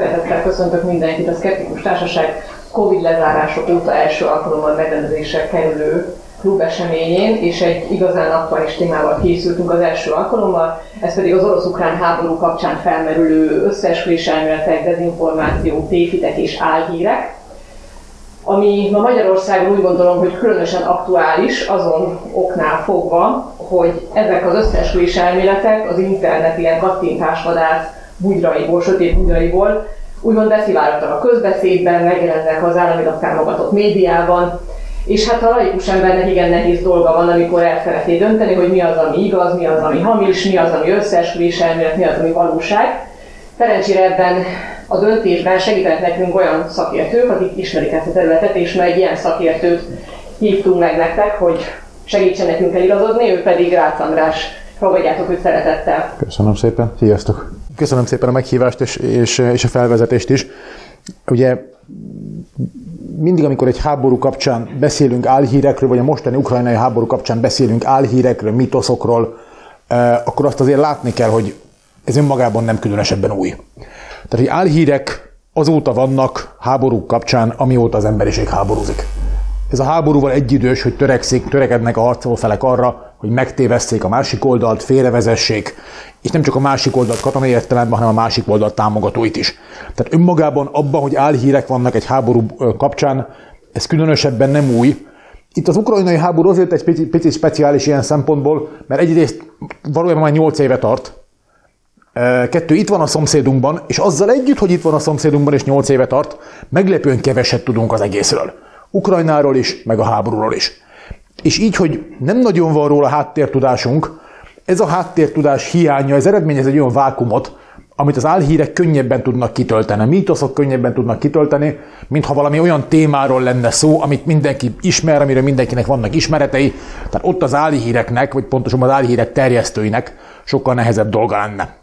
Szeretettel köszöntök mindenkit. A Skeptikus Társaság Covid lezárások óta első alkalommal megrendezésre kerülő klubeseményén, és egy igazán aktuális témával készültünk az első alkalommal, ez pedig az orosz-ukrán háború kapcsán felmerülő összeesküvés elméletek, dezinformáció, tévhitek és álhírek, ami ma Magyarországon úgy gondolom, hogy különösen aktuális azon oknál fogva, hogy ezek az összeesküvés elméletek az internet ilyen kattintásvadász bugyraiból, sötét bugyraiból úgymond beszivárogtak a közbeszédben, megjelennek az államilag támogatott médiában, és hát a laikus embernek igen nehéz dolga van, amikor el szeretné dönteni, hogy mi az, ami igaz, mi az, ami hamis, mi az, ami összeesküvés elmélet, mi az, ami valóság. Szerencsére ebben a döntésben segítenek nekünk olyan szakértők, akik ismerik ezt a területet, és meg egy ilyen szakértőt hívtunk meg nektek, hogy segítsen nekünk eligazodni, ő pedig Rácz András. Fogadjátok őt szeretettel. Köszönöm szépen, sziasztok! Köszönöm szépen a meghívást és, és, és a felvezetést is. Ugye mindig, amikor egy háború kapcsán beszélünk álhírekről, vagy a mostani ukrajnai háború kapcsán beszélünk álhírekről, mitoszokról, eh, akkor azt azért látni kell, hogy ez önmagában nem különösebben új. Tehát, hogy álhírek azóta vannak háborúk kapcsán, amióta az emberiség háborúzik. Ez a háborúval egyidős, hogy törekszik, törekednek a harcolófelek arra, hogy megtévesszék a másik oldalt, félrevezessék, és nem csak a másik oldalt katonai értelemben, hanem a másik oldalt támogatóit is. Tehát önmagában abban, hogy álhírek vannak egy háború kapcsán, ez különösebben nem új. Itt az ukrajnai háború azért egy picit, picit speciális ilyen szempontból, mert egyrészt valójában már 8 éve tart, Kettő, itt van a szomszédunkban, és azzal együtt, hogy itt van a szomszédunkban és 8 éve tart, meglepően keveset tudunk az egészről. Ukrajnáról is, meg a háborúról is. És így, hogy nem nagyon van róla háttértudásunk, ez a háttértudás hiánya, ez eredményez egy olyan vákumot, amit az álhírek könnyebben tudnak kitölteni, a mítoszok könnyebben tudnak kitölteni, mintha valami olyan témáról lenne szó, amit mindenki ismer, amire mindenkinek vannak ismeretei, tehát ott az álhíreknek, vagy pontosabban az álhírek terjesztőinek sokkal nehezebb dolga lenne.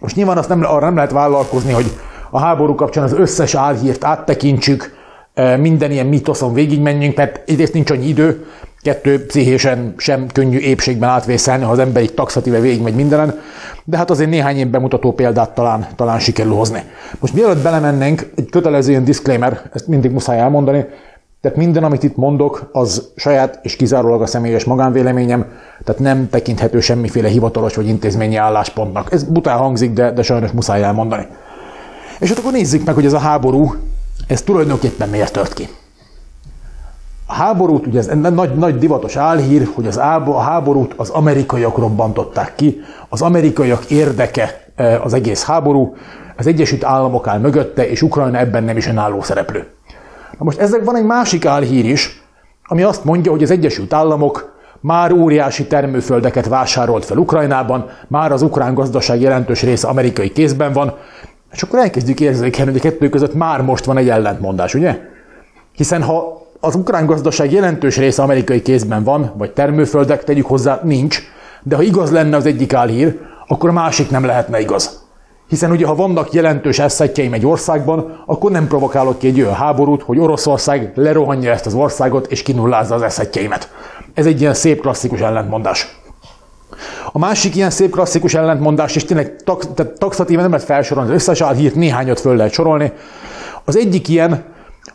Most nyilván azt nem, arra nem lehet vállalkozni, hogy a háború kapcsán az összes álhírt áttekintsük, minden ilyen mitoszon végigmenjünk, mert egyrészt nincs annyi idő, kettő pszichésen sem könnyű épségben átvészelni, ha az ember így taxatíve végigmegy mindenen, de hát azért néhány ilyen bemutató példát talán, talán sikerül hozni. Most mielőtt belemennénk, egy kötelező ilyen disclaimer, ezt mindig muszáj elmondani, tehát minden, amit itt mondok, az saját és kizárólag a személyes magánvéleményem, tehát nem tekinthető semmiféle hivatalos vagy intézményi álláspontnak. Ez bután hangzik, de, de sajnos muszáj elmondani. És hát akkor nézzük meg, hogy ez a háború, ez tulajdonképpen miért tört ki. A háborút, ugye ez nagy, nagy divatos álhír, hogy az a háborút az amerikaiak robbantották ki, az amerikaiak érdeke e, az egész háború, az Egyesült Államok áll mögötte, és Ukrajna ebben nem is önálló szereplő. Na most ezek van egy másik álhír is, ami azt mondja, hogy az Egyesült Államok már óriási termőföldeket vásárolt fel Ukrajnában, már az ukrán gazdaság jelentős része amerikai kézben van, és akkor elkezdjük érzékelni, hogy a kettő között már most van egy ellentmondás, ugye? Hiszen ha az ukrán gazdaság jelentős része amerikai kézben van, vagy termőföldek, tegyük hozzá, nincs, de ha igaz lenne az egyik álhír, akkor a másik nem lehetne igaz. Hiszen ugye, ha vannak jelentős eszetjeim egy országban, akkor nem provokálok ki egy olyan háborút, hogy Oroszország lerohanja ezt az országot és kinullázza az eszetjeimet. Ez egy ilyen szép klasszikus ellentmondás. A másik ilyen szép klasszikus ellentmondás, és tényleg tax, tehát taxatíven nem lehet felsorolni az összes álhírt, néhányat föl lehet sorolni. Az egyik ilyen,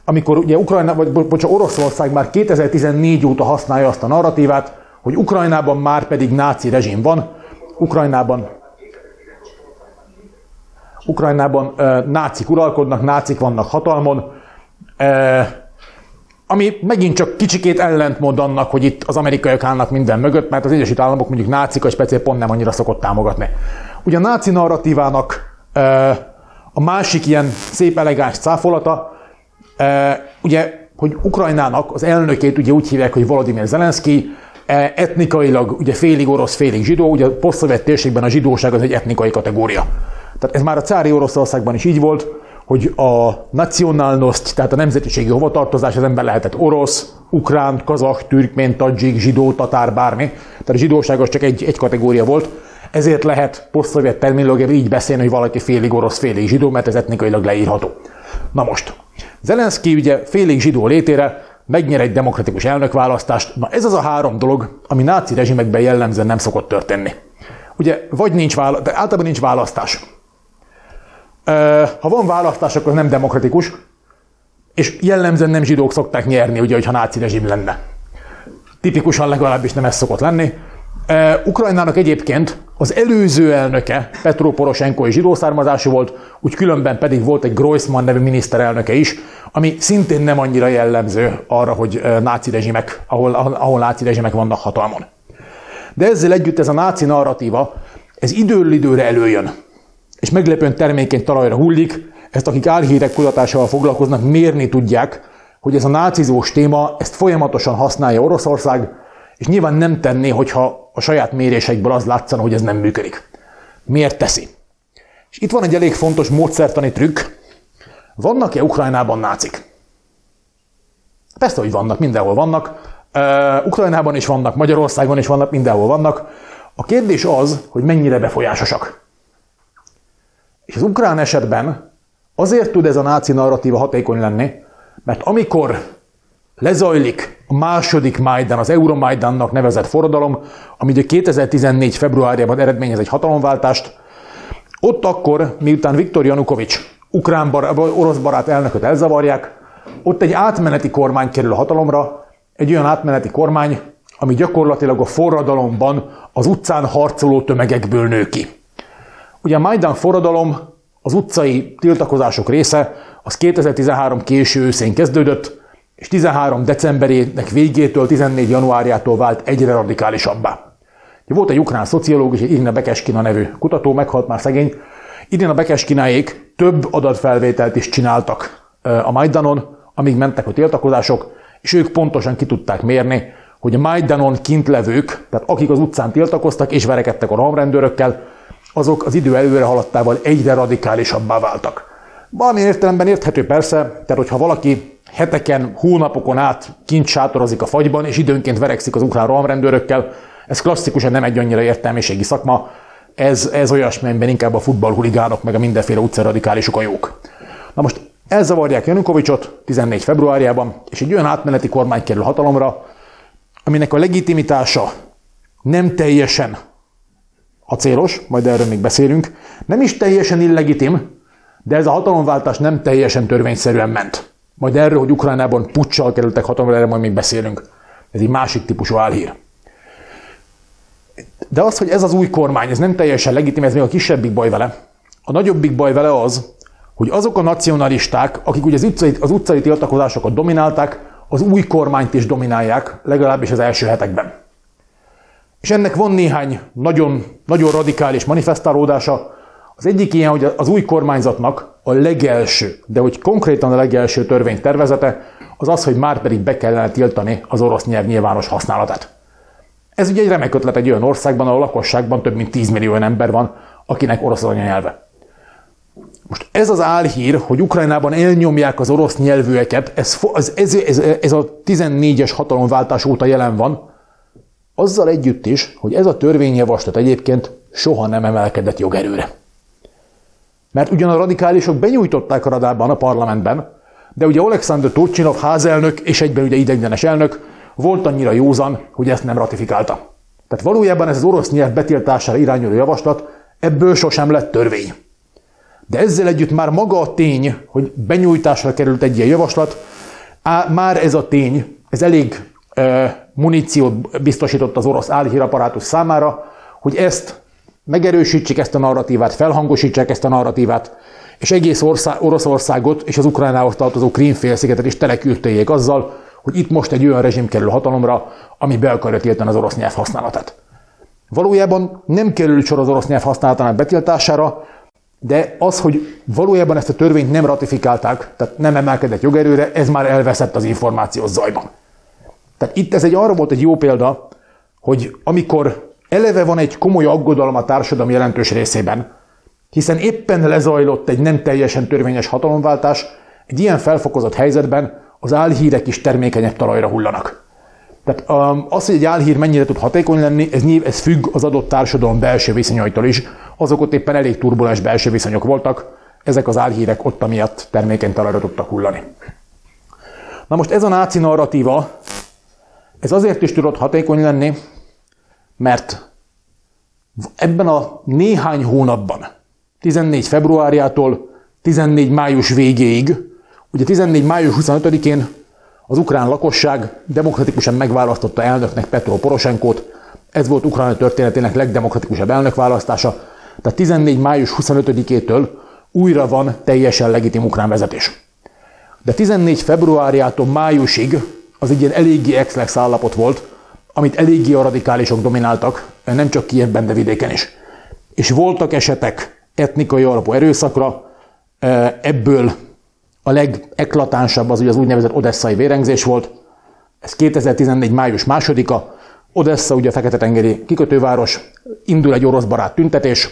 amikor ugye Ukrajna, vagy bocsánat, Oroszország már 2014 óta használja azt a narratívát, hogy Ukrajnában már pedig náci rezsim van, Ukrajnában Ukrajnában e, nácik uralkodnak, nácik vannak hatalmon, e, ami megint csak kicsikét ellentmond annak, hogy itt az amerikaiak állnak minden mögött, mert az Egyesült Államok mondjuk nácik, és speciál pont nem annyira szokott támogatni. Ugye a náci narratívának a másik ilyen szép elegáns cáfolata, ugye, hogy Ukrajnának az elnökét ugye úgy hívják, hogy Volodymyr Zelenszky, etnikailag ugye félig orosz, félig zsidó, ugye a poszt térségben a zsidóság az egy etnikai kategória. Tehát ez már a cári Oroszországban is így volt, hogy a nacionálnost, tehát a nemzetiségi hovatartozás az ember lehetett orosz, ukrán, kazak, türkmén, tadzsik, zsidó, tatár, bármi. Tehát a zsidóság az csak egy, egy kategória volt. Ezért lehet posztszovjet terminológiában így beszélni, hogy valaki félig orosz, félig zsidó, mert ez etnikailag leírható. Na most, Zelenszky ugye félig zsidó létére megnyer egy demokratikus elnökválasztást. Na ez az a három dolog, ami náci rezsimekben jellemzően nem szokott történni. Ugye vagy nincs választás, általában nincs választás. Ha van választás, akkor nem demokratikus, és jellemzően nem zsidók szokták nyerni, ugye, hogyha náci rezsim lenne. Tipikusan legalábbis nem ez szokott lenni. Ukrajnának egyébként az előző elnöke, Petro Poroshenko és zsidó származású volt, úgy különben pedig volt egy Groisman nevű miniszterelnöke is, ami szintén nem annyira jellemző arra, hogy náci rezsimek, ahol, ahol náci rezsimek vannak hatalmon. De ezzel együtt ez a náci narratíva, ez időről időre előjön, és meglepően termékeny talajra hullik, ezt akik álhírek kutatásával foglalkoznak, mérni tudják, hogy ez a nácizós téma, ezt folyamatosan használja Oroszország, és nyilván nem tenné, hogyha a saját méréseikből az látszana, hogy ez nem működik. Miért teszi? És itt van egy elég fontos módszertani trükk. Vannak-e Ukrajnában nácik? Persze, hogy vannak, mindenhol vannak. Uh, Ukrajnában is vannak, Magyarországon is vannak, mindenhol vannak. A kérdés az, hogy mennyire befolyásosak. És az ukrán esetben azért tud ez a náci narratíva hatékony lenni, mert amikor lezajlik a második Majdan, az Euromajdannak nevezett forradalom, ami ugye 2014. februárjában eredményez egy hatalomváltást, ott akkor, miután Viktor Janukovics ukrán bar, orosz barát elnököt elzavarják, ott egy átmeneti kormány kerül a hatalomra, egy olyan átmeneti kormány, ami gyakorlatilag a forradalomban az utcán harcoló tömegekből nő ki. Ugye a Majdan forradalom az utcai tiltakozások része, az 2013 késő őszén kezdődött, és 13 decemberének végétől, 14 januárjától vált egyre radikálisabbá. Volt egy ukrán szociológus, Irina Bekeskina nevű kutató, meghalt már szegény. Irina Bekeskináék több adatfelvételt is csináltak a Majdanon, amíg mentek a tiltakozások, és ők pontosan ki tudták mérni, hogy a Majdanon kint levők, tehát akik az utcán tiltakoztak és verekedtek a romrendőrökkel, azok az idő előre haladtával egyre radikálisabbá váltak. Valami értelemben érthető persze, tehát hogyha valaki heteken, hónapokon át kint sátorozik a fagyban, és időnként verekszik az ukrán rohamrendőrökkel. Ez klasszikusan nem egy annyira értelmiségi szakma, ez, ez olyasmi, amiben inkább a futballhuligánok, meg a mindenféle utcaradikálisok a jók. Na most elzavarják Janukovicsot 14 februárjában, és egy olyan átmeneti kormány kerül hatalomra, aminek a legitimitása nem teljesen acélos, majd erről még beszélünk, nem is teljesen illegitim, de ez a hatalomváltás nem teljesen törvényszerűen ment. Majd erről, hogy Ukrajnában puccsal kerültek hatalomra, erre majd még beszélünk. Ez egy másik típusú álhír. De az, hogy ez az új kormány, ez nem teljesen legitim, ez még a kisebbik baj vele. A nagyobbik baj vele az, hogy azok a nacionalisták, akik ugye az utcai, az utcai tiltakozásokat dominálták, az új kormányt is dominálják, legalábbis az első hetekben. És ennek van néhány nagyon, nagyon radikális manifestálódása, az egyik ilyen, hogy az új kormányzatnak a legelső, de hogy konkrétan a legelső törvénytervezete az az, hogy már pedig be kellene tiltani az orosz nyelv nyilvános használatát. Ez ugye egy remek ötlet egy olyan országban, ahol a lakosságban több mint 10 millió ember van, akinek orosz az anyanyelve. Most ez az álhír, hogy Ukrajnában elnyomják az orosz nyelvűeket, ez, ez, ez, ez, a 14-es hatalomváltás óta jelen van, azzal együtt is, hogy ez a törvényjavaslat egyébként soha nem emelkedett jogerőre. Mert ugyan a radikálisok benyújtották a radában a parlamentben, de ugye Alexander Turcsinov házelnök és egyben ugye ideiglenes elnök volt annyira józan, hogy ezt nem ratifikálta. Tehát valójában ez az orosz nyelv betiltására irányuló javaslat ebből sosem lett törvény. De ezzel együtt már maga a tény, hogy benyújtásra került egy ilyen javaslat, á, már ez a tény, ez elég muníciót biztosított az orosz álhíraparátus számára, hogy ezt megerősítsék ezt a narratívát, felhangosítsák ezt a narratívát, és egész ország, Oroszországot és az Ukrajnához tartozó Krímfélszigetet is telekürtöljék azzal, hogy itt most egy olyan rezsim kerül hatalomra, ami be akarja tiltani az orosz nyelv használatát. Valójában nem kerül sor az orosz nyelv használatának betiltására, de az, hogy valójában ezt a törvényt nem ratifikálták, tehát nem emelkedett jogerőre, ez már elveszett az információs zajban. Tehát itt ez egy arra volt egy jó példa, hogy amikor Eleve van egy komoly aggodalom a társadalom jelentős részében, hiszen éppen lezajlott egy nem teljesen törvényes hatalomváltás, egy ilyen felfokozott helyzetben az álhírek is termékenyebb talajra hullanak. Tehát um, az, hogy egy álhír mennyire tud hatékony lenni, ez, nyilv, ez függ az adott társadalom belső viszonyaitól is. Azok ott éppen elég turbulens belső viszonyok voltak, ezek az álhírek ott amiatt termékeny talajra tudtak hullani. Na most ez a náci narratíva, ez azért is tudott hatékony lenni, mert ebben a néhány hónapban, 14 februárjától 14 május végéig. Ugye 14 május 25-én az ukrán lakosság demokratikusan megválasztotta elnöknek Petro Poroshenkót. Ez volt Ukrajna történetének legdemokratikusabb elnökválasztása. Tehát 14 május 25-től újra van teljesen legitim ukrán vezetés. De 14 februárjától májusig az egy ilyen eléggé exlex állapot volt, amit eléggé a radikálisok domináltak, nem csak Kievben, de vidéken is. És voltak esetek etnikai alapú erőszakra, ebből a legeklatánsabb az ugye az úgynevezett odesszai vérengzés volt. Ez 2014. május másodika. Odessa, ugye a Fekete-tengeri kikötőváros, indul egy orosz barát tüntetés,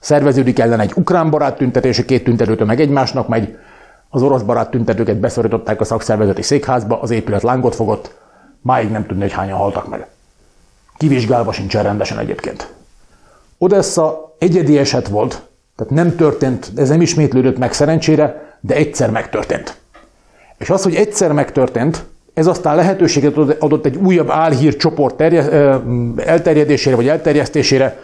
szerveződik ellen egy ukrán barát tüntetés, a két tüntetőtől meg egymásnak megy, az orosz barát tüntetőket beszorították a szakszervezeti székházba, az épület lángot fogott, máig nem tudni, hogy hányan haltak meg. Kivizsgálva sincsen rendesen egyébként. Odessa egyedi eset volt, tehát nem történt, ez nem ismétlődött meg szerencsére, de egyszer megtörtént. És az, hogy egyszer megtörtént, ez aztán lehetőséget adott egy újabb álhír csoport elterjedésére vagy elterjesztésére,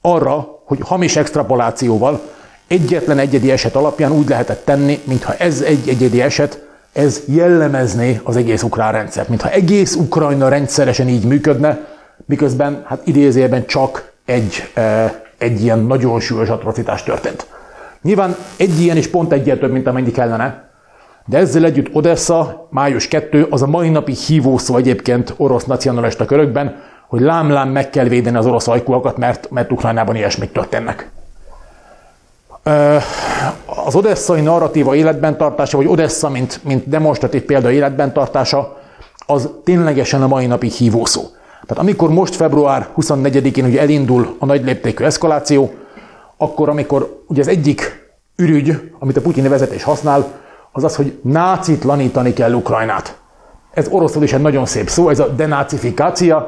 arra, hogy hamis extrapolációval egyetlen egyedi eset alapján úgy lehetett tenni, mintha ez egy egyedi eset, ez jellemezné az egész ukrán rendszert, mintha egész Ukrajna rendszeresen így működne, miközben hát idézőjelben csak egy, egy ilyen nagyon súlyos atrocitás történt. Nyilván egy ilyen is pont egyet több, mint amennyi kellene, de ezzel együtt Odessa, május 2, az a mai napi hívószó egyébként orosz nacionalista körökben, hogy lám-lám meg kell védeni az orosz ajkúakat, mert, mert Ukrajnában ilyesmik történnek. Az odesszai narratíva életben tartása, vagy Odessa, mint, mint demonstratív példa életben tartása, az ténylegesen a mai napig hívószó. Tehát amikor most február 24-én ugye elindul a nagy léptékű eszkaláció, akkor amikor ugye az egyik ürügy, amit a putyini vezetés használ, az az, hogy nácitlanítani kell Ukrajnát. Ez oroszul is egy nagyon szép szó, ez a denácifikáció,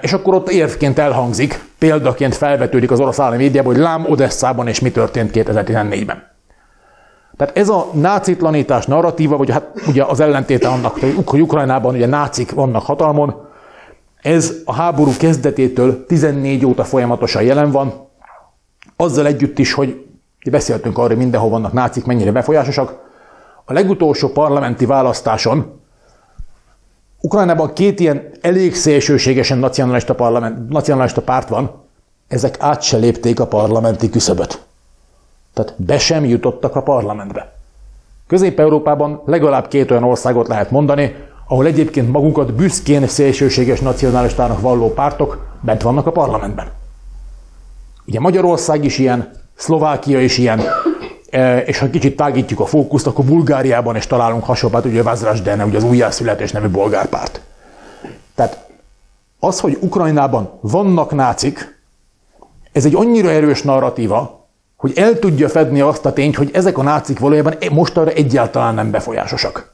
és akkor ott érvként elhangzik, példaként felvetődik az orosz állami médiában, hogy lám Odesszában és mi történt 2014-ben. Tehát ez a nácitlanítás narratíva, vagy hát ugye az ellentéte annak, hogy Ukrajnában ugye nácik vannak hatalmon, ez a háború kezdetétől 14 óta folyamatosan jelen van, azzal együtt is, hogy beszéltünk arról, hogy mindenhol vannak nácik, mennyire befolyásosak. A legutolsó parlamenti választáson Ukrajnában két ilyen elég szélsőségesen nacionalista, parlament, nacionalista párt van, ezek át se lépték a parlamenti küszöböt. Tehát be sem jutottak a parlamentbe. Közép-Európában legalább két olyan országot lehet mondani, ahol egyébként magukat büszkén szélsőséges nacionalistának valló pártok bent vannak a parlamentben. Ugye Magyarország is ilyen, Szlovákia is ilyen, és ha kicsit tágítjuk a fókuszt, akkor Bulgáriában is találunk hasonlót, ugye Vazrasdene, ugye az újjászületés nevű bolgárpárt. Tehát az, hogy Ukrajnában vannak nácik, ez egy annyira erős narratíva, hogy el tudja fedni azt a tényt, hogy ezek a nácik valójában mostanra egyáltalán nem befolyásosak.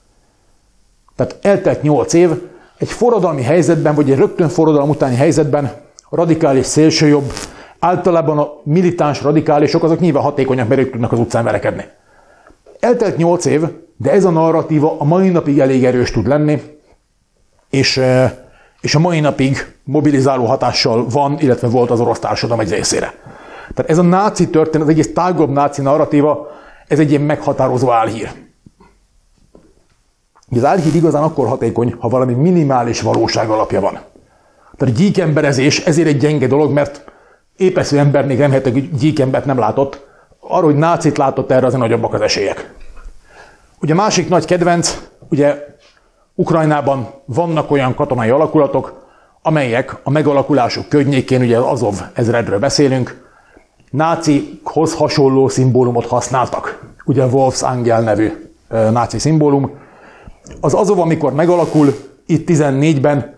Tehát eltelt 8 év, egy forradalmi helyzetben, vagy egy rögtön forradalom utáni helyzetben a radikális szélsőjobb, általában a militáns radikálisok, azok nyilván hatékonyak, mert ők tudnak az utcán verekedni. Eltelt 8 év, de ez a narratíva a mai napig elég erős tud lenni, és, és a mai napig mobilizáló hatással van, illetve volt az orosz társadalom egy részére. Tehát ez a náci történet, az egész tágabb náci narratíva, ez egy ilyen meghatározó álhír. Az álhír igazán akkor hatékony, ha valami minimális valóság alapja van. Tehát a gyíkemberezés ezért egy gyenge dolog, mert épesző ember még remélhetőleg gyíkembert nem látott, arra, hogy nácit látott erre, azért nagyobbak az esélyek. Ugye másik nagy kedvenc, ugye Ukrajnában vannak olyan katonai alakulatok, amelyek a megalakulásuk környékén, ugye az Azov ezredről beszélünk, nácikhoz hasonló szimbólumot használtak. Ugye Wolfs Angel nevű náci szimbólum. Az Azov, amikor megalakul, itt 14-ben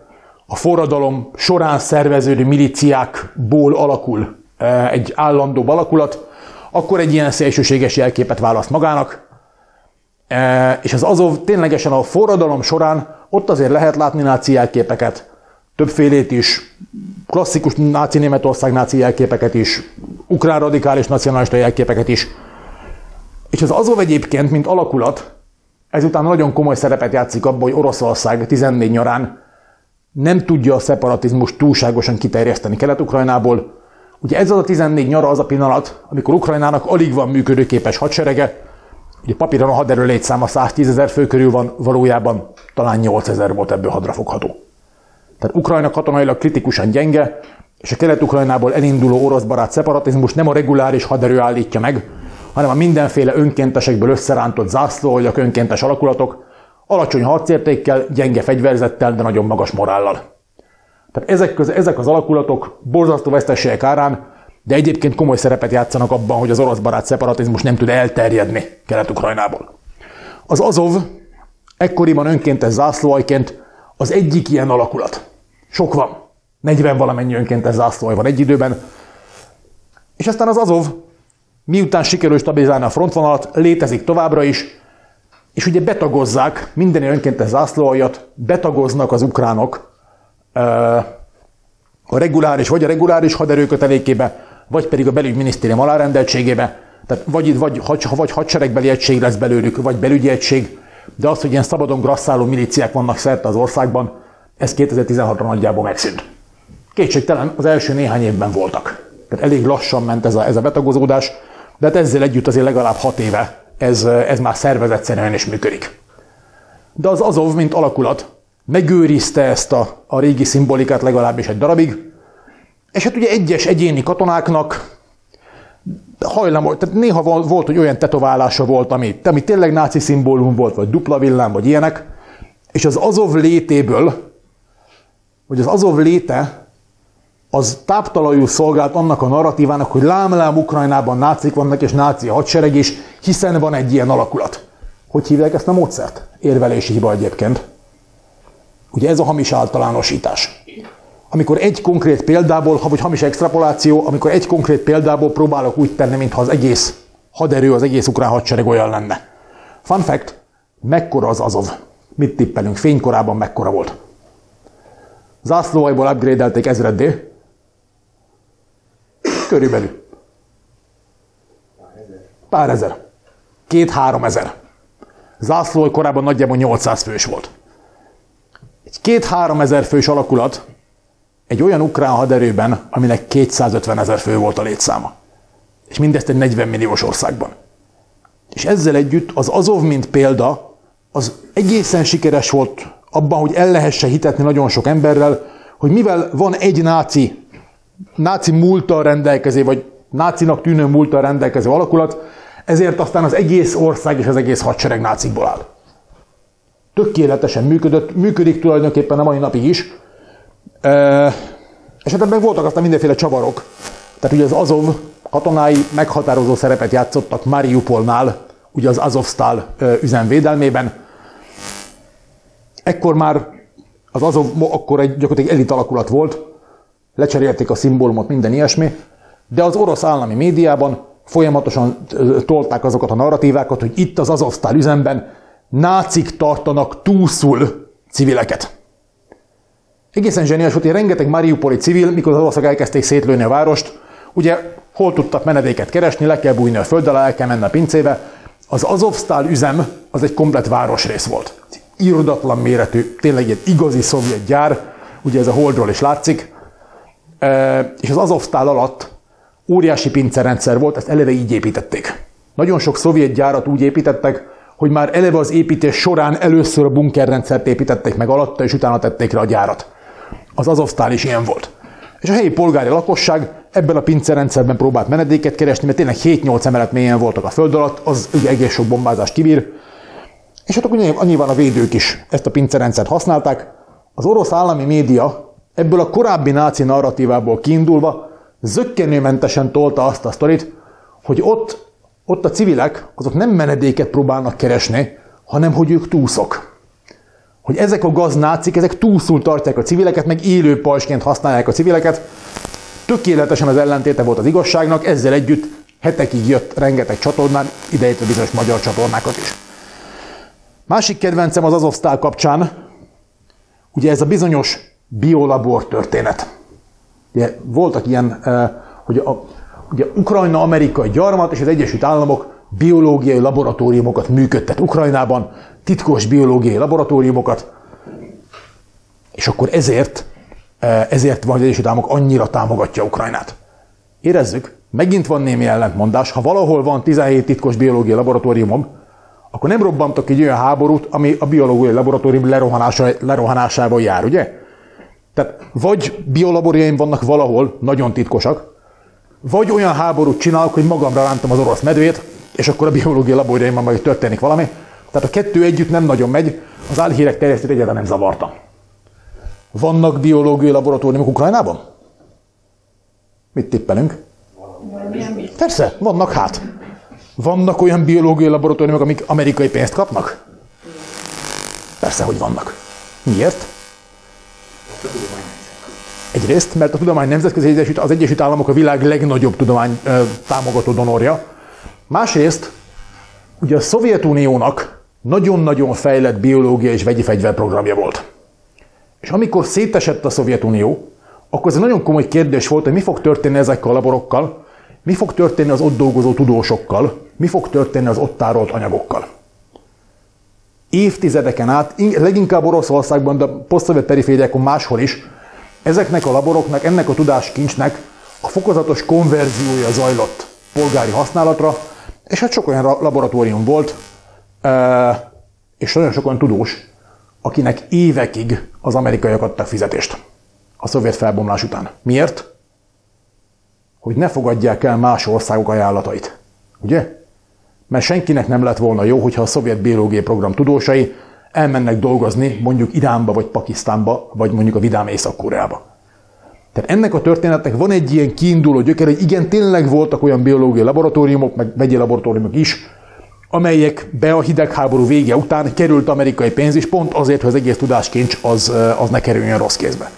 a forradalom során szerveződő miliciákból alakul egy állandó alakulat, akkor egy ilyen szélsőséges jelképet választ magának, és az Azov ténylegesen a forradalom során ott azért lehet látni náci jelképeket, többfélét is, klasszikus náci Németország náci jelképeket is, ukrán radikális nacionalista jelképeket is. És az Azov egyébként, mint alakulat, ezután nagyon komoly szerepet játszik abban, hogy Oroszország 14 nyarán nem tudja a szeparatizmus túlságosan kiterjeszteni Kelet-Ukrajnából, Ugye ez az a 14 nyara az a pillanat, amikor Ukrajnának alig van működőképes hadserege, ugye papíron a haderő létszáma 110 ezer fő körül van, valójában talán 8 ezer volt ebből hadrafogható. Tehát Ukrajna katonailag kritikusan gyenge, és a kelet-ukrajnából elinduló orosz barát szeparatizmus nem a reguláris haderő állítja meg, hanem a mindenféle önkéntesekből összerántott zászlóaljak, önkéntes alakulatok, alacsony harcértékkel, gyenge fegyverzettel, de nagyon magas morállal. Tehát ezek, köz, ezek az alakulatok borzasztó veszteségek árán, de egyébként komoly szerepet játszanak abban, hogy az orosz barát szeparatizmus nem tud elterjedni Kelet-Ukrajnából. Az Azov ekkoriban önkéntes zászlóajként az egyik ilyen alakulat. Sok van. 40 valamennyi önkéntes zászlóaj van egy időben. És aztán az Azov, miután sikerül stabilizálni a frontvonalat, létezik továbbra is, és ugye betagozzák minden önkéntes zászlóaljat, betagoznak az ukránok a reguláris, vagy a reguláris haderőkötelékébe, vagy pedig a belügyminisztérium alárendeltségébe, tehát vagy, vagy, vagy, vagy hadseregbeli egység lesz belőlük, vagy belügyi egység, de az, hogy ilyen szabadon grasszáló milíciák vannak szerte az országban, ez 2016-ra nagyjából megszűnt. Kétségtelen az első néhány évben voltak. Tehát elég lassan ment ez a, ez a betagozódás, de hát ezzel együtt azért legalább hat éve ez, ez már szervezetszerűen is működik. De az Azov, mint alakulat, megőrizte ezt a, a régi szimbolikát legalábbis egy darabig, és hát ugye egyes egyéni katonáknak hajlamos, tehát néha volt, hogy olyan tetoválása volt, ami, ami tényleg náci szimbólum volt, vagy dupla villám, vagy ilyenek, és az Azov létéből, vagy az Azov léte, az táptalajul szolgált annak a narratívának, hogy lám-lám Ukrajnában nácik vannak, és náci hadsereg is, hiszen van egy ilyen alakulat. Hogy hívják ezt a módszert? Érvelési hiba egyébként. Ugye ez a hamis általánosítás. Amikor egy konkrét példából, vagy hamis extrapoláció, amikor egy konkrét példából próbálok úgy tenni, mintha az egész haderő, az egész ukrán hadsereg olyan lenne. Fun fact, mekkora az Azov? Mit tippelünk? Fénykorában mekkora volt? Zászlóajból upgrade-elték ezreddé. Körülbelül. Pár ezer. Két-három ezer. Zászlóaj korábban nagyjából 800 fős volt. Egy két-három ezer fős alakulat egy olyan ukrán haderőben, aminek 250 ezer fő volt a létszáma. És mindezt egy 40 milliós országban. És ezzel együtt az Azov, mint példa, az egészen sikeres volt abban, hogy el lehesse hitetni nagyon sok emberrel, hogy mivel van egy náci, náci múltal rendelkező, vagy nácinak tűnő múltal rendelkező alakulat, ezért aztán az egész ország és az egész hadsereg nácikból áll tökéletesen működött, működik tulajdonképpen a mai napig is. E, és hát ebben voltak aztán mindenféle csavarok. Tehát ugye az Azov katonái meghatározó szerepet játszottak Mariupolnál, ugye az Azovstal üzemvédelmében. Ekkor már az Azov akkor egy gyakorlatilag elit alakulat volt, lecserélték a szimbólumot, minden ilyesmi, de az orosz állami médiában folyamatosan tolták azokat a narratívákat, hogy itt az Azovstal üzemben nácik tartanak túlszul civileket. Egészen zseniális volt, hogy rengeteg Mariupoli civil, mikor az oroszok elkezdték szétlőni a várost, ugye hol tudtak menedéket keresni, le kell bújni a föld alá, el kell menni a pincébe. Az Azovstal üzem az egy komplet városrész volt. Irodatlan méretű, tényleg egy igazi szovjet gyár, ugye ez a holdról is látszik. És az Azovstal alatt óriási pincerendszer volt, ezt eleve így építették. Nagyon sok szovjet gyárat úgy építettek, hogy már eleve az építés során először a bunkerrendszert építették meg alatta, és utána tették rá a gyárat. Az Azovsztál is ilyen volt. És a helyi polgári lakosság ebben a pincerrendszerben próbált menedéket keresni, mert tényleg 7-8 emelet mélyen voltak a föld alatt, az ugye egész sok bombázást kibír. És hát akkor nyilván a védők is ezt a pincerrendszert használták. Az orosz állami média ebből a korábbi náci narratívából kiindulva zöggenőmentesen tolta azt a sztorit, hogy ott ott a civilek azok nem menedéket próbálnak keresni, hanem hogy ők túszok. Hogy ezek a gaznácik, ezek túlszul tartják a civileket, meg élő pajsként használják a civileket. Tökéletesen az ellentéte volt az igazságnak, ezzel együtt hetekig jött rengeteg csatornán, idejétve bizonyos magyar csatornákat is. Másik kedvencem az Azovsztál kapcsán, ugye ez a bizonyos biolabor történet. Ugye voltak ilyen, eh, hogy a ugye Ukrajna amerikai gyarmat és az Egyesült Államok biológiai laboratóriumokat működtet Ukrajnában, titkos biológiai laboratóriumokat, és akkor ezért, eh, ezért van, hogy az Egyesült Államok annyira támogatja Ukrajnát. Érezzük, megint van némi ellentmondás. Ha valahol van 17 titkos biológiai laboratóriumom, akkor nem robbantok egy olyan háborút, ami a biológiai laboratórium lerohanása, lerohanásával jár, ugye? Tehát vagy biolaboratórium vannak valahol, nagyon titkosak, vagy olyan háborút csinálok, hogy magamra rántam az orosz medvét, és akkor a biológiai laboratóriumban majd történik valami. Tehát a kettő együtt nem nagyon megy, az álhírek terjesztét egyáltalán nem zavarta. Vannak biológiai laboratóriumok Ukrajnában? Mit tippelünk? Persze, vannak hát. Vannak olyan biológiai laboratóriumok, amik amerikai pénzt kapnak? Persze, hogy vannak. Miért? Egyrészt, mert a tudomány nemzetközi egyesült, az Egyesült Államok a világ legnagyobb tudomány ö, támogató donorja. Másrészt, ugye a Szovjetuniónak nagyon-nagyon fejlett biológia és vegyi fegyverprogramja volt. És amikor szétesett a Szovjetunió, akkor ez egy nagyon komoly kérdés volt, hogy mi fog történni ezekkel a laborokkal, mi fog történni az ott dolgozó tudósokkal, mi fog történni az ott tárolt anyagokkal. Évtizedeken át, leginkább Oroszországban, de posztszovjet perifériákon máshol is, ezeknek a laboroknak, ennek a tudáskincsnek a fokozatos konverziója zajlott polgári használatra, és hát sok olyan laboratórium volt, és nagyon sok olyan tudós, akinek évekig az amerikaiak adtak fizetést a szovjet felbomlás után. Miért? Hogy ne fogadják el más országok ajánlatait. Ugye? Mert senkinek nem lett volna jó, hogyha a szovjet biológiai program tudósai elmennek dolgozni mondjuk Iránba, vagy Pakisztánba, vagy mondjuk a vidám Észak-Koreába. Tehát ennek a történetnek van egy ilyen kiinduló gyöker, hogy igen, tényleg voltak olyan biológiai laboratóriumok, meg vegyi laboratóriumok is, amelyekbe a hidegháború vége után került amerikai pénz is, pont azért, hogy az egész tudáskincs az, az ne kerüljön rossz kézbe.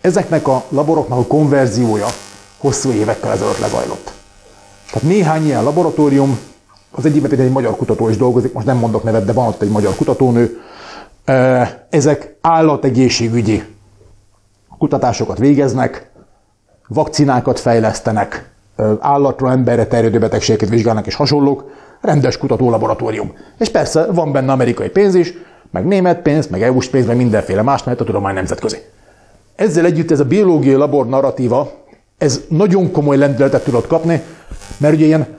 Ezeknek a laboroknak a konverziója hosszú évekkel ezelőtt lezajlott. Tehát néhány ilyen laboratórium, az egyikben egy magyar kutató is dolgozik, most nem mondok nevet, de van ott egy magyar kutatónő, ezek állategészségügyi kutatásokat végeznek, vakcinákat fejlesztenek, állatra, emberre terjedő betegségeket vizsgálnak és hasonlók, rendes kutatólaboratórium. És persze van benne amerikai pénz is, meg német pénz, meg EU-s pénz, meg mindenféle más, mert a tudomány nemzetközi. Ezzel együtt ez a biológiai labor narratíva, ez nagyon komoly lendületet tudott kapni, mert ugye ilyen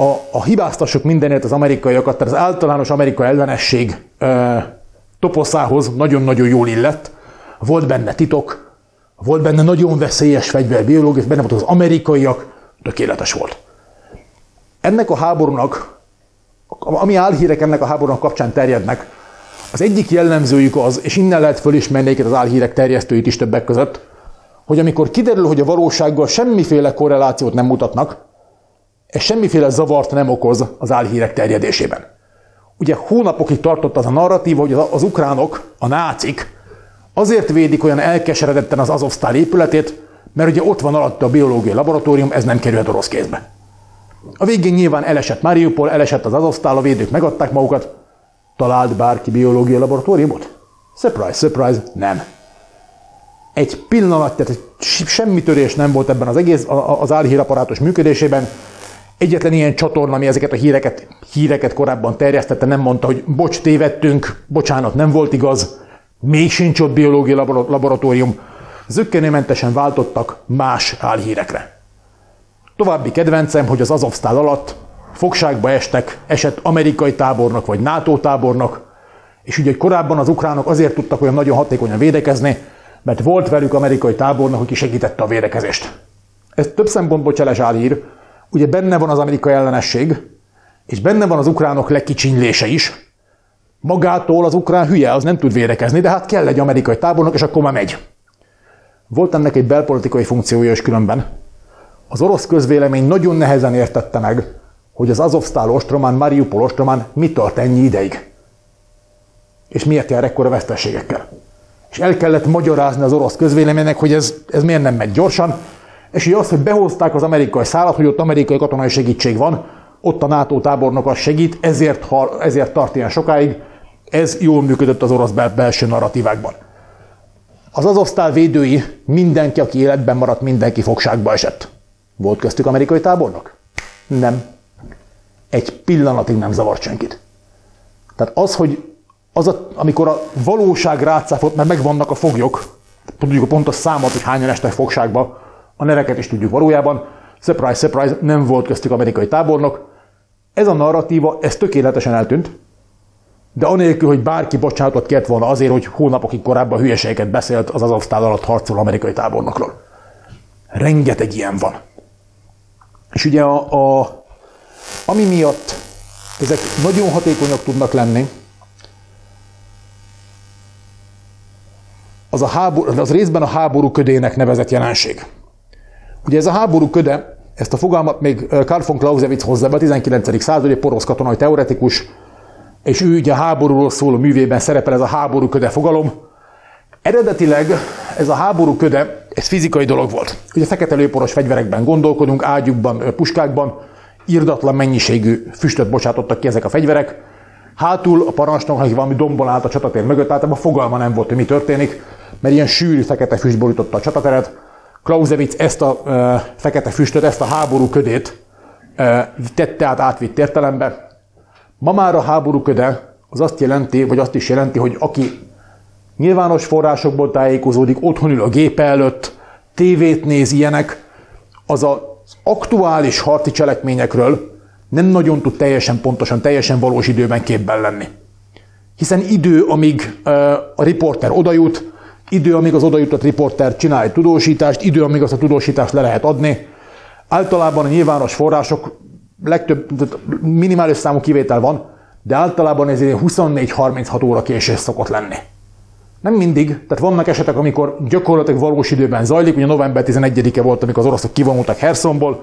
a, a hibáztassuk mindenért az amerikaiakat, tehát az általános amerikai ellenesség e, toposzához nagyon-nagyon jól illett. Volt benne titok, volt benne nagyon veszélyes fegyver, biológia, benne volt az amerikaiak, tökéletes volt. Ennek a háborúnak, ami álhírek ennek a háborúnak kapcsán terjednek, az egyik jellemzőjük az, és innen lehet fölismerni az álhírek terjesztőit is többek között, hogy amikor kiderül, hogy a valósággal semmiféle korrelációt nem mutatnak, ez semmiféle zavart nem okoz az álhírek terjedésében. Ugye hónapokig tartott az a narratíva, hogy az ukránok, a nácik azért védik olyan elkeseredetten az Azovsztál épületét, mert ugye ott van alatta a biológiai laboratórium, ez nem kerülhet orosz kézbe. A végén nyilván elesett Mariupol, elesett az Azovsztál, a védők megadták magukat, Talált bárki biológiai laboratóriumot? Surprise, surprise, nem. Egy pillanat, tehát semmi törés nem volt ebben az egész, az álhíraparátus működésében. Egyetlen ilyen csatorna, ami ezeket a híreket, híreket korábban terjesztette, nem mondta, hogy bocs, tévedtünk, bocsánat, nem volt igaz, még sincs ott biológiai laboratórium. Zöggenőmentesen váltottak más álhírekre. További kedvencem, hogy az Azovsztál alatt fogságba estek, esett amerikai tábornok vagy NATO tábornok, és ugye korábban az ukránok azért tudtak olyan nagyon hatékonyan védekezni, mert volt velük amerikai tábornok, aki segítette a védekezést. Ez több szempontból cseles állír, ugye benne van az amerikai ellenesség, és benne van az ukránok lekicsinylése is. Magától az ukrán hülye, az nem tud védekezni, de hát kell egy amerikai tábornok, és akkor már megy. Volt ennek egy belpolitikai funkciója is különben. Az orosz közvélemény nagyon nehezen értette meg, hogy az Azovsztál ostromán, Mariupol ostromán mi tart ennyi ideig. És miért jár ekkora veszteségekkel. És el kellett magyarázni az orosz közvéleménynek, hogy ez, ez miért nem megy gyorsan, és így azt, hogy behozták az amerikai szállat, hogy ott amerikai katonai segítség van, ott a NATO tábornok az segít, ezért, ezért tart ilyen sokáig, ez jól működött az orosz bel- belső narratívákban. Az Azovsztál védői, mindenki, aki életben maradt, mindenki fogságba esett. Volt köztük amerikai tábornok? Nem egy pillanatig nem zavart senkit. Tehát az, hogy az, a, amikor a valóság rácáfolt, mert megvannak a foglyok, tudjuk a pontos számot, hogy hányan estek fogságba, a neveket is tudjuk valójában, surprise, surprise, nem volt köztük amerikai tábornok. Ez a narratíva, ez tökéletesen eltűnt, de anélkül, hogy bárki bocsánatot kért volna azért, hogy hónapokig korábban hülyeségeket beszélt az azovsztál alatt harcoló amerikai tábornokról. Rengeteg ilyen van. És ugye a, a, ami miatt ezek nagyon hatékonyak tudnak lenni, az, a háború, az részben a háború ködének nevezett jelenség. Ugye ez a háború köde, ezt a fogalmat még Karl von Clausewitz hozza be a 19. századi porosz katonai teoretikus, és ő ugye a háborúról szóló művében szerepel ez a háború köde fogalom. Eredetileg ez a háború köde, ez fizikai dolog volt. Ugye fekete lőporos fegyverekben gondolkodunk, ágyukban, puskákban, irdatlan mennyiségű füstöt bocsátottak ki ezek a fegyverek. Hátul a parancsnok, aki valami dombon állt a csatatér mögött, általában fogalma nem volt, hogy mi történik, mert ilyen sűrű fekete füst borította a csatateret. Clausewitz ezt a fekete füstöt, ezt a háború ködét tette át átvitt értelembe. Ma már a háború köde az azt jelenti, vagy azt is jelenti, hogy aki nyilvános forrásokból tájékozódik, otthon ül a gépe előtt, tévét néz ilyenek, az az aktuális harci cselekményekről nem nagyon tud teljesen pontosan, teljesen valós időben képben lenni. Hiszen idő, amíg a riporter odajut, idő, amíg az odajutott riporter csinál egy tudósítást, idő, amíg azt a tudósítást le lehet adni. Általában a nyilvános források legtöbb, minimális számú kivétel van, de általában ez 24-36 óra késés szokott lenni. Nem mindig, tehát vannak esetek, amikor gyakorlatilag valós időben zajlik, ugye november 11-e volt, amikor az oroszok kivonultak Hersonból,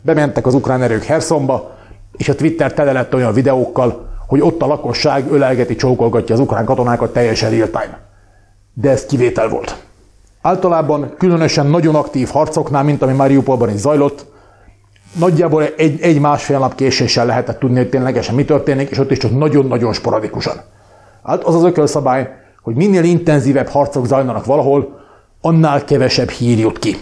bementek az ukrán erők Hersonba, és a Twitter tele lett olyan videókkal, hogy ott a lakosság ölelgeti, csókolgatja az ukrán katonákat teljesen real time. De ez kivétel volt. Általában különösen nagyon aktív harcoknál, mint ami Mariupolban is zajlott, nagyjából egy, egy másfél nap késéssel lehetett tudni, hogy ténylegesen mi történik, és ott is csak nagyon-nagyon sporadikusan. Hát az az ökölszabály, hogy minél intenzívebb harcok zajlanak valahol, annál kevesebb hír jut ki.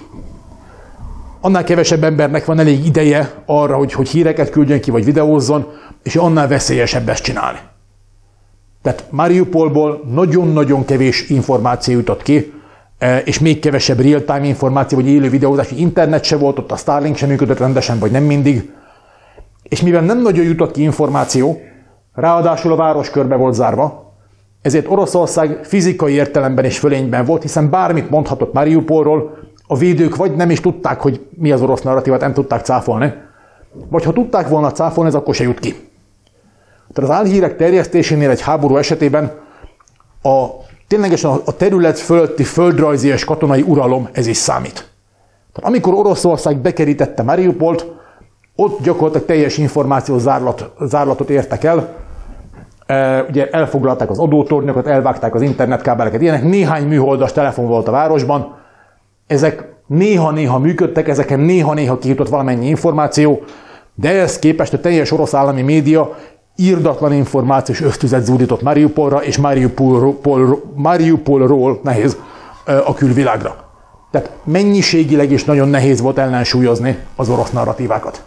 Annál kevesebb embernek van elég ideje arra, hogy, hogy híreket küldjön ki, vagy videózzon, és annál veszélyesebb ezt csinálni. Tehát Mariupolból nagyon-nagyon kevés információ jutott ki, e, és még kevesebb real-time információ, vagy élő videózás, internet se volt, ott a Starlink sem működött rendesen, vagy nem mindig. És mivel nem nagyon jutott ki információ, ráadásul a város körbe volt zárva, ezért Oroszország fizikai értelemben is fölényben volt, hiszen bármit mondhatott Mariupolról, a védők vagy nem is tudták, hogy mi az orosz narratívát, nem tudták cáfolni, vagy ha tudták volna cáfolni, ez akkor se jut ki. Tehát az álhírek terjesztésénél egy háború esetében a, ténylegesen a terület fölötti földrajzi és katonai uralom ez is számít. Tehát amikor Oroszország bekerítette Mariupolt, ott gyakorlatilag teljes információ zárlat, zárlatot értek el, ugye elfoglalták az adótornyokat, elvágták az internetkábeleket, ilyenek. Néhány műholdas telefon volt a városban, ezek néha-néha működtek, ezeken néha-néha kijutott valamennyi információ, de ehhez képest a teljes orosz állami média írdatlan információs ösztüzet zúdított Mariupolra és Mariupol, Mariupolról nehéz a külvilágra. Tehát mennyiségileg is nagyon nehéz volt ellensúlyozni az orosz narratívákat.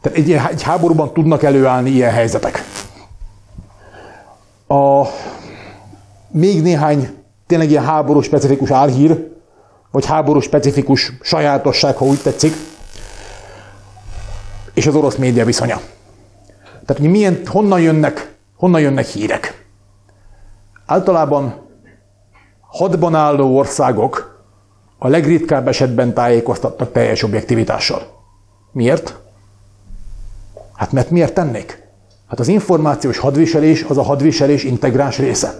Tehát egy, egy háborúban tudnak előállni ilyen helyzetek. A, még néhány tényleg ilyen háború specifikus álhír, vagy háború specifikus sajátosság, ha úgy tetszik, és az orosz média viszonya. Tehát, hogy milyen, honnan jönnek, honnan jönnek hírek. Általában hadban álló országok a legritkább esetben tájékoztattak teljes objektivitással. Miért? Hát mert miért tennék? Hát az információs hadviselés az a hadviselés integráns része.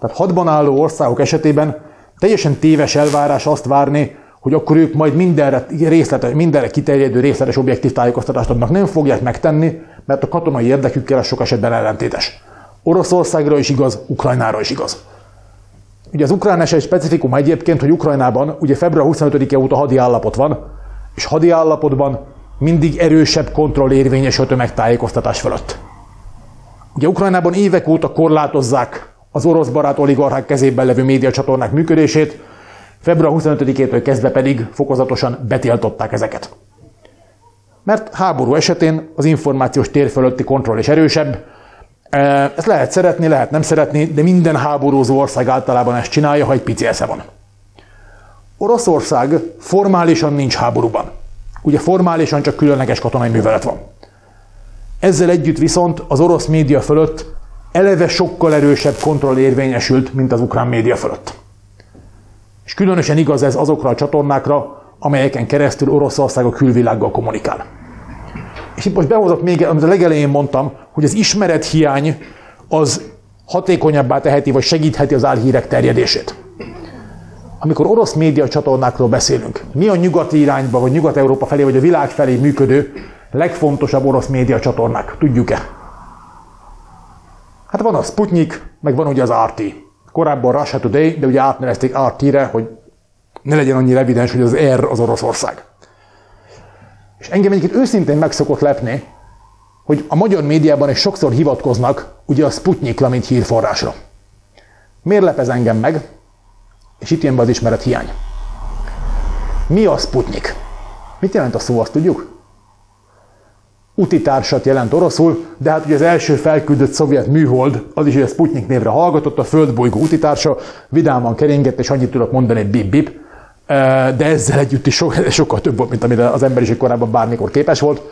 Tehát hadban álló országok esetében teljesen téves elvárás azt várni, hogy akkor ők majd mindenre, részletes, mindenre kiterjedő részletes objektív tájékoztatást adnak. Nem fogják megtenni, mert a katonai érdekükkel sok esetben ellentétes. Oroszországra is igaz, Ukrajnára is igaz. Ugye az ukrán eset specifikum egyébként, hogy Ukrajnában ugye február 25-e óta hadi állapot van, és hadi állapotban mindig erősebb kontroll érvényes a tömegtájékoztatás fölött. Ugye Ukrajnában évek óta korlátozzák az orosz barát oligarchák kezében levő médiacsatornák működését, február 25-től kezdve pedig fokozatosan betiltották ezeket. Mert háború esetén az információs tér fölötti kontroll is erősebb, ezt lehet szeretni, lehet nem szeretni, de minden háborúzó ország általában ezt csinálja, ha egy pici esze van. Oroszország formálisan nincs háborúban. Ugye formálisan csak különleges katonai művelet van. Ezzel együtt viszont az orosz média fölött eleve sokkal erősebb kontroll érvényesült, mint az ukrán média fölött. És különösen igaz ez azokra a csatornákra, amelyeken keresztül Oroszország a külvilággal kommunikál. És itt most behozok még, amit a legelején mondtam, hogy az ismeret hiány az hatékonyabbá teheti, vagy segítheti az álhírek terjedését. Amikor orosz média csatornákról beszélünk, mi a nyugati irányba, vagy Nyugat-Európa felé, vagy a világ felé működő legfontosabb orosz média csatornák? Tudjuk-e? Hát van a Sputnik, meg van ugye az RT. Korábban Russia Today, de ugye átnevezték RT-re, hogy ne legyen annyira evidens, hogy az R az Oroszország. És engem egyébként őszintén meg szokott lepni, hogy a magyar médiában is sokszor hivatkoznak ugye a Sputnikra, mint hírforrásra. Miért lep ez engem meg? És itt jön be az ismeret hiány. Mi a Sputnik? Mit jelent a szó, azt tudjuk? Utitársat jelent oroszul, de hát ugye az első felküldött szovjet műhold, az is a Sputnik névre hallgatott, a földbolygó utitársa, vidáman keringett, és annyit tudok mondani, bip-bip, de ezzel együtt is sokkal több volt, mint amire az emberiség korábban bármikor képes volt.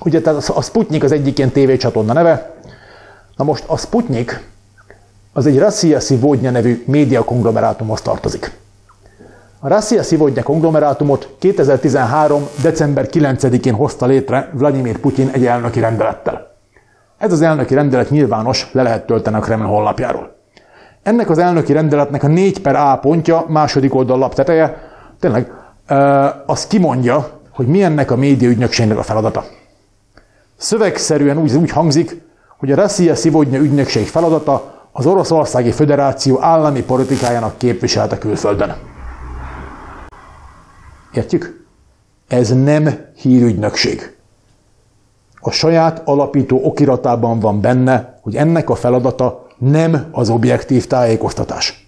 Ugye tehát a Sputnik az egyik ilyen tévécsatorna neve. Na most a Sputnik az egy Rassia Szivodnya nevű média konglomerátumhoz tartozik. A Rassia Szivodnya konglomerátumot 2013. december 9-én hozta létre Vladimir Putyin egy elnöki rendelettel. Ez az elnöki rendelet nyilvános, le lehet tölteni a Kreml honlapjáról. Ennek az elnöki rendeletnek a 4 per A pontja, második oldal lap teteje, tényleg, az kimondja, hogy mi ennek a média ügynökségnek a feladata. Szövegszerűen úgy, úgy hangzik, hogy a Rassia Szivodnya ügynökség feladata az Oroszországi Föderáció állami politikájának képviselte külföldön. Értjük? Ez nem hírügynökség. A saját alapító okiratában van benne, hogy ennek a feladata nem az objektív tájékoztatás,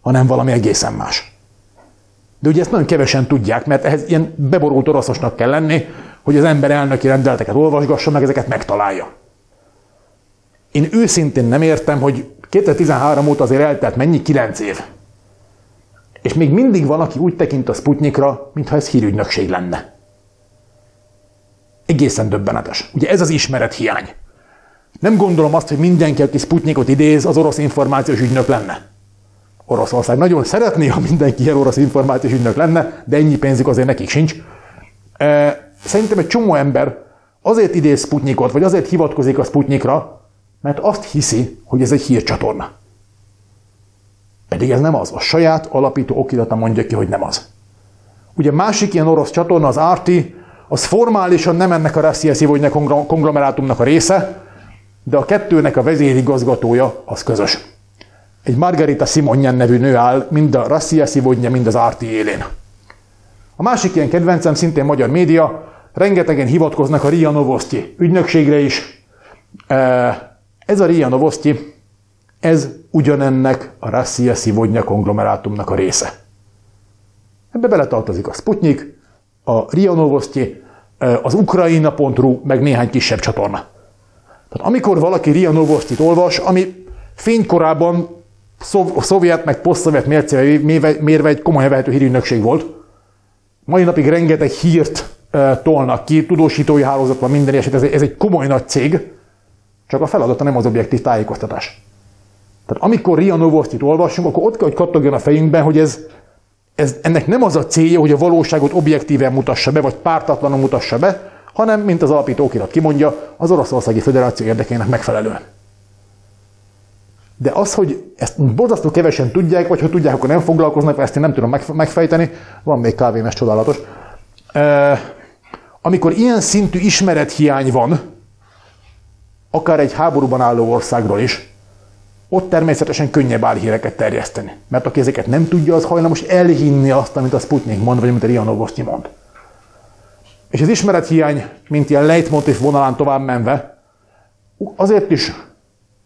hanem valami egészen más. De ugye ezt nagyon kevesen tudják, mert ehhez ilyen beborult oroszosnak kell lenni, hogy az ember elnöki rendeleteket olvasgassa, meg ezeket megtalálja. Én őszintén nem értem, hogy 2013 óta azért eltelt mennyi? 9 év. És még mindig van, aki úgy tekint a Sputnikra, mintha ez hírügynökség lenne. Egészen döbbenetes. Ugye ez az ismeret hiány. Nem gondolom azt, hogy mindenki, aki Sputnikot idéz, az orosz információs ügynök lenne. Oroszország nagyon szeretné, ha mindenki ilyen orosz információs ügynök lenne, de ennyi pénzük azért nekik sincs. Szerintem egy csomó ember azért idéz Sputnikot, vagy azért hivatkozik a Sputnikra, mert azt hiszi, hogy ez egy hírcsatorna. Pedig ez nem az. A saját alapító okirata mondja ki, hogy nem az. Ugye másik ilyen orosz csatorna, az RT, az formálisan nem ennek a Rassia Szivodnya konglomerátumnak a része, de a kettőnek a vezérigazgatója az közös. Egy Margarita Simonyan nevű nő áll mind a Rassia Szivodnya, mind az RT élén. A másik ilyen kedvencem szintén magyar média, rengetegen hivatkoznak a Ria Novosti ügynökségre is. Ez a Ria Novosti, ez ugyanennek a Rassia Szivodnya konglomerátumnak a része. Ebbe beletartozik a Sputnik, a Ria Novosti, az Ukraina.ru, meg néhány kisebb csatorna. Tehát amikor valaki Ria Novostit olvas, ami fénykorában szov, szovjet meg poszt-szovjet mérve egy komolyan vehető hírügynökség volt, mai napig rengeteg hírt e, tolnak ki, tudósítói hálózat van minden eset, ez, ez egy komoly nagy cég, csak a feladata nem az objektív tájékoztatás. Tehát amikor Ria Novostit olvasunk, akkor ott kell, hogy kattogjon a fejünkben, hogy ez, ez, ennek nem az a célja, hogy a valóságot objektíven mutassa be, vagy pártatlanul mutassa be, hanem, mint az alapító okirat kimondja, az Oroszországi Föderáció érdekének megfelelően. De az, hogy ezt borzasztó kevesen tudják, vagy ha tudják, akkor nem foglalkoznak, ezt én nem tudom megfejteni, van még kávémes csodálatos. Amikor ilyen szintű ismerethiány van, akár egy háborúban álló országról is, ott természetesen könnyebb álhíreket terjeszteni. Mert aki ezeket nem tudja, az hajlamos elhinni azt, amit a Sputnik mond, vagy amit a Rianovosztyi mond. És az ismerethiány, mint ilyen leitmotiv vonalán tovább menve, azért is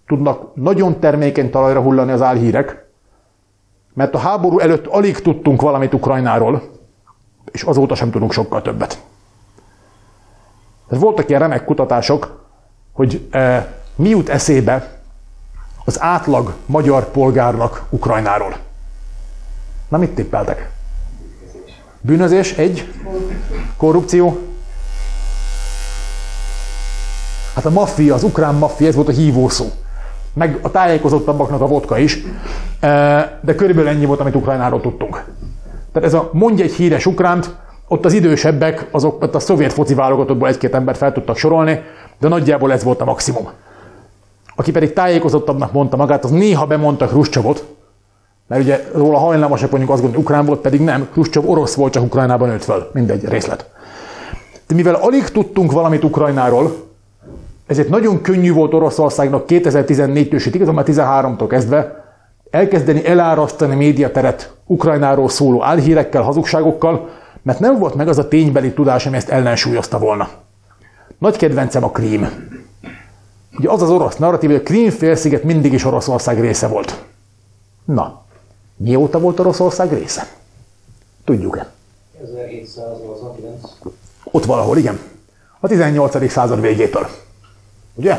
tudnak nagyon termékeny talajra hullani az álhírek, mert a háború előtt alig tudtunk valamit Ukrajnáról, és azóta sem tudunk sokkal többet. Tehát voltak ilyen remek kutatások, hogy e, mi jut eszébe az átlag magyar polgárnak Ukrajnáról. Na mit tippeltek? Bűnözés egy, Korrupció. Hát a maffia, az ukrán maffia, ez volt a hívószó. Meg a tájékozottabbaknak a vodka is. De körülbelül ennyi volt, amit Ukrajnáról tudtunk. Tehát ez a mondj egy híres ukránt, ott az idősebbek, azok ott a szovjet foci válogatottból egy-két embert fel tudtak sorolni, de nagyjából ez volt a maximum. Aki pedig tájékozottabbnak mondta magát, az néha bemondta Hruscsovot, mert ugye róla hajlamosak mondjuk azt gondolni, ukrán volt, pedig nem, Khrushchev orosz volt, csak Ukrajnában nőtt föl. Mindegy, részlet. De mivel alig tudtunk valamit Ukrajnáról, ezért nagyon könnyű volt Oroszországnak 2014-től, sőt igazán már 13-tól kezdve elkezdeni elárasztani médiateret Ukrajnáról szóló álhírekkel, hazugságokkal, mert nem volt meg az a ténybeli tudás, ami ezt ellensúlyozta volna. Nagy kedvencem a Krím. Ugye az az orosz narratív, hogy a Krím félsziget mindig is Oroszország része volt. Na, Mióta volt Oroszország része? Tudjuk-e? 1789. Ott valahol, igen. A 18. század végétől. Ugye?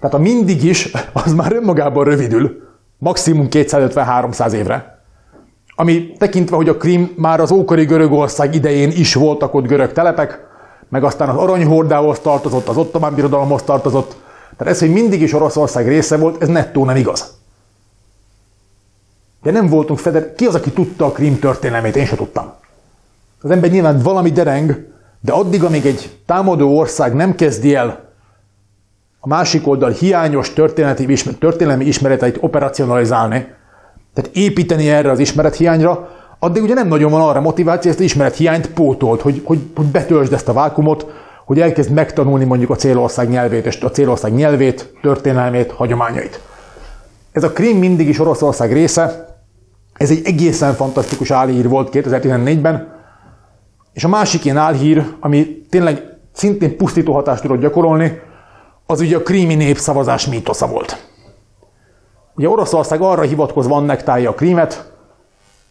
Tehát a mindig is, az már önmagában rövidül, maximum 250-300 évre. Ami tekintve, hogy a Krim már az ókori Görögország idején is voltak ott görög telepek, meg aztán az aranyhordához tartozott, az ottomán birodalomhoz tartozott. Tehát ez, hogy mindig is Oroszország része volt, ez nettó nem igaz. De nem voltunk fedel. Ki az, aki tudta a Krim történelmét? Én sem tudtam. Az ember nyilván valami dereng, de addig, amíg egy támadó ország nem kezdi el a másik oldal hiányos történeti, történelmi ismereteit operacionalizálni, tehát építeni erre az ismerethiányra, addig ugye nem nagyon van arra motiváció, ezt az ismerethiányt pótolt, hogy, hogy, hogy betöltsd ezt a vákumot, hogy elkezd megtanulni mondjuk a célország nyelvét, és a célország nyelvét, történelmét, hagyományait. Ez a Krim mindig is Oroszország része, ez egy egészen fantasztikus álhír volt 2014-ben, és a másik ilyen álhír, ami tényleg szintén pusztító hatást tudott gyakorolni, az ugye a krími népszavazás mítosza volt. Ugye Oroszország arra hivatkozva annektálja a krímet,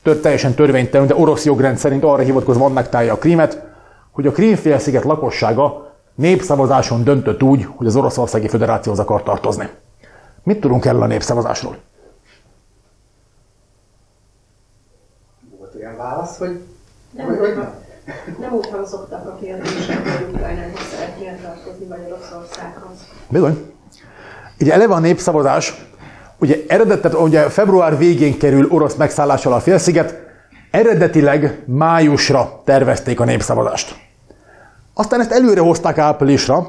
tör, teljesen törvénytelen, de orosz jogrend szerint arra hivatkozva annektálja a krímet, hogy a Krímfélsziget lakossága népszavazáson döntött úgy, hogy az Oroszországi Föderációhoz akar tartozni. Mit tudunk erről a népszavazásról? olyan válasz, hogy... Nem, hogy, hogy nem. nem úgy hangzottak a kérdések, hogy Ukrajnához szeretnél tartozni Magyarországhoz. Bizony. Ugye eleve a népszavazás, ugye eredetet, ugye február végén kerül orosz megszállás alá a félsziget, eredetileg májusra tervezték a népszavazást. Aztán ezt előre hozták áprilisra,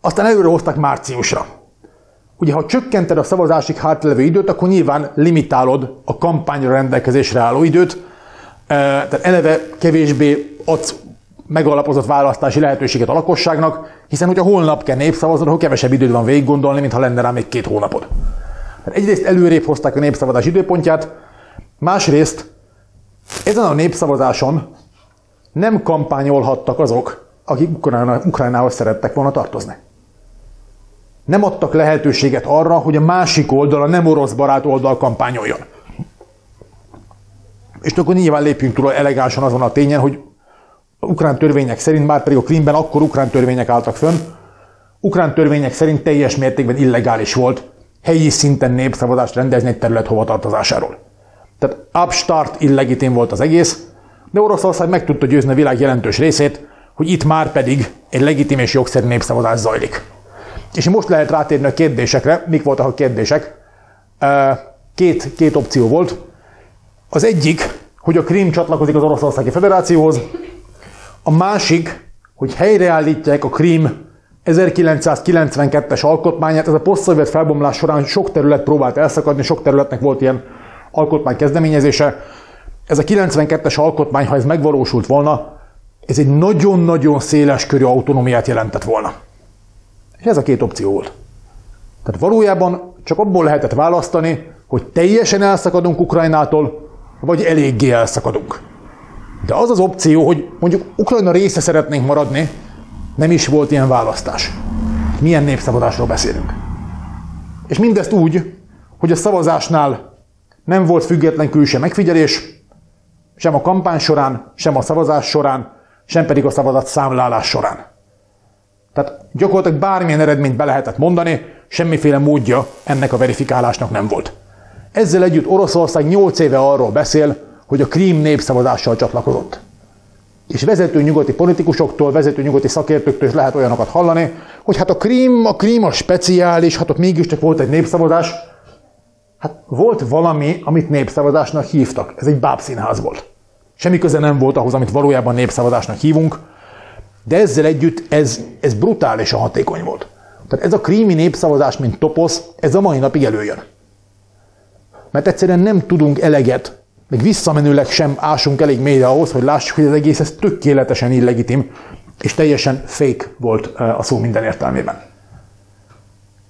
aztán előre hozták márciusra. Ugye, ha csökkented a szavazásig hátlevő időt, akkor nyilván limitálod a kampányra rendelkezésre álló időt, tehát eleve kevésbé adsz megalapozott választási lehetőséget a lakosságnak, hiszen hogyha holnap kell népszavazni, akkor kevesebb időd van végig gondolni, mint ha lenne rá még két hónapod. Tehát egyrészt előrébb hozták a népszavazás időpontját, másrészt ezen a népszavazáson nem kampányolhattak azok, akik Ukrajnához szerettek volna tartozni. Nem adtak lehetőséget arra, hogy a másik oldal, a nem orosz barát oldal kampányoljon. És akkor nyilván lépjünk túl elegánsan azon a tényen, hogy a ukrán törvények szerint, már pedig a Krimben akkor ukrán törvények álltak fönn, ukrán törvények szerint teljes mértékben illegális volt helyi szinten népszavazást rendezni egy terület hovatartozásáról. Tehát abstart illegitim volt az egész, de Oroszország meg tudta győzni a világ jelentős részét, hogy itt már pedig egy legitim és jogszerű népszavazás zajlik. És most lehet rátérni a kérdésekre. Mik voltak a kérdések? Két, két opció volt. Az egyik, hogy a Krím csatlakozik az Oroszországi Federációhoz, a másik, hogy helyreállítják a Krím 1992-es alkotmányát. Ez a poszt felbomlás során sok terület próbált elszakadni, sok területnek volt ilyen alkotmány kezdeményezése. Ez a 92-es alkotmány, ha ez megvalósult volna, ez egy nagyon-nagyon széles körű autonómiát jelentett volna. És ez a két opció volt. Tehát valójában csak abból lehetett választani, hogy teljesen elszakadunk Ukrajnától, vagy eléggé elszakadunk. De az az opció, hogy mondjuk Ukrajna része szeretnénk maradni, nem is volt ilyen választás. Milyen népszavazásról beszélünk? És mindezt úgy, hogy a szavazásnál nem volt független külső megfigyelés, sem a kampány során, sem a szavazás során, sem pedig a szavazat számlálás során. Tehát gyakorlatilag bármilyen eredményt be lehetett mondani, semmiféle módja ennek a verifikálásnak nem volt. Ezzel együtt Oroszország 8 éve arról beszél, hogy a Krím népszavazással csatlakozott. és vezető nyugati politikusoktól, vezető nyugati szakértőktől is lehet olyanokat hallani, hogy hát a krím, a krím a speciális, hát ott mégiscsak volt egy népszavazás. Hát volt valami, amit népszavazásnak hívtak. Ez egy bábszínház volt. Semmi köze nem volt ahhoz, amit valójában népszavazásnak hívunk, de ezzel együtt ez, ez brutálisan hatékony volt. Tehát ez a krími népszavazás, mint toposz, ez a mai napig előjön. Mert egyszerűen nem tudunk eleget, meg visszamenőleg sem ásunk elég mélyre ahhoz, hogy lássuk, hogy az egész ez tökéletesen illegitim, és teljesen fake volt a szó minden értelmében.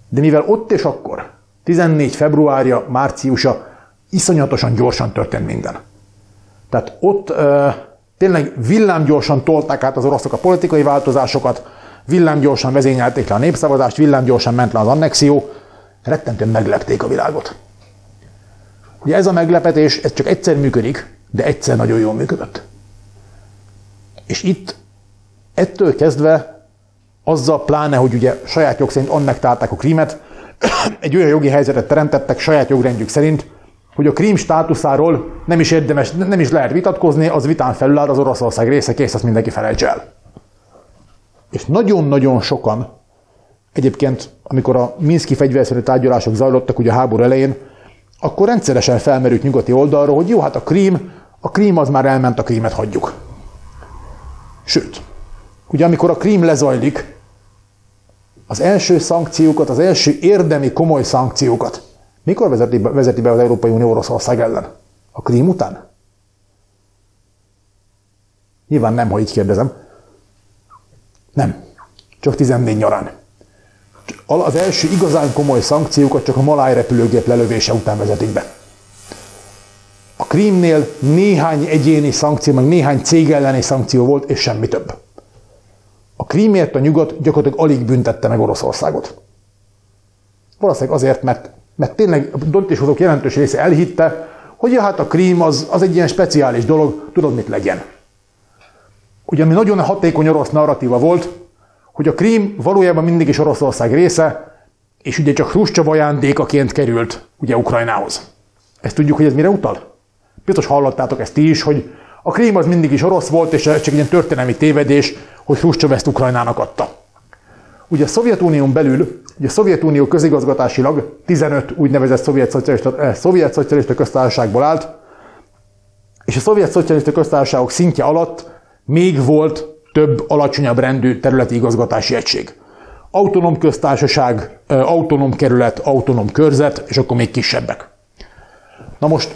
De mivel ott és akkor, 14 februárja, márciusa, iszonyatosan gyorsan történt minden. Tehát ott tényleg villámgyorsan tolták át az oroszok a politikai változásokat, villámgyorsan vezényelték le a népszavazást, villámgyorsan ment le az annexió, rettentően meglepték a világot. Ugye ez a meglepetés, ez csak egyszer működik, de egyszer nagyon jól működött. És itt ettől kezdve azzal pláne, hogy ugye saját jog szerint annektálták a krímet, egy olyan jogi helyzetet teremtettek saját jogrendjük szerint, hogy a krím státuszáról nem is érdemes, nem is lehet vitatkozni, az vitán felül áll az Oroszország része, kész, azt mindenki felejts el. És nagyon-nagyon sokan, egyébként, amikor a Minszki fegyverszerű tárgyalások zajlottak ugye a háború elején, akkor rendszeresen felmerült nyugati oldalról, hogy jó, hát a krím, a krím az már elment, a krímet hagyjuk. Sőt, ugye amikor a krím lezajlik, az első szankciókat, az első érdemi komoly szankciókat mikor vezeti be, vezeti be az Európai Unió Oroszország ellen? A krím után? Nyilván nem, ha így kérdezem. Nem. Csak 14 nyarán. Az első igazán komoly szankciókat csak a maláj repülőgép lelövése után vezetik be. A krímnél néhány egyéni szankció, meg néhány cég elleni szankció volt, és semmi több. A krímért a nyugat gyakorlatilag alig büntette meg Oroszországot. Valószínűleg azért, mert, mert tényleg a döntéshozók jelentős része elhitte, hogy ja, hát a krím az, az egy ilyen speciális dolog, tudod mit legyen. Ugye ami nagyon hatékony orosz narratíva volt, hogy a krím valójában mindig is Oroszország része, és ugye csak Hruscsov ajándékaként került ugye Ukrajnához. Ezt tudjuk, hogy ez mire utal? Biztos hallottátok ezt ti is, hogy a krím az mindig is orosz volt, és csak egy ilyen történelmi tévedés, hogy Hruscsov ezt Ukrajnának adta. Ugye a Szovjetunión belül, ugye a Szovjetunió közigazgatásilag 15 úgynevezett szovjet szocialista, eh, szovjet szocialista köztársaságból állt, és a szovjet szocialista köztársaságok szintje alatt még volt több alacsonyabb rendű területi igazgatási egység. Autonóm köztársaság, autonóm kerület, autonóm körzet, és akkor még kisebbek. Na most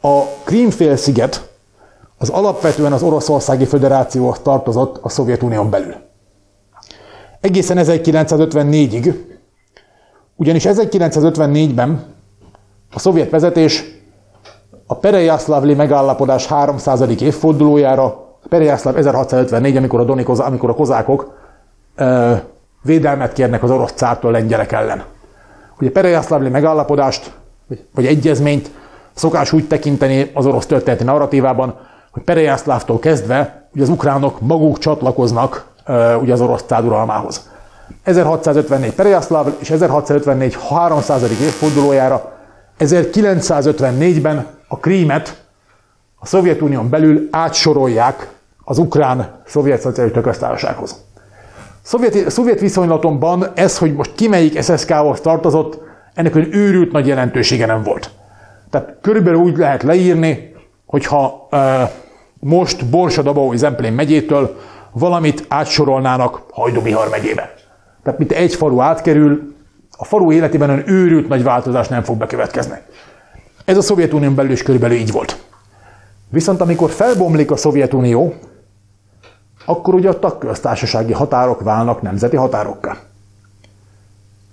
a Krímfélsziget az alapvetően az Oroszországi Föderációhoz tartozott a Szovjetunión belül. Egészen 1954-ig, ugyanis 1954-ben a szovjet vezetés a Perejaszlavli megállapodás 300. évfordulójára Periászláv 1654, amikor a, Doni, amikor a kozákok ö, védelmet kérnek az orosz cártól lengyelek ellen. Ugye Periászlávli megállapodást, vagy, egyezményt szokás úgy tekinteni az orosz történeti narratívában, hogy Perejászlávtól kezdve ugye az ukránok maguk csatlakoznak ö, ugye az orosz cár uralmához. 1654 Perejászláv és 1654 300. évfordulójára 1954-ben a Krímet a Szovjetunión belül átsorolják az ukrán szovjet szocialista köztársasághoz. Szovjet, szovjet viszonylatomban ez, hogy most ki melyik SSK-hoz tartozott, ennek olyan őrült nagy jelentősége nem volt. Tehát körülbelül úgy lehet leírni, hogyha e, most Borsod-Abaúj Zemplén megyétől valamit átsorolnának Hajdubihar megyébe. Tehát mint egy falu átkerül, a falu életében olyan őrült nagy változás nem fog bekövetkezni. Ez a Szovjetunión belül is körülbelül így volt. Viszont amikor felbomlik a Szovjetunió, akkor ugye a tagköztársasági határok válnak nemzeti határokká.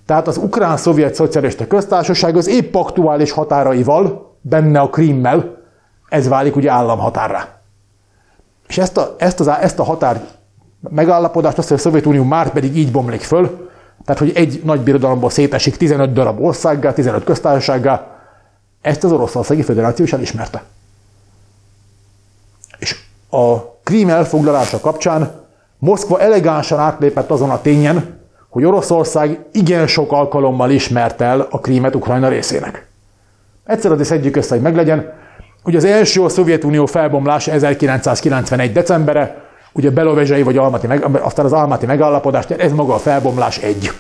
Tehát az ukrán-szovjet szocialista köztársaság az épp aktuális határaival, benne a Krímmel, ez válik ugye államhatárra. És ezt a, ezt, az, ezt a határ megállapodást azt, hogy a Szovjetunió már pedig így bomlik föl, tehát hogy egy nagy birodalomból szétesik 15 darab országgá, 15 köztársasággá, ezt az Oroszországi Föderáció is elismerte. És a Krím elfoglalása kapcsán Moszkva elegánsan átlépett azon a tényen, hogy Oroszország igen sok alkalommal ismert el a Krímet Ukrajna részének. Egyszer azért szedjük össze, hogy meglegyen. Ugye az első a Szovjetunió felbomlása 1991. decembere, ugye Belovezsei vagy Almati, meg, aztán az Almati megállapodás, ez maga a felbomlás egy,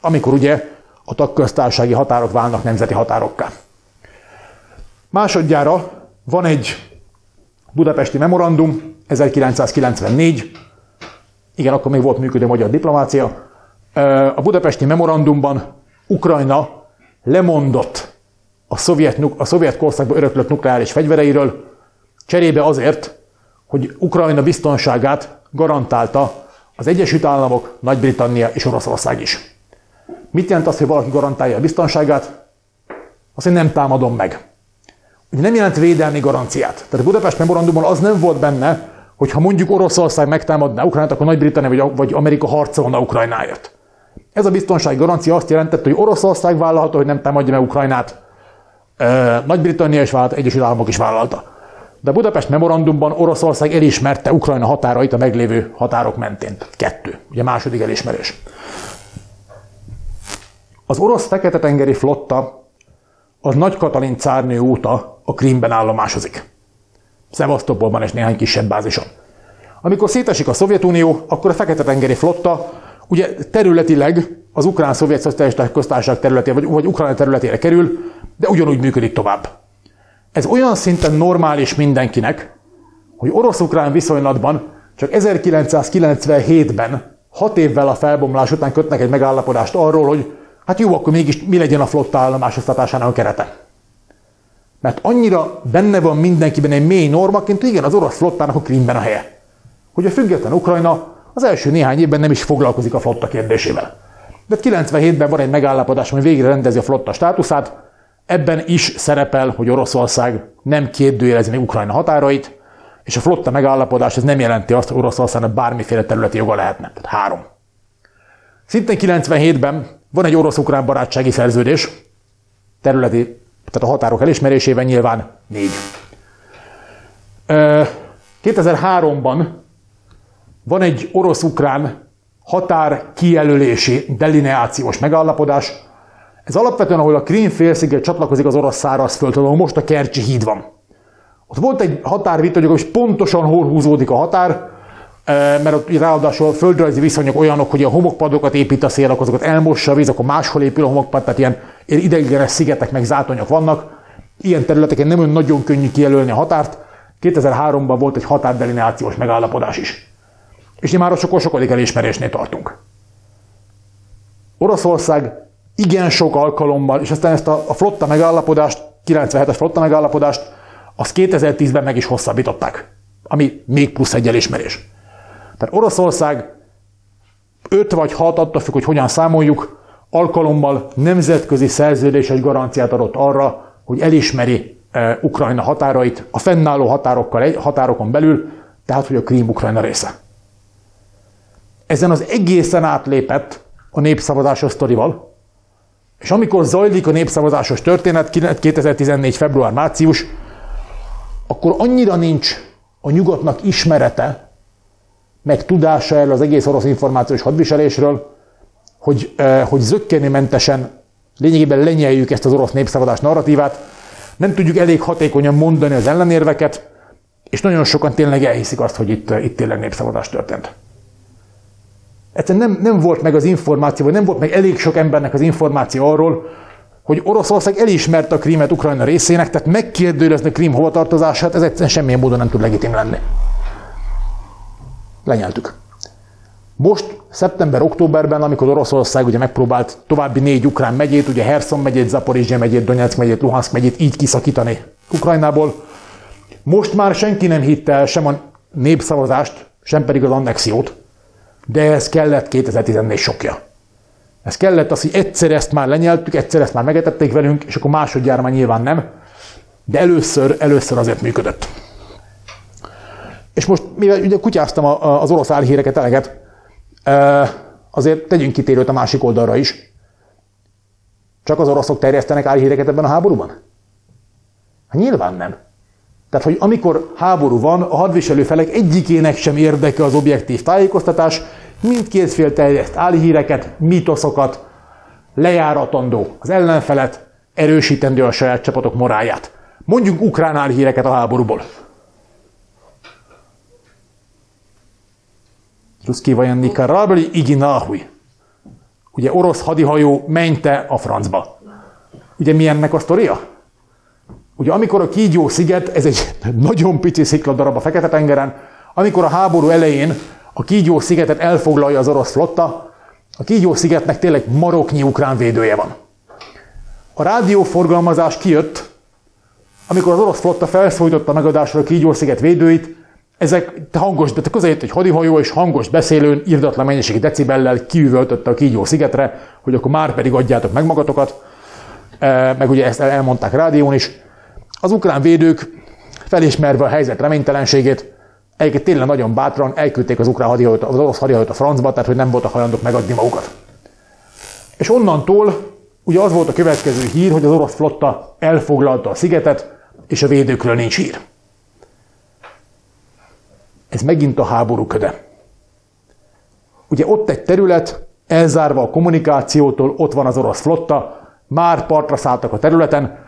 amikor ugye a tagköztársasági határok válnak nemzeti határokká. Másodjára van egy budapesti memorandum, 1994, igen, akkor még volt működő magyar diplomácia. A budapesti memorandumban Ukrajna lemondott a szovjet, a szovjet korszakban öröklött nukleáris fegyvereiről, cserébe azért, hogy Ukrajna biztonságát garantálta az Egyesült Államok, Nagy-Britannia és Oroszország is. Mit jelent az, hogy valaki garantálja a biztonságát? Azt, hogy nem támadom meg. Ugye nem jelent védelmi garanciát. Tehát a Budapest memorandumban az nem volt benne, hogy ha mondjuk Oroszország megtámadná Ukrajnát, akkor Nagy-Britannia vagy, vagy Amerika harcolna Ukrajnáért. Ez a biztonsági garancia azt jelentette, hogy Oroszország vállalta, hogy nem támadja meg Ukrajnát, Nagy-Britannia is vállalta, Egyesült Államok is vállalta. De a Budapest memorandumban Oroszország elismerte Ukrajna határait a meglévő határok mentén. Kettő. Ugye második elismerés. Az orosz Fekete-tengeri flotta az Nagy Katalin cárnő óta a Krímben állomásozik. Szevasztopolban és néhány kisebb bázison. Amikor szétesik a Szovjetunió, akkor a Fekete-tengeri flotta ugye területileg az ukrán-szovjet szocialista köztársaság területére, vagy, vagy Ukrajna területére kerül, de ugyanúgy működik tovább. Ez olyan szinten normális mindenkinek, hogy orosz-ukrán viszonylatban csak 1997-ben, hat évvel a felbomlás után kötnek egy megállapodást arról, hogy hát jó, akkor mégis mi legyen a flotta állomásosztatásának a kerete. Mert annyira benne van mindenkiben egy mély normaként, igen, az orosz flottának a Krímben a helye. Hogy a független Ukrajna az első néhány évben nem is foglalkozik a flotta kérdésével. De 97-ben van egy megállapodás, ami végre rendezi a flotta státuszát, ebben is szerepel, hogy Oroszország nem kérdőjelezi meg Ukrajna határait, és a flotta megállapodás ez nem jelenti azt, hogy Oroszországnak bármiféle területi joga lehetne. Tehát három. Szintén 97-ben van egy orosz-ukrán barátsági szerződés, területi tehát a határok elismerésében nyilván négy. 2003-ban van egy orosz-ukrán határ kijelölési delineációs megállapodás. Ez alapvetően, ahol a Krím félsziget csatlakozik az orosz szárazföld, ahol most a Kercsi híd van. Ott volt egy határvita, hogy pontosan hol húzódik a határ, mert ott ráadásul a földrajzi viszonyok olyanok, hogy a homokpadokat épít a szél, azokat elmossa a víz, akkor máshol épül a homokpad, tehát ilyen ideiglenes szigetek meg zátonyok vannak. Ilyen területeken nem olyan nagyon könnyű kijelölni a határt. 2003-ban volt egy határdelineációs megállapodás is. És már a sokkal sokadik elismerésnél tartunk. Oroszország igen sok alkalommal, és aztán ezt a, a flotta megállapodást, 97-es flotta megállapodást, azt 2010-ben meg is hosszabbították, ami még plusz egy elismerés. Tehát Oroszország 5 vagy 6, attól függ, hogy hogyan számoljuk, alkalommal nemzetközi szerződéses garanciát adott arra, hogy elismeri e, Ukrajna határait a fennálló határokkal, határokon belül, tehát hogy a Krím Ukrajna része. Ezen az egészen átlépett a népszavazásos sztorival, és amikor zajlik a népszavazásos történet, 2014. február-március, akkor annyira nincs a nyugatnak ismerete meg tudása erről az egész orosz információs hadviselésről, hogy, hogy zöggenőmentesen lényegében lenyeljük ezt az orosz népszavazás narratívát, nem tudjuk elég hatékonyan mondani az ellenérveket, és nagyon sokan tényleg elhiszik azt, hogy itt, itt tényleg népszavazás történt. Egyszerűen nem, nem volt meg az információ, vagy nem volt meg elég sok embernek az információ arról, hogy Oroszország elismerte a Krímet Ukrajna részének, tehát megkérdőjelezni a Krím hovatartozását, ez egyszerűen semmilyen módon nem tud legitim lenni lenyeltük. Most szeptember-októberben, amikor Oroszország ugye megpróbált további négy ukrán megyét, ugye Herson megyét, Zaporizsia megyét, Donetsk megyét, Luhansk megyét így kiszakítani Ukrajnából, most már senki nem hitte el sem a népszavazást, sem pedig az annexiót, de ez kellett 2014 sokja. Ez kellett az, hogy egyszer ezt már lenyeltük, egyszer ezt már megetették velünk, és akkor másodjára már nyilván nem, de először, először azért működött. És most, mivel ugye kutyáztam az orosz álhíreket eleget, azért tegyünk kitérőt a másik oldalra is. Csak az oroszok terjesztenek álhíreket ebben a háborúban? Hát nyilván nem. Tehát, hogy amikor háború van, a hadviselő felek egyikének sem érdeke az objektív tájékoztatás, mindkét fél terjeszt álhíreket, mitoszokat, lejáratandó az ellenfelet, erősítendő a saját csapatok moráját. Mondjunk ukrán álhíreket a háborúból. Ruszkivajanni karabli iginahui. Ugye orosz hadihajó mente a francba. Ugye mi ennek a sztoria? Ugye amikor a Kígyó sziget, ez egy nagyon pici szikladarab a Fekete-tengeren, amikor a háború elején a Kígyó szigetet elfoglalja az orosz flotta, a Kígyó szigetnek tényleg maroknyi ukrán védője van. A rádióforgalmazás kijött, amikor az orosz flotta felszólította megadásra a Kígyó sziget védőit, ezek hangos, de között egy hadihajó és hangos beszélőn, írdatlan mennyiségi decibellel kiüvöltötte a Kígyó szigetre, hogy akkor már pedig adjátok meg magatokat, e, meg ugye ezt elmondták rádión is. Az ukrán védők felismerve a helyzet reménytelenségét, egyébként tényleg nagyon bátran elküldték az ukrán hadihajót, az orosz hadihajót a francba, tehát hogy nem voltak hajlandók megadni magukat. És onnantól ugye az volt a következő hír, hogy az orosz flotta elfoglalta a szigetet, és a védőkről nincs hír. Ez megint a háború köde. Ugye ott egy terület, elzárva a kommunikációtól, ott van az orosz flotta, már partra szálltak a területen,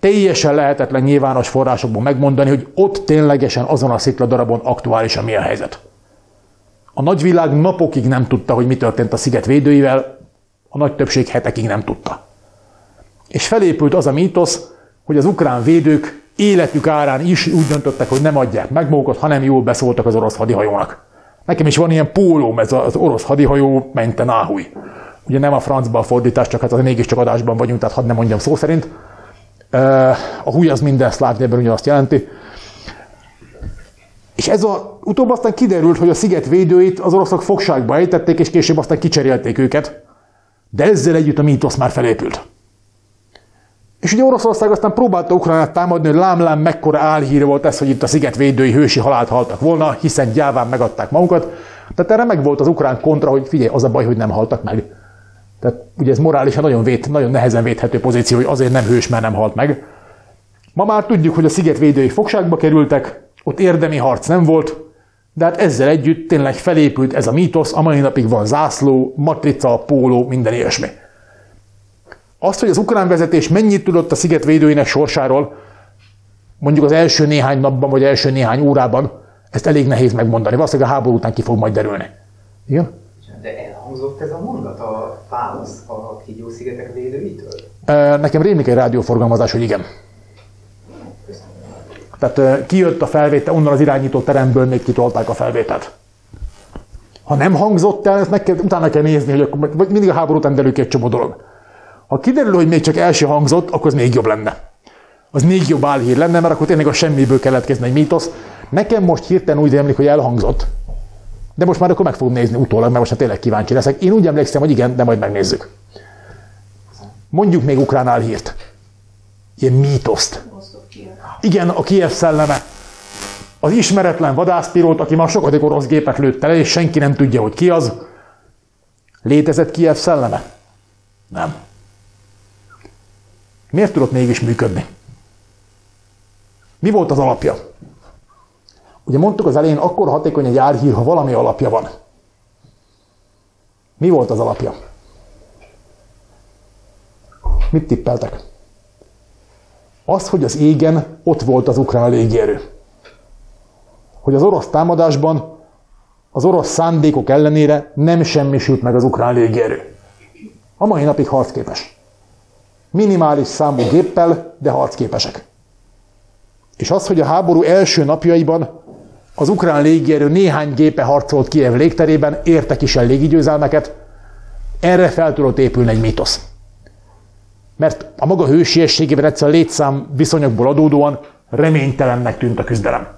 teljesen lehetetlen nyilvános forrásokból megmondani, hogy ott ténylegesen azon a szikladarabon aktuálisan mi a helyzet. A nagyvilág napokig nem tudta, hogy mi történt a sziget védőivel, a nagy többség hetekig nem tudta. És felépült az a mítosz, hogy az ukrán védők életük árán is úgy döntöttek, hogy nem adják meg magukat, hanem jól beszóltak az orosz hadihajónak. Nekem is van ilyen pólóm, ez az orosz hadihajó mente náhúj. Ugye nem a francban a fordítás, csak hát az mégiscsak adásban vagyunk, tehát hadd nem mondjam szó szerint. A húj az minden szláv nyelven ugyanazt jelenti. És ez a, utóbb aztán kiderült, hogy a sziget védőit az oroszok fogságba ejtették, és később aztán kicserélték őket. De ezzel együtt a mítosz már felépült. És ugye Oroszország aztán próbálta Ukrajnát támadni, hogy lám-lám mekkora álhír volt ez, hogy itt a sziget védői hősi halált haltak volna, hiszen gyáván megadták magukat. Tehát erre meg volt az ukrán kontra, hogy figyelj, az a baj, hogy nem haltak meg. Tehát ugye ez morálisan nagyon, vét, nagyon nehezen védhető pozíció, hogy azért nem hős, mert nem halt meg. Ma már tudjuk, hogy a sziget védői fogságba kerültek, ott érdemi harc nem volt, de hát ezzel együtt tényleg felépült ez a mítosz, a mai napig van zászló, matrica, póló, minden ilyesmi. Azt, hogy az ukrán vezetés mennyit tudott a sziget védőinek sorsáról, mondjuk az első néhány napban, vagy első néhány órában, ezt elég nehéz megmondani. Valószínűleg a háború után ki fog majd derülni. Igen? De elhangzott ez a mondat a válasz a Kígyó szigetek védőitől? Nekem rémlik egy rádióforgalmazás, hogy igen. Tehát kijött a felvétel, onnan az irányító teremből még kitolták a felvételt. Ha nem hangzott el, ezt meg kell, utána kell nézni, hogy akkor, vagy mindig a háború után derül egy csomó dolog. Ha kiderül, hogy még csak első hangzott, akkor az még jobb lenne. Az még jobb álhír lenne, mert akkor tényleg a semmiből keletkezne egy mítosz. Nekem most hirtelen úgy emlik, hogy elhangzott. De most már akkor meg fogom nézni utólag, mert most már tényleg kíváncsi leszek. Én úgy emlékszem, hogy igen, de majd megnézzük. Mondjuk még ukrán álhírt. Ilyen mítoszt. Igen, a Kiev szelleme. Az ismeretlen vadászpilót, aki már sokadik orosz gépet lőtt le, és senki nem tudja, hogy ki az. Létezett Kiev szelleme? Nem. Miért tudott mégis működni? Mi volt az alapja? Ugye mondtuk az elején, akkor hatékony egy árhír, ha valami alapja van. Mi volt az alapja? Mit tippeltek? Az, hogy az égen ott volt az ukrán légierő. Hogy az orosz támadásban az orosz szándékok ellenére nem semmisült meg az ukrán légierő. A mai napig harcképes. Minimális számú géppel, de harcképesek. És az, hogy a háború első napjaiban az ukrán légierő néhány gépe harcolt Kiev légterében, értek is el légigyőzelmeket, erre fel tudott épülni egy mítosz. Mert a maga hősiességében egyszer a létszám viszonyokból adódóan reménytelennek tűnt a küzdelem.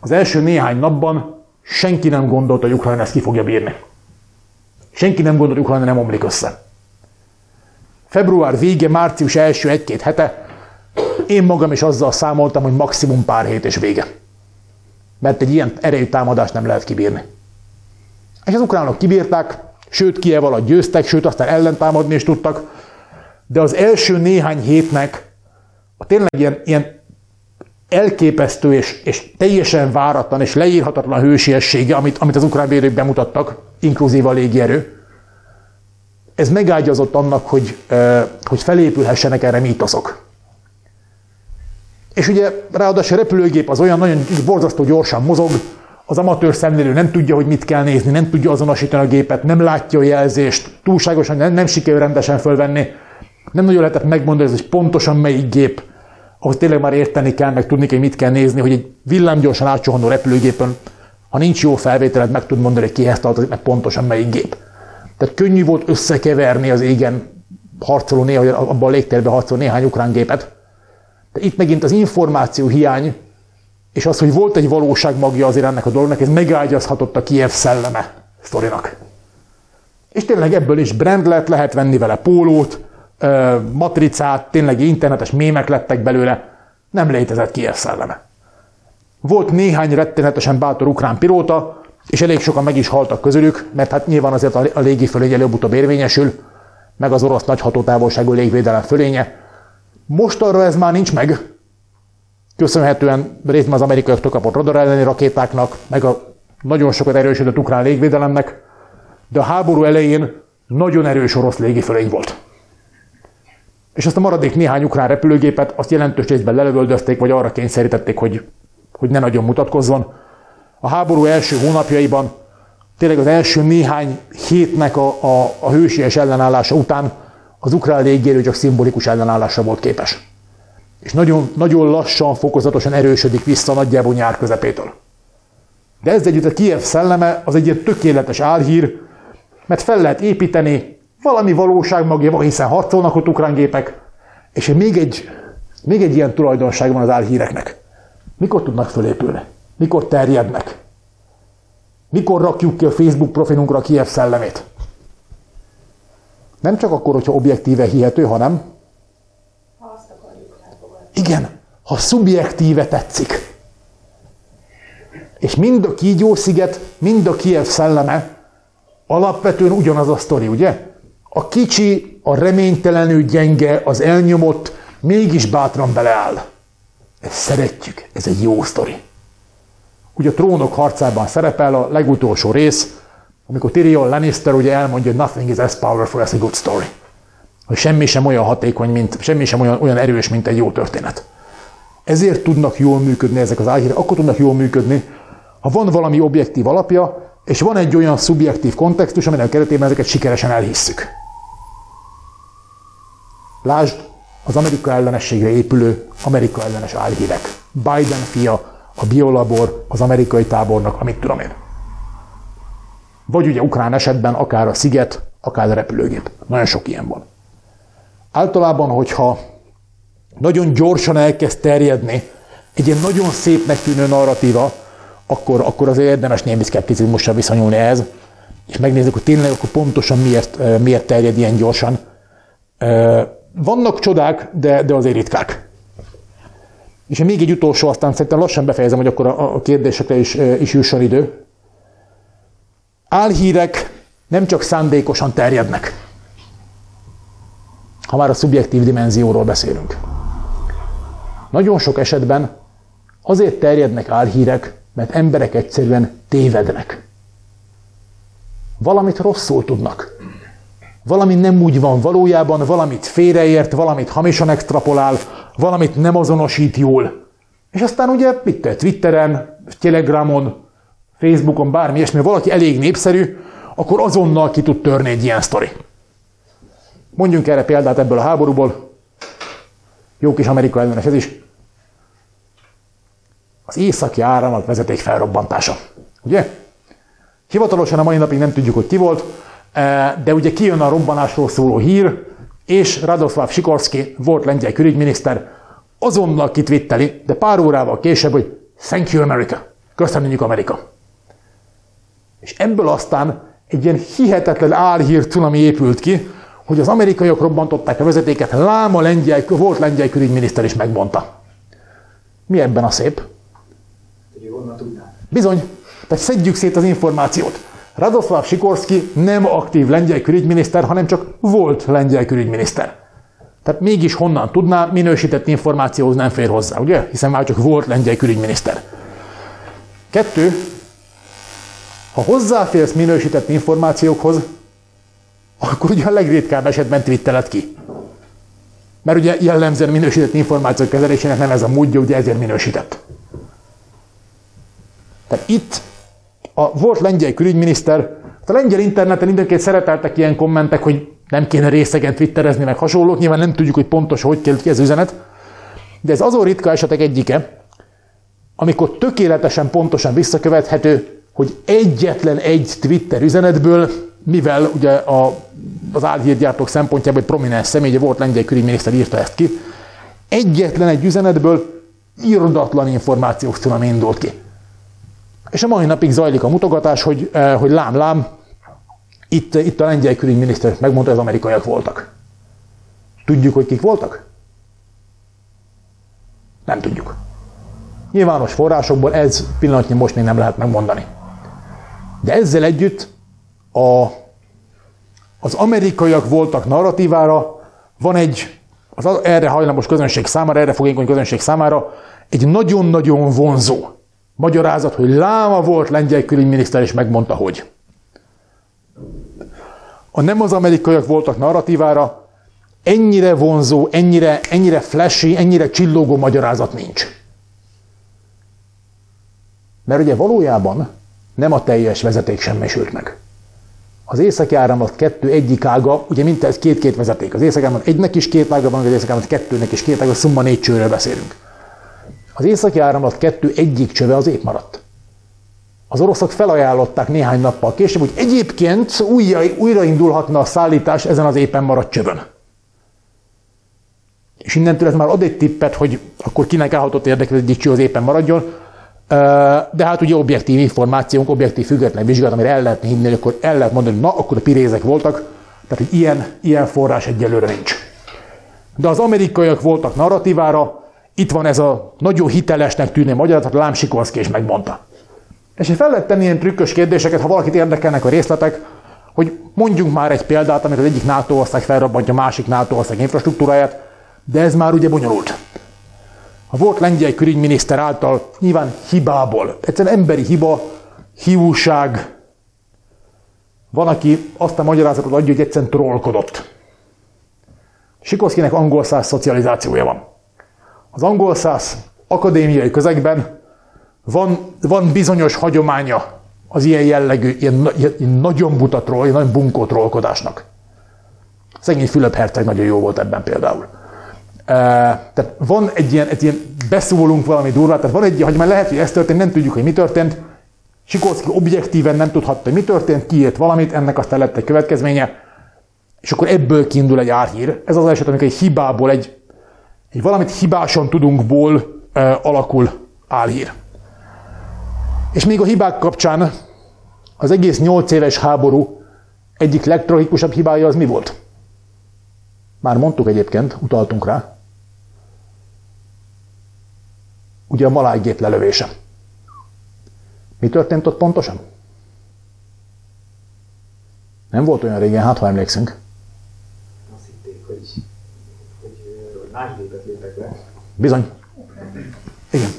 Az első néhány napban senki nem gondolta, hogy Ukrajna ezt ki fogja bírni. Senki nem gondolta, hogy Ukrajna nem omlik össze. Február vége, március első egy-két hete én magam is azzal számoltam, hogy maximum pár hét és vége. Mert egy ilyen erejű támadást nem lehet kibírni. És az ukránok kibírták, sőt Kiev alatt győztek, sőt aztán ellentámadni is tudtak, de az első néhány hétnek a tényleg ilyen, ilyen elképesztő és, és teljesen váratlan és leírhatatlan hősiessége, amit, amit az ukrán védők bemutattak, inkluzív a légierő, ez megágyazott annak, hogy, hogy felépülhessenek erre mítoszok. És ugye ráadásul a repülőgép az olyan nagyon borzasztó gyorsan mozog, az amatőr szemlélő nem tudja, hogy mit kell nézni, nem tudja azonosítani a gépet, nem látja a jelzést, túlságosan nem, nem sikerül rendesen fölvenni, nem nagyon lehetett megmondani, hogy pontosan melyik gép, ahhoz tényleg már érteni kell, meg tudni kell, mit kell nézni, hogy egy villámgyorsan átsuhanó repülőgépen, ha nincs jó felvételed, meg tud mondani, hogy kihez tartozik, meg pontosan melyik gép. Tehát könnyű volt összekeverni az égen harcoló, néha, abban a légtérben harcoló néhány ukrán gépet. De itt megint az információ hiány, és az, hogy volt egy valóság magja azért ennek a dolognak, ez megágyazhatott a Kiev szelleme sztorinak. És tényleg ebből is brand lett, lehet venni vele pólót, matricát, tényleg internetes mémek lettek belőle, nem létezett Kiev szelleme. Volt néhány rettenetesen bátor ukrán pilóta, és elég sokan meg is haltak közülük, mert hát nyilván azért a légi fölény előbb-utóbb érvényesül, meg az orosz nagy hatótávolságú légvédelem fölénye. Most arra ez már nincs meg, köszönhetően részben az amerikaiaktól kapott radar elleni rakétáknak, meg a nagyon sokat erősödött ukrán légvédelemnek, de a háború elején nagyon erős orosz légifölény volt. És azt a maradék néhány ukrán repülőgépet azt jelentős részben lelövöldözték, vagy arra kényszerítették, hogy, hogy ne nagyon mutatkozzon. A háború első hónapjaiban, tényleg az első néhány hétnek a, a, a hősies ellenállása után az ukrán légierő csak szimbolikus ellenállásra volt képes. És nagyon, nagyon lassan, fokozatosan erősödik vissza nagyjából nyár közepétől. De ez együtt a Kiev szelleme az egy ilyen tökéletes álhír, mert fel lehet építeni, valami valóság magja hiszen harcolnak ott ukrán gépek, és még egy, még egy ilyen tulajdonság van az álhíreknek. Mikor tudnak fölépülni? Mikor terjednek? Mikor rakjuk ki a Facebook profilunkra Kiev szellemét? Nem csak akkor, hogyha objektíve hihető, hanem igen, ha szubjektíve tetszik. És mind a Kígyó-sziget, mind a Kiev szelleme alapvetően ugyanaz a sztori, ugye? A kicsi, a reménytelenül gyenge, az elnyomott, mégis bátran beleáll. Ezt szeretjük, ez egy jó sztori. Ugye a trónok harcában szerepel a legutolsó rész, amikor Tyrion Lannister ugye elmondja, hogy nothing is as powerful as a good story. Hogy semmi sem olyan hatékony, mint, semmi sem olyan, olyan erős, mint egy jó történet. Ezért tudnak jól működni ezek az álhírek, akkor tudnak jól működni, ha van valami objektív alapja, és van egy olyan szubjektív kontextus, aminek keretében ezeket sikeresen elhisszük. Lásd az Amerika ellenességre épülő Amerika ellenes álhírek. Biden fia, a biolabor, az amerikai tábornak, amit tudom én. Vagy ugye ukrán esetben akár a sziget, akár a repülőgép. Nagyon sok ilyen van. Általában, hogyha nagyon gyorsan elkezd terjedni egy ilyen nagyon szépnek tűnő narratíva, akkor, akkor azért érdemes némi szkepticizmussal viszonyulni ehhez, és megnézzük, hogy tényleg akkor pontosan miért, miért terjed ilyen gyorsan. Vannak csodák, de, de azért ritkák. És még egy utolsó, aztán szerintem lassan befejezem, hogy akkor a, kérdésekre is, is jusson idő. Álhírek nem csak szándékosan terjednek, ha már a szubjektív dimenzióról beszélünk. Nagyon sok esetben azért terjednek álhírek, mert emberek egyszerűen tévednek. Valamit rosszul tudnak. Valami nem úgy van valójában, valamit félreért, valamit hamisan extrapolál, valamit nem azonosít jól. És aztán ugye mit te, Twitteren, Telegramon, Facebookon, bármi ilyesmi, valaki elég népszerű, akkor azonnal ki tud törni egy ilyen sztori. Mondjunk erre példát ebből a háborúból. Jó kis Amerika ellenes ez is. Az északi áramlat vezeték felrobbantása. Ugye? Hivatalosan a mai napig nem tudjuk, hogy ki volt, eh, de ugye kijön a robbanásról szóló hír, és Radoslav Sikorski volt lengyel külügyminiszter, azonnal kitvitteli, de pár órával később, hogy Thank you America. Köszönjük Amerika. És ebből aztán egy ilyen hihetetlen álhír cunami épült ki, hogy az amerikaiak robbantották a vezetéket, lám a lengyel, volt lengyel külügyminiszter is megmondta. Mi ebben a szép? Bizony. Tehát szedjük szét az információt. Radoslav Sikorski nem aktív lengyel külügyminiszter, hanem csak volt lengyel külügyminiszter. Tehát mégis honnan tudná, minősített információhoz nem fér hozzá, ugye? Hiszen már csak volt lengyel külügyminiszter. Kettő, ha hozzáférsz minősített információkhoz, akkor ugye a legritkább esetben twitteled ki. Mert ugye jellemzően minősített információk kezelésének nem ez a módja, ugye ezért minősített. Tehát itt A volt lengyel külügyminiszter, a lengyel interneten időnként szereteltek ilyen kommentek, hogy nem kéne részegen twitterezni, meg hasonlók. Nyilván nem tudjuk, hogy pontosan hogy kell ki ez üzenet. De ez azon ritka esetek egyike, amikor tökéletesen pontosan visszakövethető, hogy egyetlen egy Twitter üzenetből, mivel ugye a, az álhírgyártók szempontjából egy prominens személy, volt lengyel külügyminiszter írta ezt ki, egyetlen egy üzenetből irdatlan információs cunami indult ki. És a mai napig zajlik a mutogatás, hogy, eh, hogy lám, lám, itt, itt a lengyel külügyminiszter megmondta, hogy az amerikaiak voltak. Tudjuk, hogy kik voltak? Nem tudjuk. Nyilvános forrásokból ez pillanatnyi most még nem lehet megmondani. De ezzel együtt a, az amerikaiak voltak narratívára, van egy az erre hajlamos közönség számára, erre fogékony közönség számára egy nagyon-nagyon vonzó magyarázat, hogy láma volt lengyel külügyminiszter, és megmondta, hogy. A nem az amerikaiak voltak narratívára, ennyire vonzó, ennyire, ennyire flashy, ennyire csillogó magyarázat nincs. Mert ugye valójában nem a teljes vezeték semmisült meg. Az északi áramlat kettő egyik ága, ugye mint ez két-két vezeték. Az északi áramlat egynek is két ága van, az északi áramlat kettőnek is két ága, szumma négy csőről beszélünk. Az északi áramlat kettő egyik csöve az épp maradt. Az oroszok felajánlották néhány nappal később, hogy egyébként újra, újraindulhatna a szállítás ezen az éppen maradt csövön. És innentől ez már ad egy tippet, hogy akkor kinek állhatott érdekes, hogy egy cső az éppen maradjon, de hát ugye objektív információnk, objektív független vizsgálat, amire el lehetne hinni, hogy akkor el lehet mondani, hogy na, akkor a pirézek voltak, tehát hogy ilyen, ilyen forrás egyelőre nincs. De az amerikaiak voltak narratívára, itt van ez a nagyon hitelesnek tűnő magyarázat, Lám Sikorszki is megmondta. És fel lehet tenni ilyen trükkös kérdéseket, ha valakit érdekelnek a részletek, hogy mondjunk már egy példát, amikor az egyik NATO ország felrobbantja a másik NATO ország infrastruktúráját, de ez már ugye bonyolult. A volt lengyel külügyminiszter által nyilván hibából, egyszerűen emberi hiba, hiúság, van, aki azt a magyarázatot adja, hogy egyszerűen trollkodott. Sikorszkinek angol száz szocializációja van. Az angol száz akadémiai közegben van, van bizonyos hagyománya az ilyen jellegű, ilyen, ilyen nagyon buta troll, ilyen nagyon bunkó trollkodásnak. Szegény Fülöp herceg nagyon jó volt ebben például. Tehát van egy ilyen, egy ilyen beszólunk valami durvát, tehát van egy, hogy már lehet, hogy ez történt, nem tudjuk, hogy mi történt. Sikorszki objektíven nem tudhatta, hogy mi történt, kiírt valamit, ennek aztán lett egy következménye, és akkor ebből kiindul egy árhír. Ez az eset, amikor egy hibából, egy, egy valamit hibásan tudunkból e, alakul álhír. És még a hibák kapcsán az egész nyolc éves háború egyik legtragikusabb hibája az mi volt? Már mondtuk egyébként, utaltunk rá. ugye a malájgép lelövése. Mi történt ott pontosan? Nem volt olyan régen, hát ha emlékszünk. Azt hitték, hogy, hogy, hogy más gépet lépek le. Bizony. Igen.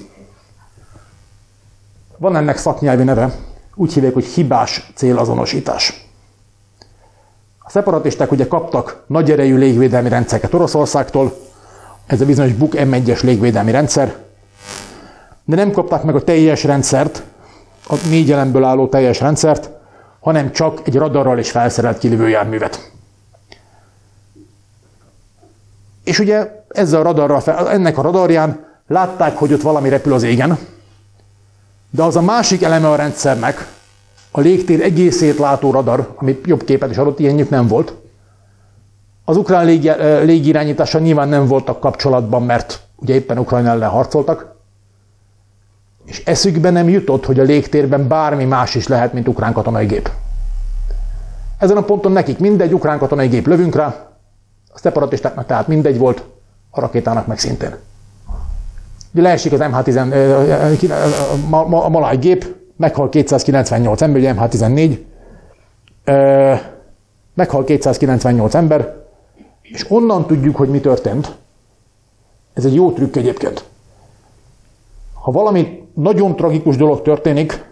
Van ennek szaknyelvi neve, úgy hívják, hogy hibás célazonosítás. A szeparatisták ugye kaptak nagy erejű légvédelmi rendszereket Oroszországtól, ez a bizonyos Buk M1-es légvédelmi rendszer, de nem kapták meg a teljes rendszert, a négy elemből álló teljes rendszert, hanem csak egy radarral is felszerelt kilövő járművet. És ugye ezzel a radarral, ennek a radarján látták, hogy ott valami repül az égen, de az a másik eleme a rendszernek, a légtér egészét látó radar, ami jobb képet is adott, ilyenjük nem volt. Az ukrán légirányítása nyilván nem voltak kapcsolatban, mert ugye éppen Ukrajna ellen harcoltak, és eszükbe nem jutott, hogy a légtérben bármi más is lehet, mint ukrán katonai gép. Ezen a ponton nekik mindegy, ukrán katonai gép lövünk rá, a szeparatistáknak tehát mindegy volt, a rakétának meg szintén. Ugye leesik az MH10, a maláj gép, meghal 298 ember, ugye MH14, meghal 298 ember, és onnan tudjuk, hogy mi történt. Ez egy jó trükk egyébként. Ha valami nagyon tragikus dolog történik,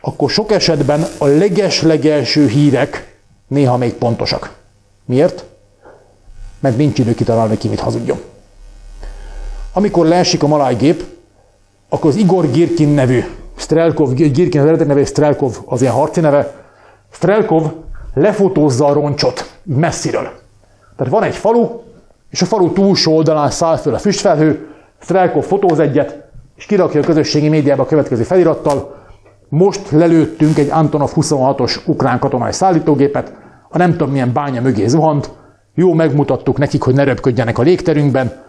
akkor sok esetben a leges-legelső hírek néha még pontosak. Miért? Mert nincs idő kitalálni, ki mit hazudjon. Amikor leesik a maláj gép, akkor az Igor Girkin nevű Strelkov, Girkin az eredeti neve, Strelkov az ilyen harci neve, Strelkov lefotózza a roncsot messziről. Tehát van egy falu, és a falu túlsó oldalán száll föl a füstfelhő, Strelkov fotóz egyet, és kirakja a közösségi médiába a következő felirattal, most lelőttünk egy Antonov 26-os ukrán katonai szállítógépet, a nem tudom milyen bánya mögé zuhant, jó megmutattuk nekik, hogy ne röpködjenek a légterünkben,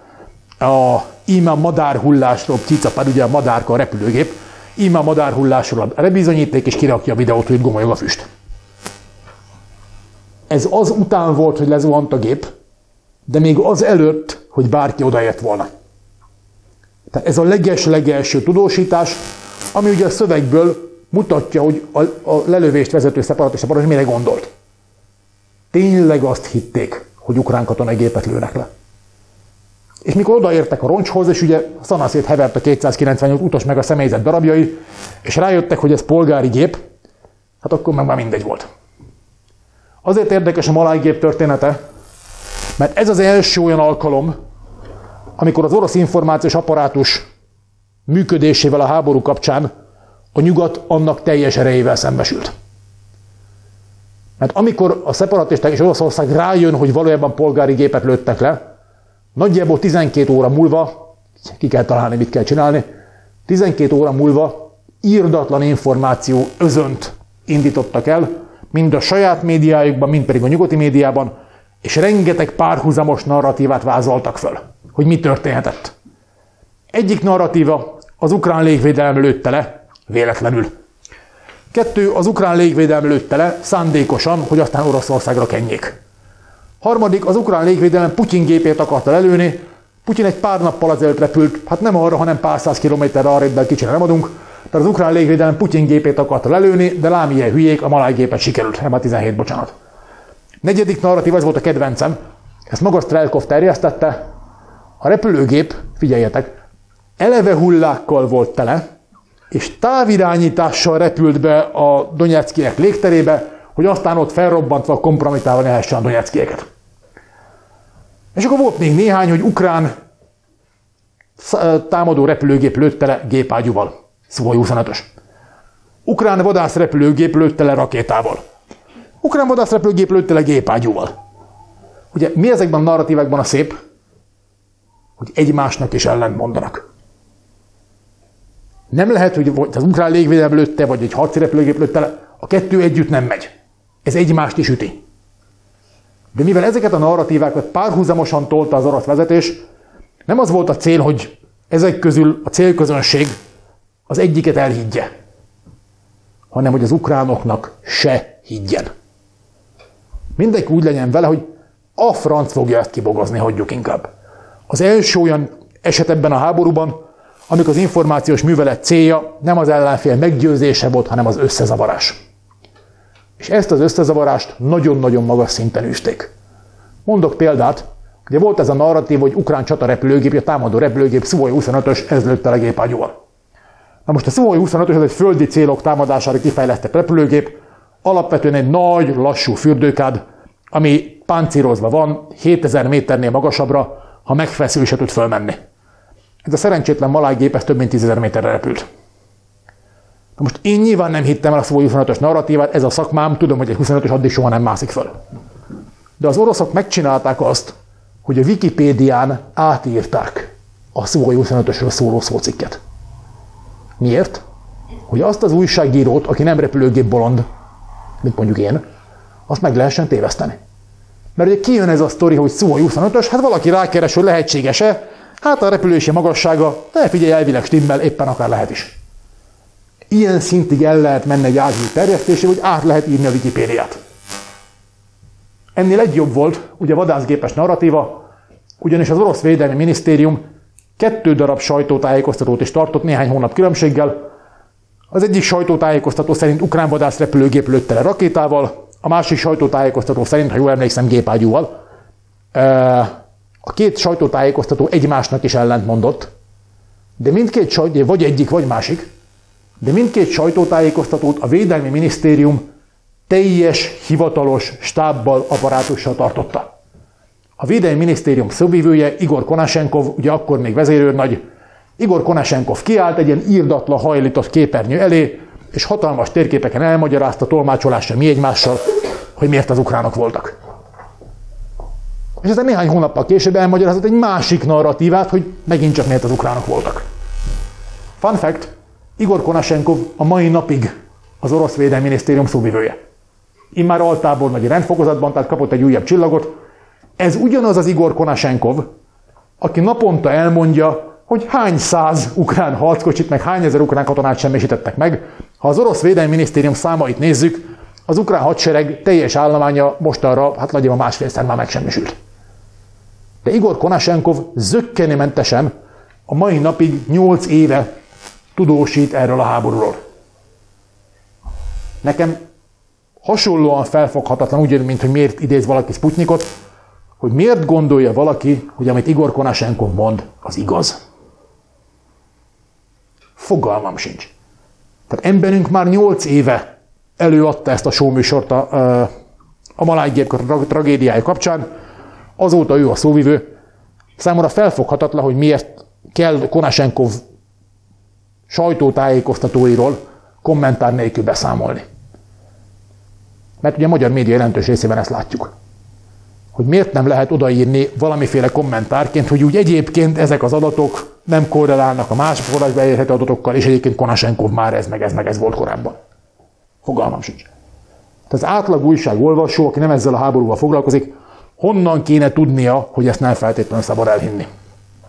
a íme a madárhullásról, cicapád, ugye a madárka a repülőgép, íme a madárhullásról a rebizonyíték, és kirakja a videót, hogy gomolyog a füst. Ez az után volt, hogy lezuhant a gép, de még az előtt, hogy bárki odaért volna. Tehát ez a leges-legelső tudósítás, ami ugye a szövegből mutatja, hogy a, a lelövést vezető szeparatista parancs mire gondolt. Tényleg azt hitték, hogy ukrán katonai gépet lőnek le. És mikor odaértek a roncshoz, és ugye szanaszét hevert a 298 utas meg a személyzet darabjai, és rájöttek, hogy ez polgári gép, hát akkor meg már mindegy volt. Azért érdekes a malájgép története, mert ez az első olyan alkalom, amikor az orosz információs apparátus működésével a háború kapcsán a nyugat annak teljes erejével szembesült. Mert amikor a szeparatisták és Oroszország rájön, hogy valójában polgári gépet lőttek le, nagyjából 12 óra múlva, ki kell találni, mit kell csinálni, 12 óra múlva írdatlan információ özönt indítottak el, mind a saját médiájukban, mind pedig a nyugati médiában, és rengeteg párhuzamos narratívát vázoltak föl, hogy mi történhetett. Egyik narratíva az ukrán légvédelem lőtte le, véletlenül. Kettő, az ukrán légvédelem lőtte le, szándékosan, hogy aztán Oroszországra kenjék. Harmadik, az ukrán légvédelem Putyin gépét akarta lelőni, Putyin egy pár nappal azért repült, hát nem arra, hanem pár száz kilométerre arra, de kicsire nem adunk, tehát az ukrán légvédelem Putyin gépét akarta lelőni, de lám ilyen hülyék, a maláj gépet sikerült, nem 17, bocsánat. Negyedik narratív, ez volt a kedvencem, ezt maga Strelkov terjesztette, a repülőgép, figyeljetek, eleve hullákkal volt tele, és távirányítással repült be a Donetszkiek légterébe, hogy aztán ott felrobbantva kompromitálva lehessen a Donetszkieket. És akkor volt még néhány, hogy ukrán támadó repülőgép lőtte le gépágyúval. Szóval 25-ös. Ukrán vadászrepülőgép lőtte le rakétával. Ukrán vadászrepülőgép lőtte le gépágyúval. Ugye mi ezekben a narratívákban a szép? Hogy egymásnak is ellent mondanak. Nem lehet, hogy az ukrán légvédelem lőtte, vagy egy harci repülőgép lőtte le, a kettő együtt nem megy. Ez egymást is üti. De mivel ezeket a narratívákat párhuzamosan tolta az orosz vezetés, nem az volt a cél, hogy ezek közül a célközönség az egyiket elhiggye, hanem hogy az ukránoknak se higgyen. Mindenki úgy legyen vele, hogy a franc fogja ezt kibogozni, hagyjuk inkább. Az első olyan eset ebben a háborúban, amikor az információs művelet célja nem az ellenfél meggyőzése volt, hanem az összezavarás. És ezt az összezavarást nagyon-nagyon magas szinten űzték. Mondok példát, ugye volt ez a narratív, hogy ukrán csatarepülőgép, a támadó repülőgép Suhoi 25-ös, ez lőtte a gépágyúval. Na most a Suhoi 25-ös ez egy földi célok támadására kifejlesztett repülőgép, alapvetően egy nagy, lassú fürdőkád, ami páncírozva van, 7000 méternél magasabbra, ha megfeszül, se tud fölmenni. Ez a szerencsétlen malájgép, ez több mint 10.000 méterre repült. Na most én nyilván nem hittem el a Szuvói 25-ös narratívát, ez a szakmám, tudom, hogy egy 25-ös addig soha nem mászik föl. De az oroszok megcsinálták azt, hogy a Wikipédián átírták a Szuvói 25-ösről szóló szócikket. Miért? Hogy azt az újságírót, aki nem repülőgép bolond, mint mondjuk én, azt meg lehessen téveszteni. Mert ugye kijön ez a sztori, hogy Szuvói 25-ös, hát valaki rákeres, hogy lehetséges-e, hát a repülési magassága, de figyelj, elvileg stimmel, éppen akár lehet is. Ilyen szintig el lehet menni egy álhír terjesztésé, hogy át lehet írni a Wikipédiát. Ennél egy jobb volt, ugye vadászgépes narratíva, ugyanis az orosz védelmi minisztérium kettő darab sajtótájékoztatót is tartott néhány hónap különbséggel. Az egyik sajtótájékoztató szerint ukrán vadászrepülőgép lőtte le rakétával, a másik sajtótájékoztató szerint, ha jól emlékszem, gépágyúval. A két sajtótájékoztató egymásnak is ellentmondott, de mindkét sajtó, vagy egyik, vagy másik, de mindkét sajtótájékoztatót a Védelmi Minisztérium teljes, hivatalos stábbal, apparátussal tartotta. A Védelmi Minisztérium szóvívője Igor Konashenkov, ugye akkor még vezérőrnagy, Igor Konashenkov kiállt egy ilyen írdatlan hajlított képernyő elé, és hatalmas térképeken elmagyarázta tolmácsolásra mi egymással, hogy miért az ukránok voltak. És ezzel néhány hónappal később elmagyarázott egy másik narratívát, hogy megint csak miért az ukránok voltak. Fun fact, Igor Konashenkov a mai napig az orosz védelmi minisztérium szóvivője. Immár altából nagy rendfokozatban, tehát kapott egy újabb csillagot. Ez ugyanaz az Igor Konashenkov, aki naponta elmondja, hogy hány száz ukrán harckocsit, meg hány ezer ukrán katonát semmisítettek meg. Ha az orosz védelmi minisztérium számait nézzük, az ukrán hadsereg teljes állománya mostanra, hát nagyjából másfélszer már megsemmisült. De Igor Konashenkov zöggenőmentesen a mai napig 8 éve tudósít erről a háborúról. Nekem hasonlóan felfoghatatlan, úgy mint hogy miért idéz valaki Sputnikot, hogy miért gondolja valaki, hogy amit Igor Konashenkov mond, az igaz. Fogalmam sincs. Tehát emberünk már 8 éve előadta ezt a showműsort a, a malájgép tragédiája kapcsán, azóta ő a szóvivő. Számomra felfoghatatlan, hogy miért kell Konashenkov sajtótájékoztatóiról kommentár nélkül beszámolni. Mert ugye a magyar média jelentős részében ezt látjuk. Hogy miért nem lehet odaírni valamiféle kommentárként, hogy úgy egyébként ezek az adatok nem korrelálnak a más forrásba elérhető adatokkal, és egyébként Konashenkov már ez meg ez meg ez volt korábban. Fogalmam sincs. Tehát az átlag újság olvasó, aki nem ezzel a háborúval foglalkozik, honnan kéne tudnia, hogy ezt nem feltétlenül szabad elhinni.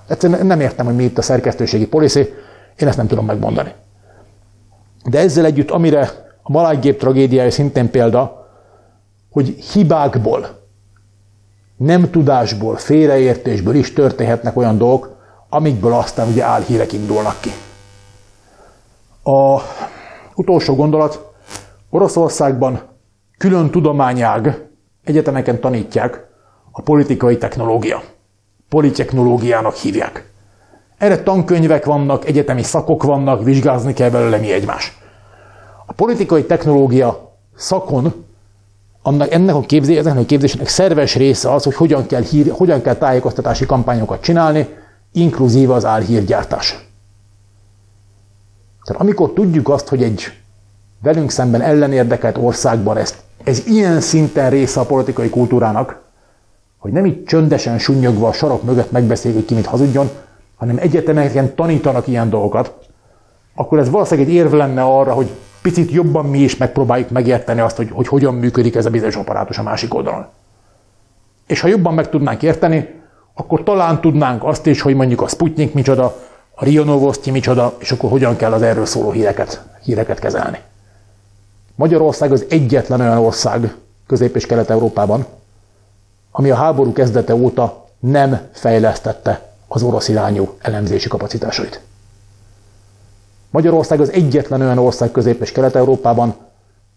Egyszerűen nem értem, hogy mi itt a szerkesztőségi policy, én ezt nem tudom megmondani. De ezzel együtt, amire a malággép tragédiája szintén példa, hogy hibákból, nem tudásból, félreértésből is történhetnek olyan dolgok, amikből aztán ugye álhírek indulnak ki. A utolsó gondolat, Oroszországban külön tudományág, egyetemeken tanítják a politikai technológia. Politechnológiának hívják. Erre tankönyvek vannak, egyetemi szakok vannak, vizsgázni kell belőle mi egymás. A politikai technológia szakon annak, ennek a képzés, ennek a képzésnek szerves része az, hogy hogyan kell, hír, hogyan kell tájékoztatási kampányokat csinálni, inkluzív az álhírgyártás. Tehát amikor tudjuk azt, hogy egy velünk szemben ellenérdekelt országban ezt, ez ilyen szinten része a politikai kultúrának, hogy nem így csöndesen sunnyogva a sarok mögött megbeszéljük ki, mit hazudjon, hanem egyetemeken tanítanak ilyen dolgokat, akkor ez valószínűleg egy érv lenne arra, hogy picit jobban mi is megpróbáljuk megérteni azt, hogy, hogy hogyan működik ez a bizonyos apparátus a másik oldalon. És ha jobban meg tudnánk érteni, akkor talán tudnánk azt is, hogy mondjuk a Sputnik micsoda, a Rio Novosti micsoda, és akkor hogyan kell az erről szóló híreket, híreket kezelni. Magyarország az egyetlen olyan ország Közép- és Kelet-Európában, ami a háború kezdete óta nem fejlesztette az orosz irányú elemzési kapacitásait. Magyarország az egyetlen olyan ország Közép- és Kelet-Európában,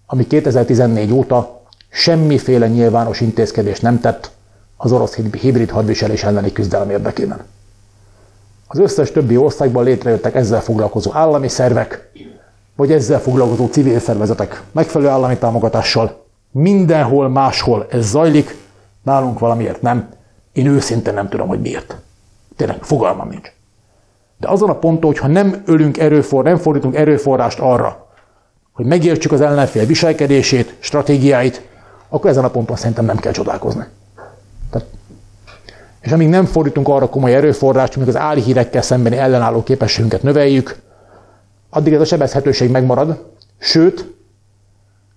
ami 2014 óta semmiféle nyilvános intézkedést nem tett az orosz hibrid hadviselés elleni küzdelem érdekében. Az összes többi országban létrejöttek ezzel foglalkozó állami szervek, vagy ezzel foglalkozó civil szervezetek megfelelő állami támogatással. Mindenhol máshol ez zajlik, nálunk valamiért nem. Én őszintén nem tudom, hogy miért. Tényleg, fogalmam nincs. De azon a ponton, hogyha nem ölünk erőfor, nem fordítunk erőforrást arra, hogy megértsük az ellenfél viselkedését, stratégiáit, akkor ezen a ponton szerintem nem kell csodálkozni. Tehát, és amíg nem fordítunk arra komoly erőforrást, amíg az álhírekkel szembeni ellenálló képességünket növeljük, addig ez a sebezhetőség megmarad, sőt,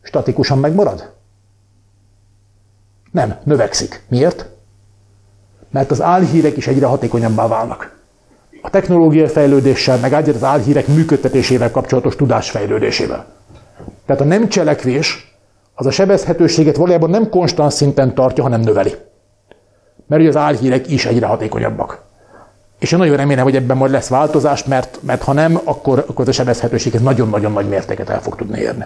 statikusan megmarad? Nem, növekszik. Miért? Mert az álhírek is egyre hatékonyabbá válnak. A technológiai fejlődéssel, meg az álhírek működtetésével kapcsolatos tudás fejlődésével. Tehát a nem cselekvés az a sebezhetőséget valójában nem konstans szinten tartja, hanem növeli. Mert ugye az álhírek is egyre hatékonyabbak. És én nagyon remélem, hogy ebben majd lesz változás, mert, mert ha nem, akkor, akkor a sebezhetőség ez nagyon-nagyon nagy mértéket el fog tudni érni.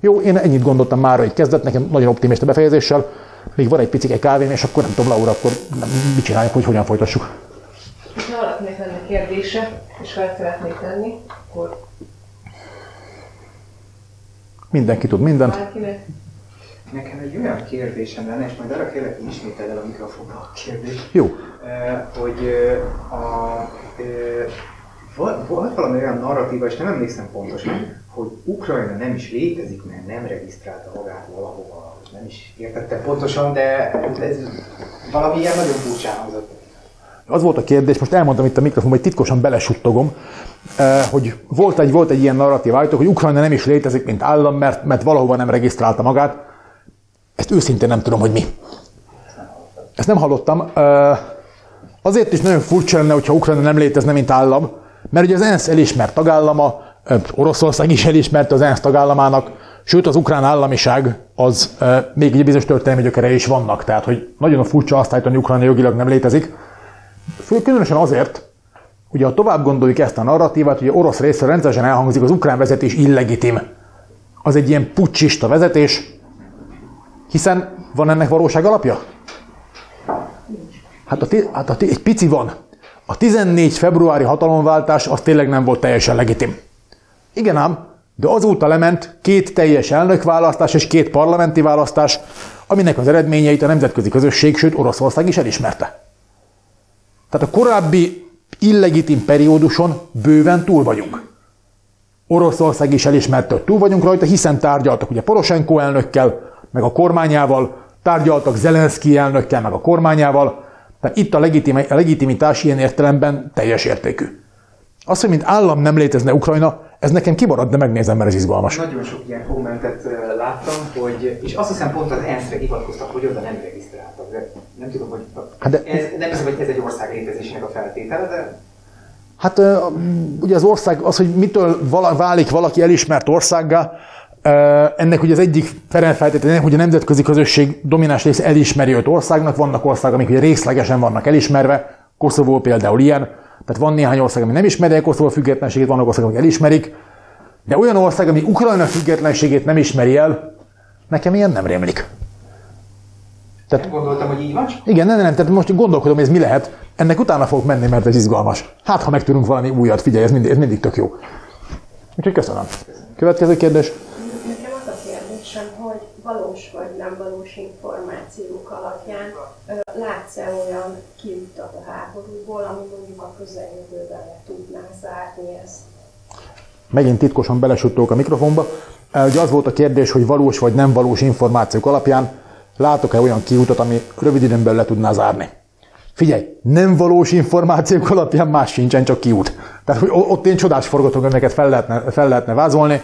Jó, én ennyit gondoltam már, hogy kezdett nekem nagyon optimista befejezéssel, még van egy picike kávém, és akkor nem tudom, Laura, akkor mit csináljuk, hogy hogyan folytassuk. Ha valakinek lenne kérdése, és fel szeretnék tenni, akkor Mindenki tud mindent. valakinek. Nekem egy olyan kérdésem lenne, és majd arra kérlek, hogy ismételd el a mikrofonba a kérdést. Jó. Hogy eh, a, eh, valami olyan narratíva, és nem emlékszem pontosan, hogy Ukrajna nem is létezik, mert nem regisztrálta magát valahova. Nem is értettem pontosan, de ez valami ilyen nagyon furcsán hangzott. Az volt a kérdés, most elmondtam itt a mikrofonban, hogy titkosan belesuttogom, eh, hogy volt egy, volt egy ilyen narratív állítók, hogy Ukrajna nem is létezik, mint állam, mert, mert valahova nem regisztrálta magát. Ezt őszintén nem tudom, hogy mi. Ezt nem hallottam. Eh, Azért is nagyon furcsa lenne, hogyha Ukrajna nem létezne, mint állam, mert ugye az ENSZ elismert tagállama, eh, Oroszország is elismerte az ENSZ tagállamának, sőt az ukrán államiság az még egy bizonyos történelmi gyökere is vannak, tehát hogy nagyon furcsa azt állítani, hogy Ukrajna jogilag nem létezik. Fő, különösen azért, ugye ha tovább gondoljuk ezt a narratívát, ugye orosz részre rendszeresen elhangzik, az ukrán vezetés illegitim. Az egy ilyen pucsista vezetés, hiszen van ennek valóság alapja? Hát, a, hát a, egy pici van. A 14 februári hatalomváltás az tényleg nem volt teljesen legitim. Igen ám, de azóta lement két teljes elnökválasztás és két parlamenti választás, aminek az eredményeit a nemzetközi közösség, sőt Oroszország is elismerte. Tehát a korábbi illegitim perióduson bőven túl vagyunk. Oroszország is elismerte, hogy túl vagyunk rajta, hiszen tárgyaltak ugye Poroshenko elnökkel, meg a kormányával, tárgyaltak Zelenszky elnökkel, meg a kormányával, tehát itt a, legitim, a legitimitás ilyen értelemben teljes értékű. Az, hogy mint állam nem létezne Ukrajna, ez nekem kimarad, de megnézem, mert ez izgalmas. Nagyon sok ilyen kommentet láttam, hogy, és azt hiszem pont az ENSZ-re hivatkoztak, hogy oda nem regisztráltak. De nem tudom, hogy hát de, ez, nem hiszem, hogy ez egy ország létezésének a feltétele, de Hát ugye az ország, az, hogy mitől válik valaki elismert országgá, ennek ugye az egyik feltétele, hogy a nemzetközi közösség domináns része elismeri őt országnak, vannak országok, amik ugye részlegesen vannak elismerve, Koszovó például ilyen, tehát van néhány ország, ami nem ismeri el Koszovó függetlenségét, vannak országok, amik elismerik, de olyan ország, ami Ukrajna függetlenségét nem ismeri el, nekem ilyen nem rémlik. Tehát, nem gondoltam, hogy így van? Igen, nem, nem, tehát most gondolkodom, hogy ez mi lehet. Ennek utána fogok menni, mert ez izgalmas. Hát, ha megtudunk valami újat, figyelj, ez mindig, ez mindig tök jó. Úgyhogy köszönöm. Következő kérdés. Nekem az a kérdésem, hogy valós vagy nem valós információk alapján látsz-e olyan kiutat a háborúból, ami mondjuk a közeljövőben le tudná zárni ezt? Megint titkosan belesuttók a mikrofonba. Ugye az volt a kérdés, hogy valós vagy nem valós információk alapján látok-e olyan kiutat, ami rövid időn belül le tudná zárni. Figyelj, nem valós információk alapján más sincsen, csak kiút. Tehát hogy ott én csodás forgatókönyveket fel lehetne, fel lehetne vázolni.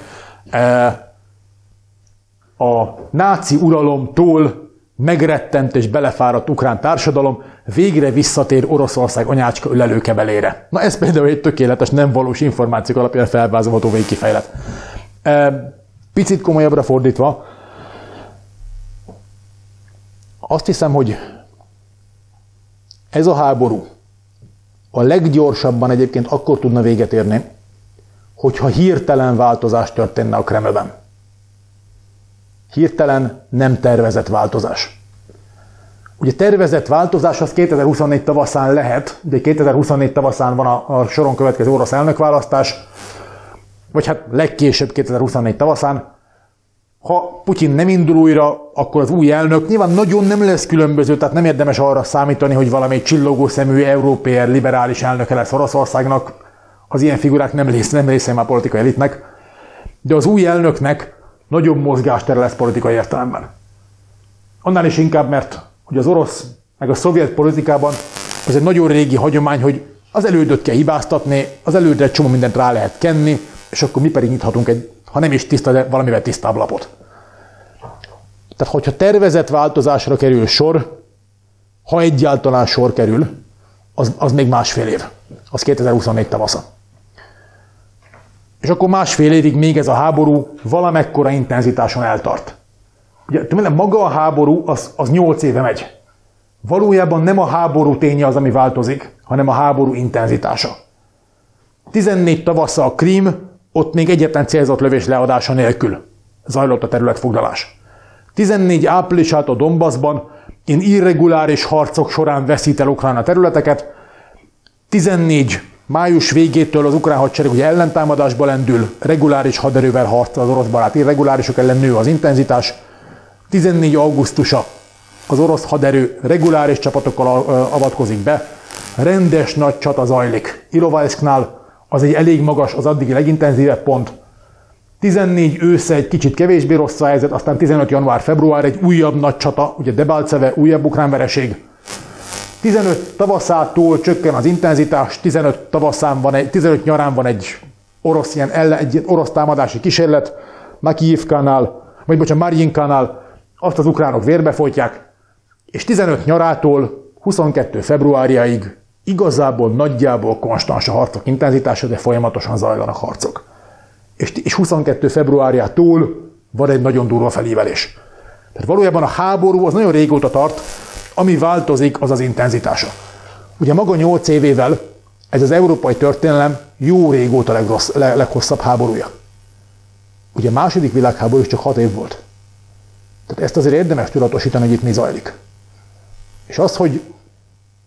A náci uralomtól megrettent és belefáradt ukrán társadalom végre visszatér Oroszország anyácska ölelőkebelére. Na ez például egy tökéletes, nem valós információk alapján felvázolható végkifejlet. Picit komolyabbra fordítva, azt hiszem, hogy ez a háború a leggyorsabban egyébként akkor tudna véget érni, hogyha hirtelen változás történne a Kremlben. Hirtelen nem tervezett változás. Ugye tervezett változás az 2024 tavaszán lehet, de 2024 tavaszán van a, a soron következő orosz elnökválasztás, vagy hát legkésőbb 2024 tavaszán, ha Putyin nem indul újra, akkor az új elnök nyilván nagyon nem lesz különböző, tehát nem érdemes arra számítani, hogy valami csillogó szemű európai liberális elnöke lesz Oroszországnak. Az ilyen figurák nem, rész, nem része már politikai elitnek. De az új elnöknek nagyobb mozgástere lesz politikai értelemben. Annál is inkább, mert hogy az orosz, meg a szovjet politikában az egy nagyon régi hagyomány, hogy az elődöt kell hibáztatni, az elődre egy csomó mindent rá lehet kenni, és akkor mi pedig nyithatunk egy ha nem is tiszta, de valamivel tisztább lapot. Tehát, hogyha tervezett változásra kerül sor, ha egyáltalán sor kerül, az, az még másfél év. Az 2024 tavasza. És akkor másfél évig még ez a háború valamekkora intenzitáson eltart. Ugye, maga a háború az, az 8 éve megy. Valójában nem a háború ténye az, ami változik, hanem a háború intenzitása. 14 tavasza a Krím, ott még egyetlen célzott lövés leadása nélkül zajlott a területfoglalás. 14 áprilisát a Donbassban in irreguláris harcok során veszít el Ukrajna területeket, 14 május végétől az ukrán hadsereg ugye ellentámadásba lendül, reguláris haderővel harc az orosz barát irregulárisok ellen nő az intenzitás, 14 augusztusa az orosz haderő reguláris csapatokkal avatkozik be, rendes nagy csata zajlik Ilovaisknál, az egy elég magas, az addigi legintenzívebb pont. 14 ősze egy kicsit kevésbé rossz a helyzet, aztán 15 január-február egy újabb nagy csata, ugye Debalceve, újabb ukrán vereség. 15 tavaszától csökken az intenzitás, 15 tavaszán van egy, 15 nyarán van egy orosz, ilyen ellen, egy orosz támadási kísérlet, Makiyivkánál, vagy bocsánat, Marjinkánál, azt az ukránok vérbe folytják, és 15 nyarától 22 februárjáig igazából nagyjából konstans a harcok intenzitása, de folyamatosan zajlanak harcok. És, és 22 februárjától van egy nagyon durva felívelés. Tehát valójában a háború az nagyon régóta tart, ami változik, az az intenzitása. Ugye maga 8 évével ez az európai történelem jó régóta legrossz, leg, leghosszabb háborúja. Ugye a második világháború is csak 6 év volt. Tehát ezt azért érdemes tudatosítani, hogy itt mi zajlik. És az, hogy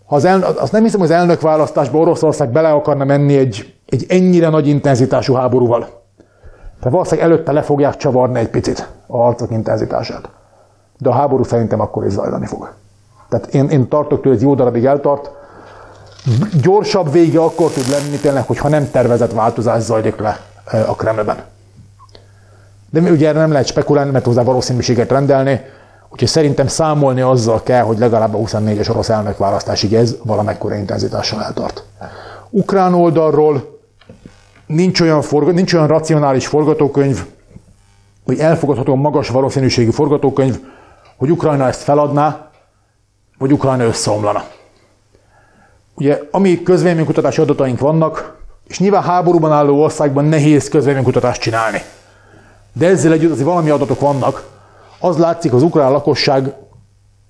ha az el, azt nem hiszem, hogy az elnök választásba Oroszország bele akarna menni egy, egy ennyire nagy intenzitású háborúval. Tehát valószínűleg előtte le fogják csavarni egy picit a harcok intenzitását. De a háború szerintem akkor is zajlani fog. Tehát én, én tartok tőle, hogy jó darabig eltart. Gyorsabb vége akkor tud lenni tényleg, hogyha nem tervezett változás zajlik le a Kremlben. De ugye erre nem lehet spekulálni, mert hozzá valószínűséget rendelni, úgyhogy szerintem számolni azzal kell, hogy legalább a 24-es orosz elnök választásig ez valamekkora intenzitással eltart. Ukrán oldalról nincs olyan, forga, nincs olyan racionális forgatókönyv, hogy elfogadható magas valószínűségi forgatókönyv, hogy Ukrajna ezt feladná, vagy Ukrajna összeomlana. Ugye, ami közvéleménykutatási adataink vannak, és nyilván háborúban álló országban nehéz közvéleménykutatást csinálni. De ezzel együtt azért valami adatok vannak. Az látszik, az ukrán lakosság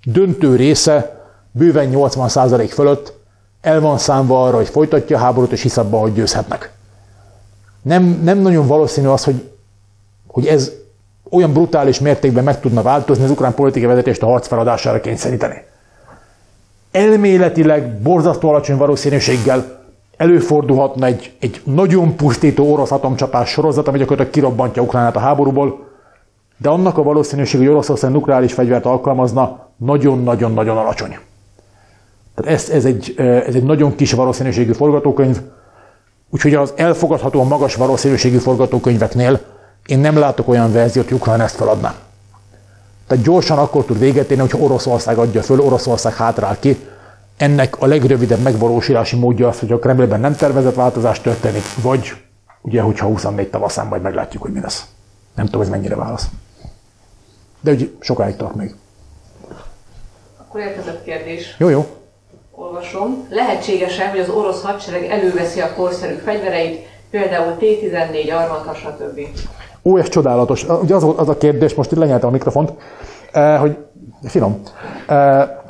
döntő része, bőven 80% fölött el van számva arra, hogy folytatja a háborút, és hisz abban, hogy győzhetnek. Nem, nem nagyon valószínű az, hogy, hogy ez olyan brutális mértékben meg tudna változni az ukrán politikai vezetést a harc feladására kényszeríteni. Elméletileg borzasztó alacsony valószínűséggel előfordulhatna egy, egy nagyon pusztító orosz atomcsapás sorozat, ami gyakorlatilag kirobbantja Ukránát a háborúból, de annak a valószínűség, hogy Oroszország nukleáris fegyvert alkalmazna, nagyon-nagyon-nagyon alacsony. Tehát ez, ez, egy, ez egy nagyon kis valószínűségű forgatókönyv, úgyhogy az elfogadhatóan magas valószínűségű forgatókönyveknél én nem látok olyan verziót, hogy Ukrán ezt feladná. Tehát gyorsan akkor tud véget érni, hogyha Oroszország adja föl, Oroszország hátrál ki, ennek a legrövidebb megvalósulási módja az, hogy a Kremlben nem tervezett változás történik, vagy ugye, hogyha 24 tavaszán majd meglátjuk, hogy mi lesz. Nem tudom, ez mennyire válasz. De ugye sokáig tart még. Akkor érkezett kérdés. Jó, jó. Olvasom. Lehetséges-e, hogy az orosz hadsereg előveszi a korszerű fegyvereit, például T-14 armata, stb. Ó, ez csodálatos. Ugye az az a kérdés, most itt lenyeltem a mikrofont, hogy finom,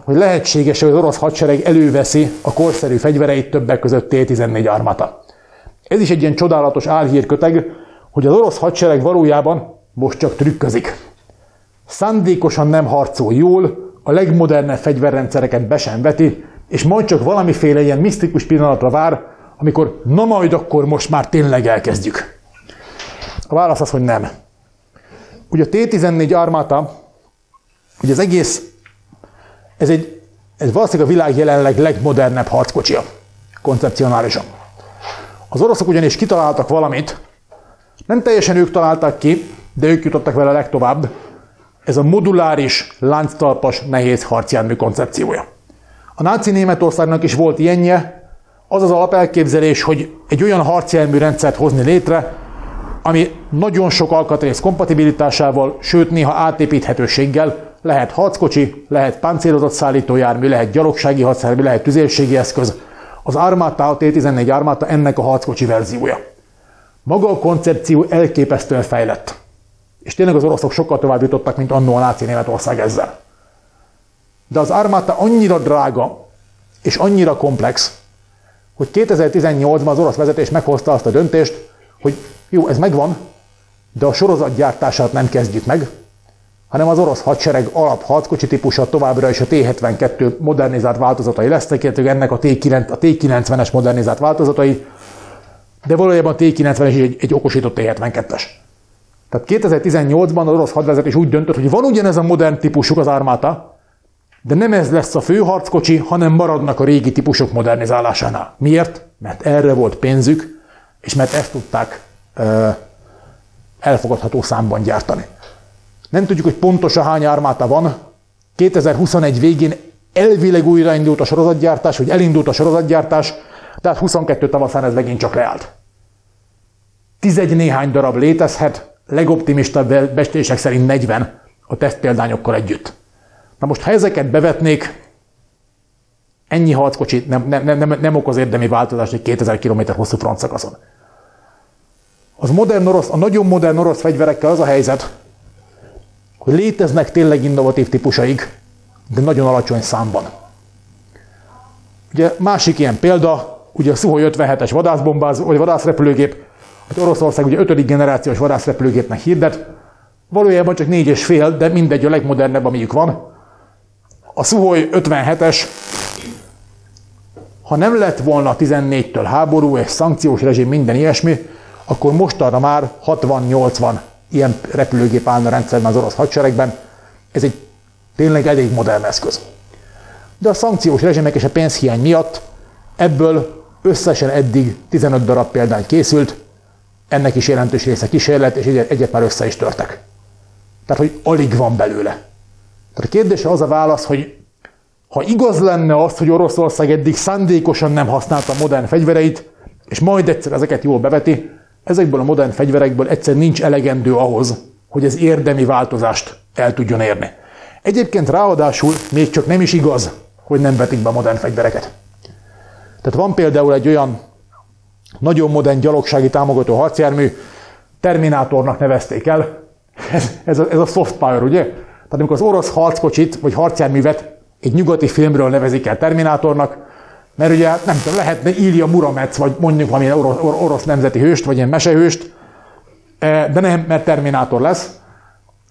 hogy lehetséges, hogy az orosz hadsereg előveszi a korszerű fegyvereit többek között T-14 armata. Ez is egy ilyen csodálatos álhírköteg, hogy az orosz hadsereg valójában most csak trükközik. Szándékosan nem harcol jól, a legmodernebb fegyverrendszereket be sem veti, és majd csak valamiféle ilyen misztikus pillanatra vár, amikor na majd akkor most már tényleg elkezdjük. A válasz az, hogy nem. Ugye a T-14 armáta, ugye az egész ez, egy, ez valószínűleg a világ jelenleg legmodernebb harckocsia, koncepcionálisan. Az oroszok ugyanis kitaláltak valamit, nem teljesen ők találtak ki, de ők jutottak vele legtovább. Ez a moduláris, lánctalpas, nehéz harcjármű koncepciója. A náci Németországnak is volt ilyenje, az az alapelképzelés, hogy egy olyan harcjármű rendszert hozni létre, ami nagyon sok alkatrész kompatibilitásával, sőt néha átépíthetőséggel lehet harckocsi, lehet páncélozott szállítójármű, lehet gyalogsági hadszerű, lehet tüzérségi eszköz. Az Armata, a T-14 Armata ennek a harckocsi verziója. Maga a koncepció elképesztően fejlett. És tényleg az oroszok sokkal tovább jutottak, mint annó a náci Németország ezzel. De az Armata annyira drága, és annyira komplex, hogy 2018-ban az orosz vezetés meghozta azt a döntést, hogy jó, ez megvan, de a sorozatgyártását nem kezdjük meg, hanem az orosz hadsereg alap harckocsi típusa továbbra is a T-72 modernizált változatai lesznek, illetve ennek a, T9, a T-90-es modernizált változatai, de valójában a T-90 is egy, egy okosított T-72-es. Tehát 2018-ban az orosz hadvezetés úgy döntött, hogy van ugyanez a modern típusuk az armáta, de nem ez lesz a fő harckocsi, hanem maradnak a régi típusok modernizálásánál. Miért? Mert erre volt pénzük, és mert ezt tudták elfogadható számban gyártani. Nem tudjuk, hogy pontosan hány armáta van. 2021 végén elvileg újraindult a sorozatgyártás, vagy elindult a sorozatgyártás, tehát 22 tavaszán ez megint csak leállt. Tizegy néhány darab létezhet, legoptimistabb bestések szerint 40 a tesztpéldányokkal együtt. Na most, ha ezeket bevetnék, ennyi harckocsi nem, nem, nem, nem okoz érdemi változást egy 2000 km hosszú frontszakaszon. Az modern orosz, a nagyon modern orosz fegyverekkel az a helyzet, hogy léteznek tényleg innovatív típusaik, de nagyon alacsony számban. Ugye másik ilyen példa, ugye a Suhoi 57-es vadászbombáz, vagy vadászrepülőgép, hogy Oroszország ugye 5. generációs vadászrepülőgépnek hirdet, valójában csak 4,5, de mindegy a legmodernebb, amelyik van. A Suhoi 57-es, ha nem lett volna 14-től háború és szankciós rezsim, minden ilyesmi, akkor mostanra már 60-80 ilyen repülőgép állna rendszerben az orosz hadseregben. Ez egy tényleg elég modern eszköz. De a szankciós rezsimek és a pénzhiány miatt ebből összesen eddig 15 darab példány készült, ennek is jelentős része kísérlet, és egyet, már össze is törtek. Tehát, hogy alig van belőle. Tehát a kérdésre az a válasz, hogy ha igaz lenne az, hogy Oroszország eddig szándékosan nem használta modern fegyvereit, és majd egyszer ezeket jól beveti, ezekből a modern fegyverekből egyszer nincs elegendő ahhoz, hogy ez érdemi változást el tudjon érni. Egyébként ráadásul még csak nem is igaz, hogy nem vetik be a modern fegyvereket. Tehát van például egy olyan nagyon modern gyalogsági támogató harcjármű, Terminátornak nevezték el. Ez, ez, a, ez a soft power, ugye? Tehát amikor az orosz harckocsit vagy harcjárművet egy nyugati filmről nevezik el Terminátornak, mert ugye nem tudom, lehetne Ilya Muramec, vagy mondjuk valamilyen orosz, orosz nemzeti hőst, vagy ilyen mesehőst, e, de nem, mert Terminátor lesz.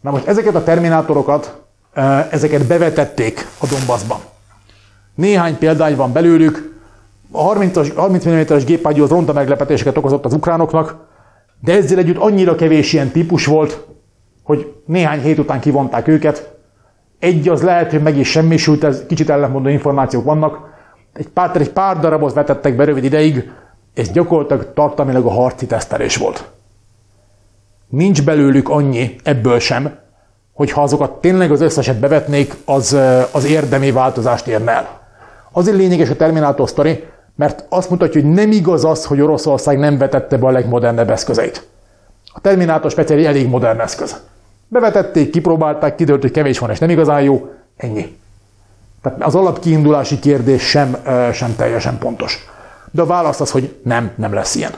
Na most ezeket a Terminátorokat, e, ezeket bevetették a Donbassban. Néhány példány van belőlük, a 30, 30 mm-es gépágyú az ronda meglepetéseket okozott az ukránoknak, de ezzel együtt annyira kevés ilyen típus volt, hogy néhány hét után kivonták őket. Egy az lehet, hogy meg is semmisült, ez kicsit ellentmondó információk vannak, egy pár, egy pár darabot vetettek be rövid ideig, ez gyakorlatilag tartalmilag a harci tesztelés volt. Nincs belőlük annyi, ebből sem, hogy ha azokat tényleg az összeset bevetnék, az, az érdemi változást érne el. Azért lényeges a Terminátor sztori, mert azt mutatja, hogy nem igaz az, hogy Oroszország nem vetette be a legmodernebb eszközeit. A Terminátor speciális elég modern eszköz. Bevetették, kipróbálták, kiderült, hogy kevés van és nem igazán jó, ennyi. Tehát az alapkiindulási kérdés sem, sem teljesen pontos. De a válasz az, hogy nem, nem lesz ilyen.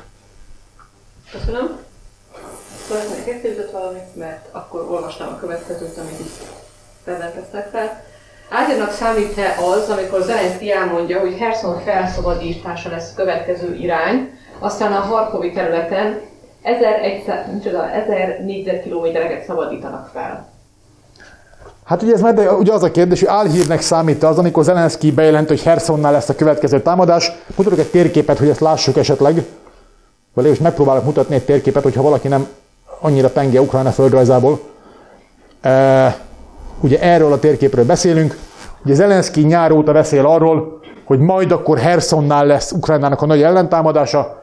Köszönöm. Szeretnék eszélyzet valamit, mert akkor olvastam a következőt, amit itt bevetettek fel. Ágyadnak számít-e az, amikor Zelenszky elmondja, hogy Herson felszabadítása lesz a következő irány, aztán a Harkovi területen 1000, 1000 négyzetkilométereket szabadítanak fel. Hát ugye ez majd ugye az a kérdés, hogy álhírnek számít az, amikor Zelenszky bejelent, hogy Hersonnál lesz a következő támadás. Mutatok egy térképet, hogy ezt lássuk esetleg. Vagy is megpróbálok mutatni egy térképet, hogyha valaki nem annyira penge Ukrajna földrajzából. E, ugye erről a térképről beszélünk. Ugye Zelenszky nyár óta beszél arról, hogy majd akkor Hersonnál lesz Ukrajnának a nagy ellentámadása.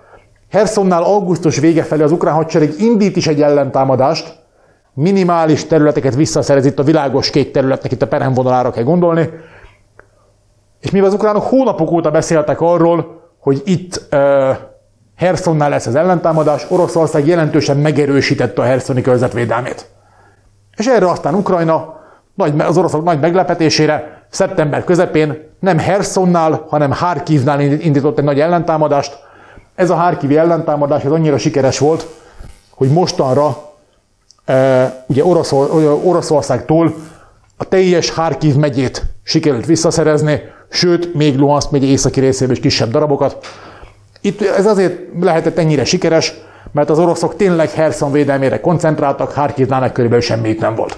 Hersonnál augusztus vége felé az ukrán hadsereg indít is egy ellentámadást, minimális területeket visszaszerez, itt a világos kék területnek, itt a peremvonalára kell gondolni. És mivel az ukránok hónapok óta beszéltek arról, hogy itt uh, Hersonnál lesz az ellentámadás, Oroszország jelentősen megerősítette a Herszoni körzetvédelmét. És erre aztán Ukrajna nagy, az oroszok nagy meglepetésére szeptember közepén nem Hersonnál, hanem Harkivnál indított egy nagy ellentámadást. Ez a Harkivi ellentámadás ez annyira sikeres volt, hogy mostanra ugye Oroszor, Oroszországtól a teljes Harkiv megyét sikerült visszaszerezni, sőt, még Luhansk megye északi részéből is kisebb darabokat. Itt ez azért lehetett ennyire sikeres, mert az oroszok tényleg Herson védelmére koncentráltak, Harkivnál körülbelül semmi nem volt.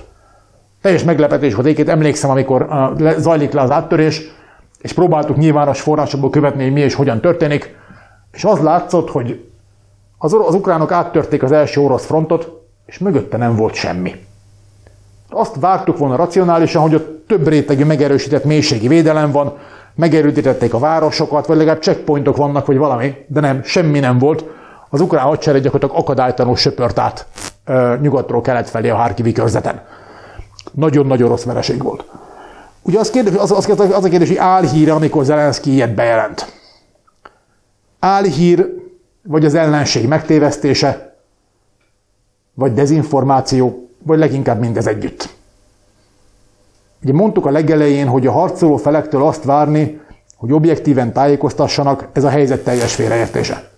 Teljes meglepetés volt egyébként, emlékszem, amikor zajlik le az áttörés, és próbáltuk nyilvános forrásokból követni, hogy mi és hogyan történik, és az látszott, hogy az, az ukránok áttörték az első orosz frontot, és mögötte nem volt semmi. Azt vártuk volna racionálisan, hogy ott több rétegű megerősített mélységi védelem van, megerősítették a városokat, vagy legalább checkpointok vannak, vagy valami, de nem, semmi nem volt. az ukrán hadsereg gyakorlatilag akadálytalanul söpört át ö, nyugatról kelet felé a Harkivi körzeten. Nagyon-nagyon rossz vereség volt. Ugye az, kérdés, az, az, az a kérdés, hogy álhíre, amikor Zelenszky ilyet bejelent. Álhír, vagy az ellenség megtévesztése, vagy dezinformáció, vagy leginkább mindez együtt. Ugye mondtuk a legelején, hogy a harcoló felektől azt várni, hogy objektíven tájékoztassanak, ez a helyzet teljes félreértése.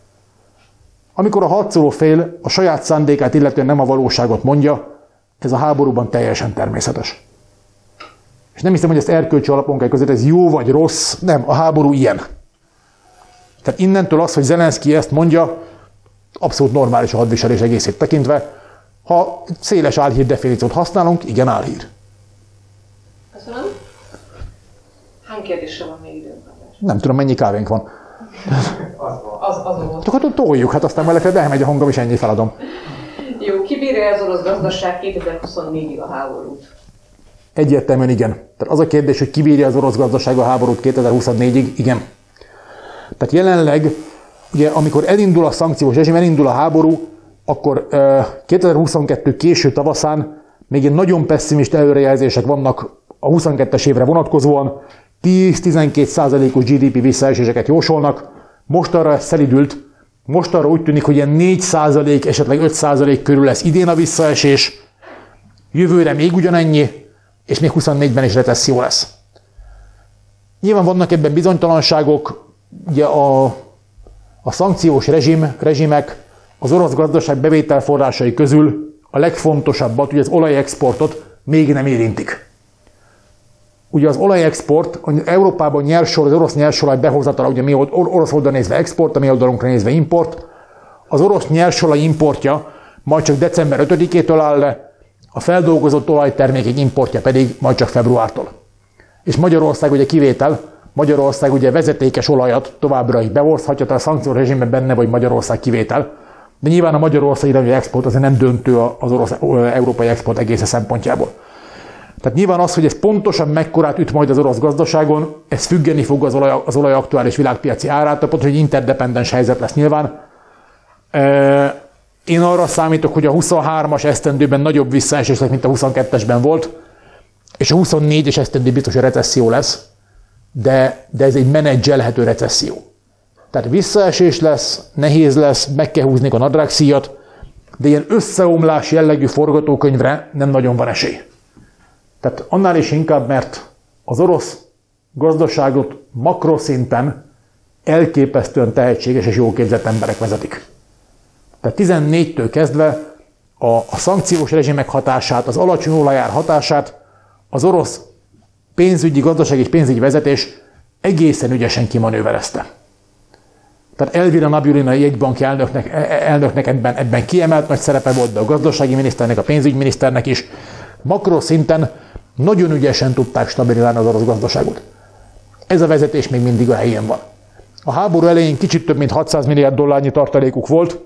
Amikor a harcoló fél a saját szándékát illetően nem a valóságot mondja, ez a háborúban teljesen természetes. És nem hiszem, hogy ezt erkölcsi alapon kell között, ez jó vagy rossz, nem, a háború ilyen. Tehát innentől az, hogy Zelenszky ezt mondja, abszolút normális a hadviselés egészét tekintve. Ha széles álhír definíciót használunk, igen álhír. Köszönöm. Hány kérdésre van még időnk? Nem tudom, mennyi kávénk van. Az, az volt. Akkor toljuk, hát aztán leked elmegy a hangom, és ennyi feladom. Jó, kibírja az orosz gazdaság 2024-ig a háborút? Egyértelműen igen. Tehát az a kérdés, hogy kibírja az orosz gazdaság a háborút 2024-ig, igen. Tehát jelenleg, ugye, amikor elindul a szankciós rezsim, elindul a háború, akkor 2022 késő tavaszán még ilyen nagyon pessimista előrejelzések vannak a 22-es évre vonatkozóan, 10-12 százalékos GDP visszaeséseket jósolnak, most arra szelidült, most arra úgy tűnik, hogy ilyen 4 százalék, esetleg 5 százalék körül lesz idén a visszaesés, jövőre még ugyanennyi, és még 24-ben is recesszió lesz. Nyilván vannak ebben bizonytalanságok, ugye a, a szankciós rezsim, rezsimek az orosz gazdaság bevételforrásai közül a legfontosabbat, ugye az olajexportot még nem érintik. Ugye az olajexport, Európában nyersolaj, az orosz nyersolaj behozatala, ugye mi orosz oldalon nézve export, a mi oldalunkra nézve import, az orosz nyersolaj importja majd csak december 5-től áll le, a feldolgozott olajtermékek importja pedig majd csak februártól. És Magyarország ugye kivétel, Magyarország ugye vezetékes olajat továbbra is behozhatja, tehát a szankciós rezsimben benne vagy Magyarország kivétel. De nyilván a Magyarország irányú export azért nem döntő az orosz európai export egész szempontjából. Tehát nyilván az, hogy ez pontosan mekkorát üt majd az orosz gazdaságon, ez függeni fog az olaj, az olaj aktuális világpiaci árától, pont, hogy interdependens helyzet lesz nyilván. Én arra számítok, hogy a 23-as esztendőben nagyobb visszaesés lesz, mint a 22-esben volt, és a 24-es esztendő biztos, hogy recesszió lesz, de, de ez egy menedzselhető recesszió. Tehát visszaesés lesz, nehéz lesz, meg kell húzni a nadrágszíjat, de ilyen összeomlás jellegű forgatókönyvre nem nagyon van esély. Tehát annál is inkább, mert az orosz gazdaságot makroszinten elképesztően tehetséges és jó képzett emberek vezetik. Tehát 14-től kezdve a, a szankciós rezsimek hatását, az alacsony olajár hatását az orosz pénzügyi, gazdasági és pénzügyi vezetés egészen ügyesen kimanőverezte. Tehát Elvira Nabulina jegybanki elnöknek, e, e, elnöknek ebben, ebben kiemelt nagy szerepe volt, de a gazdasági miniszternek, a pénzügyminiszternek is makroszinten nagyon ügyesen tudták stabilizálni az orosz gazdaságot. Ez a vezetés még mindig a helyén van. A háború elején kicsit több mint 600 milliárd dollárnyi tartalékuk volt,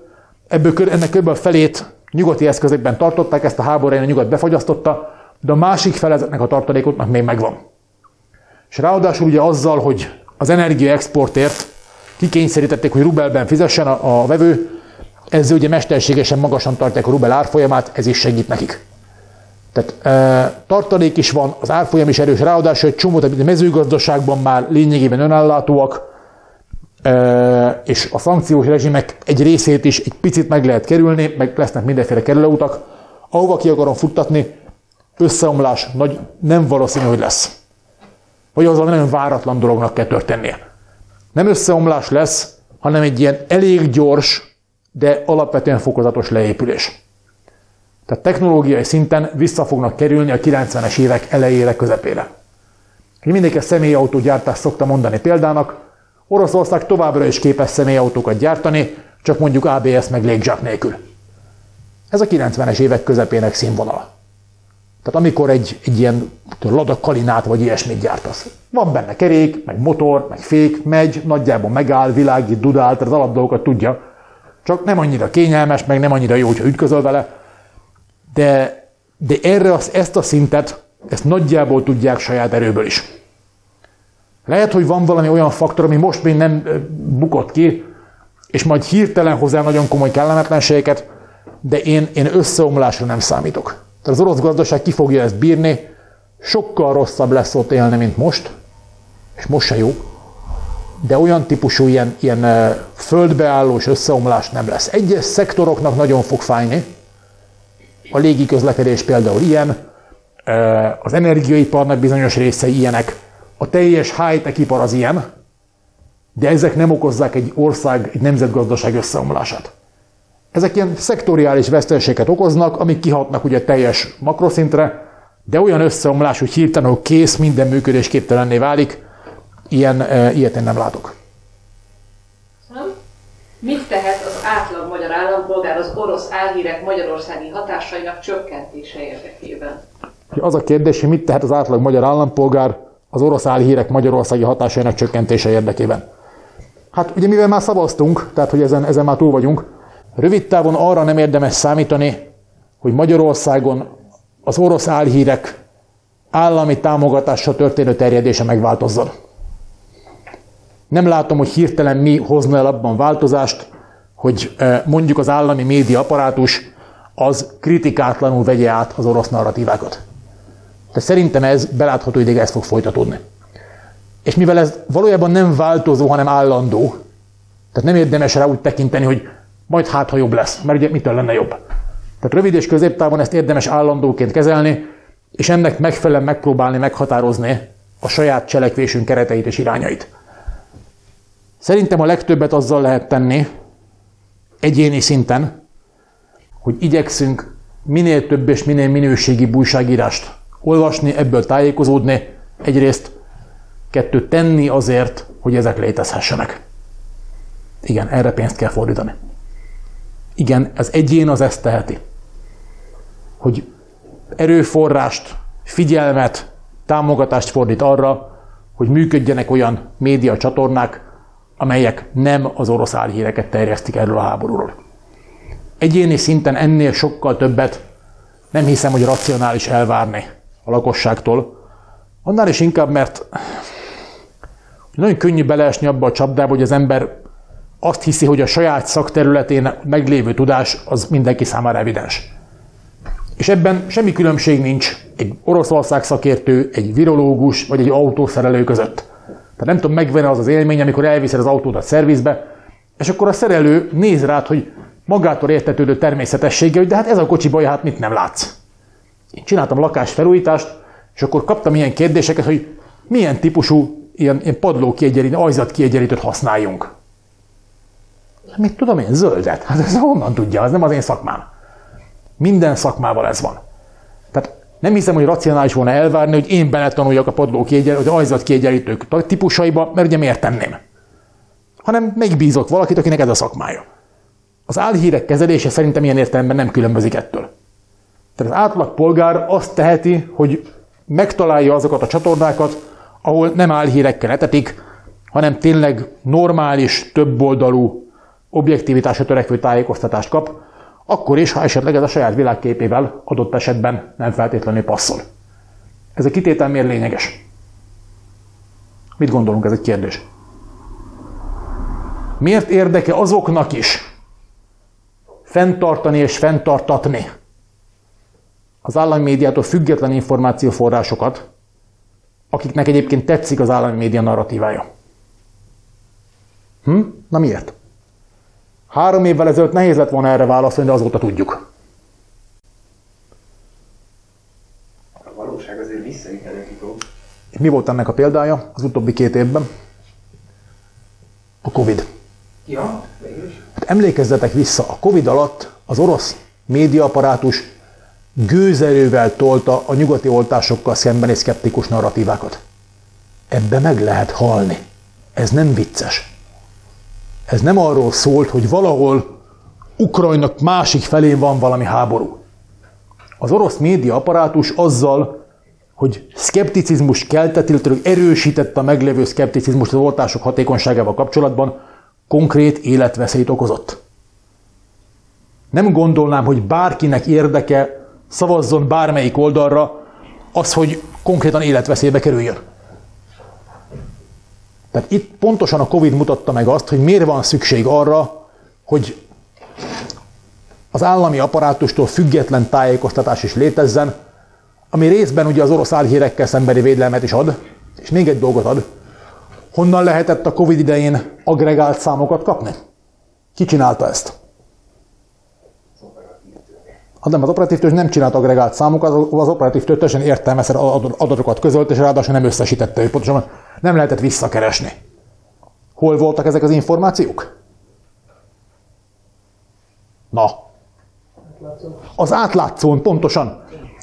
ebből ennek kb. felét nyugati eszközökben tartották, ezt a háború elején a nyugat befagyasztotta, de a másik fel ezeknek a tartalékoknak még megvan. És ráadásul ugye azzal, hogy az energia exportért kikényszerítették, hogy rubelben fizessen a, a vevő, ezzel ugye mesterségesen magasan tartják a rubel árfolyamát, ez is segít nekik. Tehát e, tartalék is van, az árfolyam is erős, ráadásul egy csomó, a mezőgazdaságban már lényegében önellátóak, e, és a szankciós rezsimek egy részét is egy picit meg lehet kerülni, meg lesznek mindenféle kerülőutak. Ahova ki akarom futtatni, összeomlás nagy, nem valószínű, hogy lesz. Vagy az nagyon váratlan dolognak kell történnie. Nem összeomlás lesz, hanem egy ilyen elég gyors, de alapvetően fokozatos leépülés. Tehát technológiai szinten vissza fognak kerülni a 90-es évek elejére, közepére. Mindenki a személyautógyártást szokta mondani példának. Oroszország továbbra is képes személyautókat gyártani, csak mondjuk ABS meg légzsák nélkül. Ez a 90-es évek közepének színvonala. Tehát amikor egy, egy ilyen Lada Kalinát vagy ilyesmit gyártasz. Van benne kerék, meg motor, meg fék, megy, nagyjából megáll, világít, dudál, tehát az alapdolgokat tudja. Csak nem annyira kényelmes, meg nem annyira jó, hogyha ütközöl vele. De, de erre az, ezt a szintet, ezt nagyjából tudják saját erőből is. Lehet, hogy van valami olyan faktor, ami most még nem bukott ki, és majd hirtelen hozzá nagyon komoly kellemetlenségeket, de én, én összeomlásra nem számítok. Tehát az orosz gazdaság ki fogja ezt bírni, sokkal rosszabb lesz ott élni, mint most, és most se jó, de olyan típusú ilyen, ilyen földbeállós összeomlás nem lesz. Egyes szektoroknak nagyon fog fájni, a légi közlekedés például ilyen, az energiaiparnak bizonyos részei ilyenek, a teljes high-tech ipar az ilyen, de ezek nem okozzák egy ország, egy nemzetgazdaság összeomlását. Ezek ilyen szektoriális veszteségeket okoznak, amik kihatnak ugye teljes makroszintre, de olyan összeomlás, hogy hirtelen hogy kész, minden működésképtelenné válik, ilyen, e, ilyet én nem látok. Mit tehet az átlag magyar állampolgár az orosz álhírek magyarországi hatásainak csökkentése érdekében? Az a kérdés, hogy mit tehet az átlag magyar állampolgár az orosz álhírek magyarországi hatásainak csökkentése érdekében. Hát ugye mivel már szavaztunk, tehát hogy ezen, ezen már túl vagyunk, rövid távon arra nem érdemes számítani, hogy Magyarországon az orosz álhírek állami támogatásra történő terjedése megváltozzon. Nem látom, hogy hirtelen mi hozna el abban változást, hogy e, mondjuk az állami média apparátus az kritikátlanul vegye át az orosz narratívákat. De szerintem ez belátható ideig ez fog folytatódni. És mivel ez valójában nem változó, hanem állandó, tehát nem érdemes rá úgy tekinteni, hogy majd hát, ha jobb lesz, mert ugye mitől lenne jobb. Tehát rövid és középtávon ezt érdemes állandóként kezelni, és ennek megfelelően megpróbálni meghatározni a saját cselekvésünk kereteit és irányait. Szerintem a legtöbbet azzal lehet tenni, egyéni szinten, hogy igyekszünk minél több és minél minőségi újságírást olvasni, ebből tájékozódni, egyrészt, kettő tenni azért, hogy ezek létezhessenek. Igen, erre pénzt kell fordítani. Igen, az egyén az ezt teheti. Hogy erőforrást, figyelmet, támogatást fordít arra, hogy működjenek olyan média csatornák, amelyek nem az orosz álhíreket terjesztik erről a háborúról. Egyéni szinten ennél sokkal többet nem hiszem, hogy racionális elvárni a lakosságtól. Annál is inkább, mert nagyon könnyű beleesni abba a csapdába, hogy az ember azt hiszi, hogy a saját szakterületén meglévő tudás az mindenki számára evidens. És ebben semmi különbség nincs egy Oroszország szakértő, egy virológus vagy egy autószerelő között. Tehát nem tudom, megvenni az az élmény, amikor elviszed az autódat szervizbe, és akkor a szerelő néz rád, hogy magától értetődő természetessége, hogy de hát ez a kocsi baj, hát mit nem látsz. Én csináltam lakásfelújítást, és akkor kaptam ilyen kérdéseket, hogy milyen típusú ilyen, ilyen padló kiegyenlítő, ajzat kiegyenlítőt használjunk. Mit tudom én, zöldet? Hát ez honnan tudja, az nem az én szakmám. Minden szakmával ez van. Tehát nem hiszem, hogy racionális volna elvárni, hogy én beletanuljak a padló kiegyenlítő, vagy ajzat kiegyenlítők típusaiba, mert ugye miért tenném? Hanem megbízok valakit, akinek ez a szakmája. Az álhírek kezelése szerintem ilyen értelemben nem különbözik ettől. Tehát az átlag polgár azt teheti, hogy megtalálja azokat a csatornákat, ahol nem álhírekkel etetik, hanem tényleg normális, többoldalú, objektivitásra törekvő tájékoztatást kap, akkor is, ha esetleg ez a saját világképével adott esetben nem feltétlenül passzol. Ez a kitétel miért lényeges? Mit gondolunk, ez egy kérdés. Miért érdeke azoknak is fenntartani és fenntartatni az állami médiától független információforrásokat, akiknek egyébként tetszik az állami média narratívája. Hm? Na miért? Három évvel ezelőtt nehéz lett volna erre válaszolni, de azóta tudjuk. A valóság azért visszaigazító. Mi volt ennek a példája az utóbbi két évben? A Covid. Ja, végülis. Hát emlékezzetek vissza, a Covid alatt az orosz médiaapparátus gőzerővel tolta a nyugati oltásokkal szembeni szkeptikus narratívákat. Ebbe meg lehet halni. Ez nem vicces. Ez nem arról szólt, hogy valahol Ukrajnak másik felén van valami háború. Az orosz média apparátus azzal, hogy szkepticizmus keltett, illetve erősítette a meglévő szkepticizmust az oltások hatékonyságával kapcsolatban, konkrét életveszélyt okozott. Nem gondolnám, hogy bárkinek érdeke szavazzon bármelyik oldalra az, hogy konkrétan életveszélybe kerüljön. Tehát itt pontosan a Covid mutatta meg azt, hogy miért van szükség arra, hogy az állami apparátustól független tájékoztatás is létezzen, ami részben ugye az orosz álhírekkel szembeni védelmet is ad, és még egy dolgot ad. Honnan lehetett a Covid idején agregált számokat kapni? Ki csinálta ezt? Hát nem, az operatív törzs nem csinált agregált számokat, az operatív törzs teljesen értelmeszer adatokat közölt, és ráadásul nem összesítette, hogy pontosan nem lehetett visszakeresni. Hol voltak ezek az információk? Na. Az átlátszón, pontosan.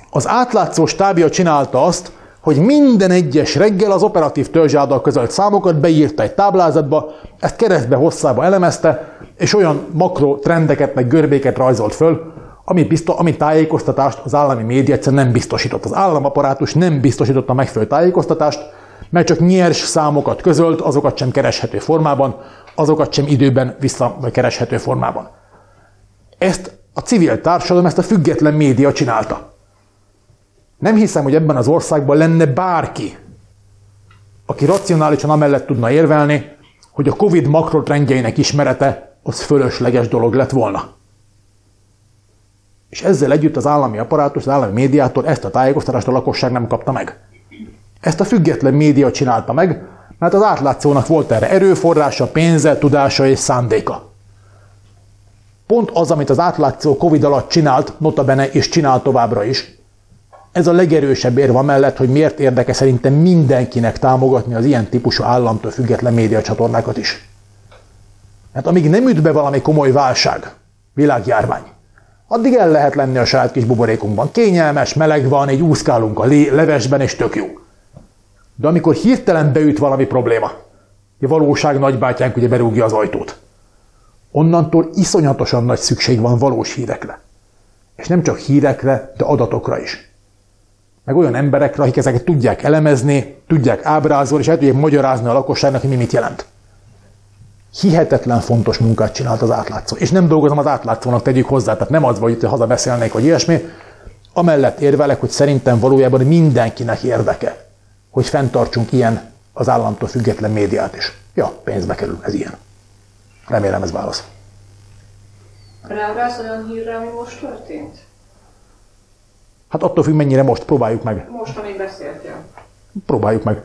Az átlátszó stábja csinálta azt, hogy minden egyes reggel az operatív törzs által közölt számokat beírta egy táblázatba, ezt keresztbe hosszába elemezte, és olyan makro trendeket meg görbéket rajzolt föl, ami, biztos, ami tájékoztatást az állami média egyszerűen nem biztosított. Az államaparátus nem biztosította megfelelő tájékoztatást, mert csak nyers számokat közölt, azokat sem kereshető formában, azokat sem időben visszakereshető formában. Ezt a civil társadalom, ezt a független média csinálta. Nem hiszem, hogy ebben az országban lenne bárki, aki racionálisan amellett tudna érvelni, hogy a Covid makrotrendjeinek ismerete az fölösleges dolog lett volna. És ezzel együtt az állami apparátus, az állami médiától ezt a tájékoztatást a lakosság nem kapta meg. Ezt a független média csinálta meg, mert az átlátszónak volt erre erőforrása, pénze, tudása és szándéka. Pont az, amit az átlátszó Covid alatt csinált, notabene és csinál továbbra is, ez a legerősebb érva mellett, hogy miért érdeke szerintem mindenkinek támogatni az ilyen típusú államtól független médiacsatornákat is. Mert amíg nem üt be valami komoly válság, világjárvány, addig el lehet lenni a saját kis buborékunkban. Kényelmes, meleg van, egy úszkálunk a levesben, és tök jó. De amikor hirtelen beüt valami probléma, a valóság nagybátyánk ugye berúgja az ajtót, onnantól iszonyatosan nagy szükség van valós hírekre. És nem csak hírekre, de adatokra is. Meg olyan emberekre, akik ezeket tudják elemezni, tudják ábrázolni, és el tudják magyarázni a lakosságnak, hogy mi mit jelent. Hihetetlen fontos munkát csinált az átlátszó. És nem dolgozom az átlátszónak, tegyük hozzá, tehát nem az, hogy haza beszélnék, vagy ilyesmi. Amellett érvelek, hogy szerintem valójában mindenkinek érdeke, hogy fenntartsunk ilyen az államtól független médiát is. Ja, pénzbe kerül, ez ilyen. Remélem ez válasz. Reagálsz olyan hírre, ami most történt? Hát attól függ, mennyire most próbáljuk meg. Most, amíg beszéltél. Próbáljuk meg.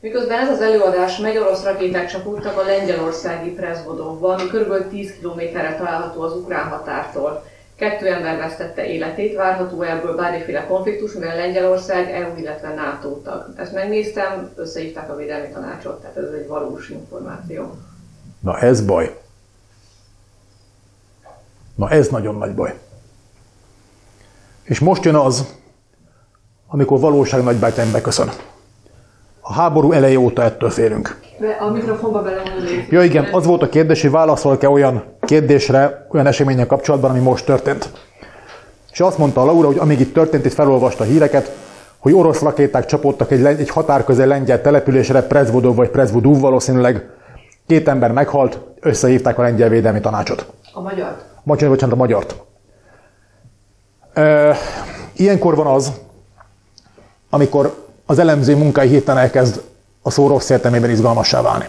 Miközben ez az előadás megy, orosz rakéták csapultak a lengyelországi Prezvodovban, ami kb. 10 kilométerre található az ukrán határtól. Kettő ember vesztette életét, várható ebből bármiféle konfliktus, mivel Lengyelország EU, illetve NATO tag. Ezt megnéztem, összehívták a védelmi tanácsot, tehát ez egy valós információ. Na ez baj. Na ez nagyon nagy baj. És most jön az, amikor valóság nagybátyám beköszön. A háború eleje óta ettől félünk. A mikrofonba belemondani. Ja igen, az volt a kérdés, hogy válaszol-e olyan kérdésre, olyan események kapcsolatban, ami most történt. És azt mondta a Laura, hogy amíg itt történt, itt felolvasta a híreket, hogy orosz rakéták csapódtak egy, egy határközel lengyel településre, Prezvodov vagy Prezvodov valószínűleg. Két ember meghalt, összehívták a lengyel védelmi tanácsot. A magyar? Magyar, bocsánat, a magyart. E, ilyenkor van az, amikor az elemző munkai hirtelen elkezd a szó rossz értelmében izgalmassá válni.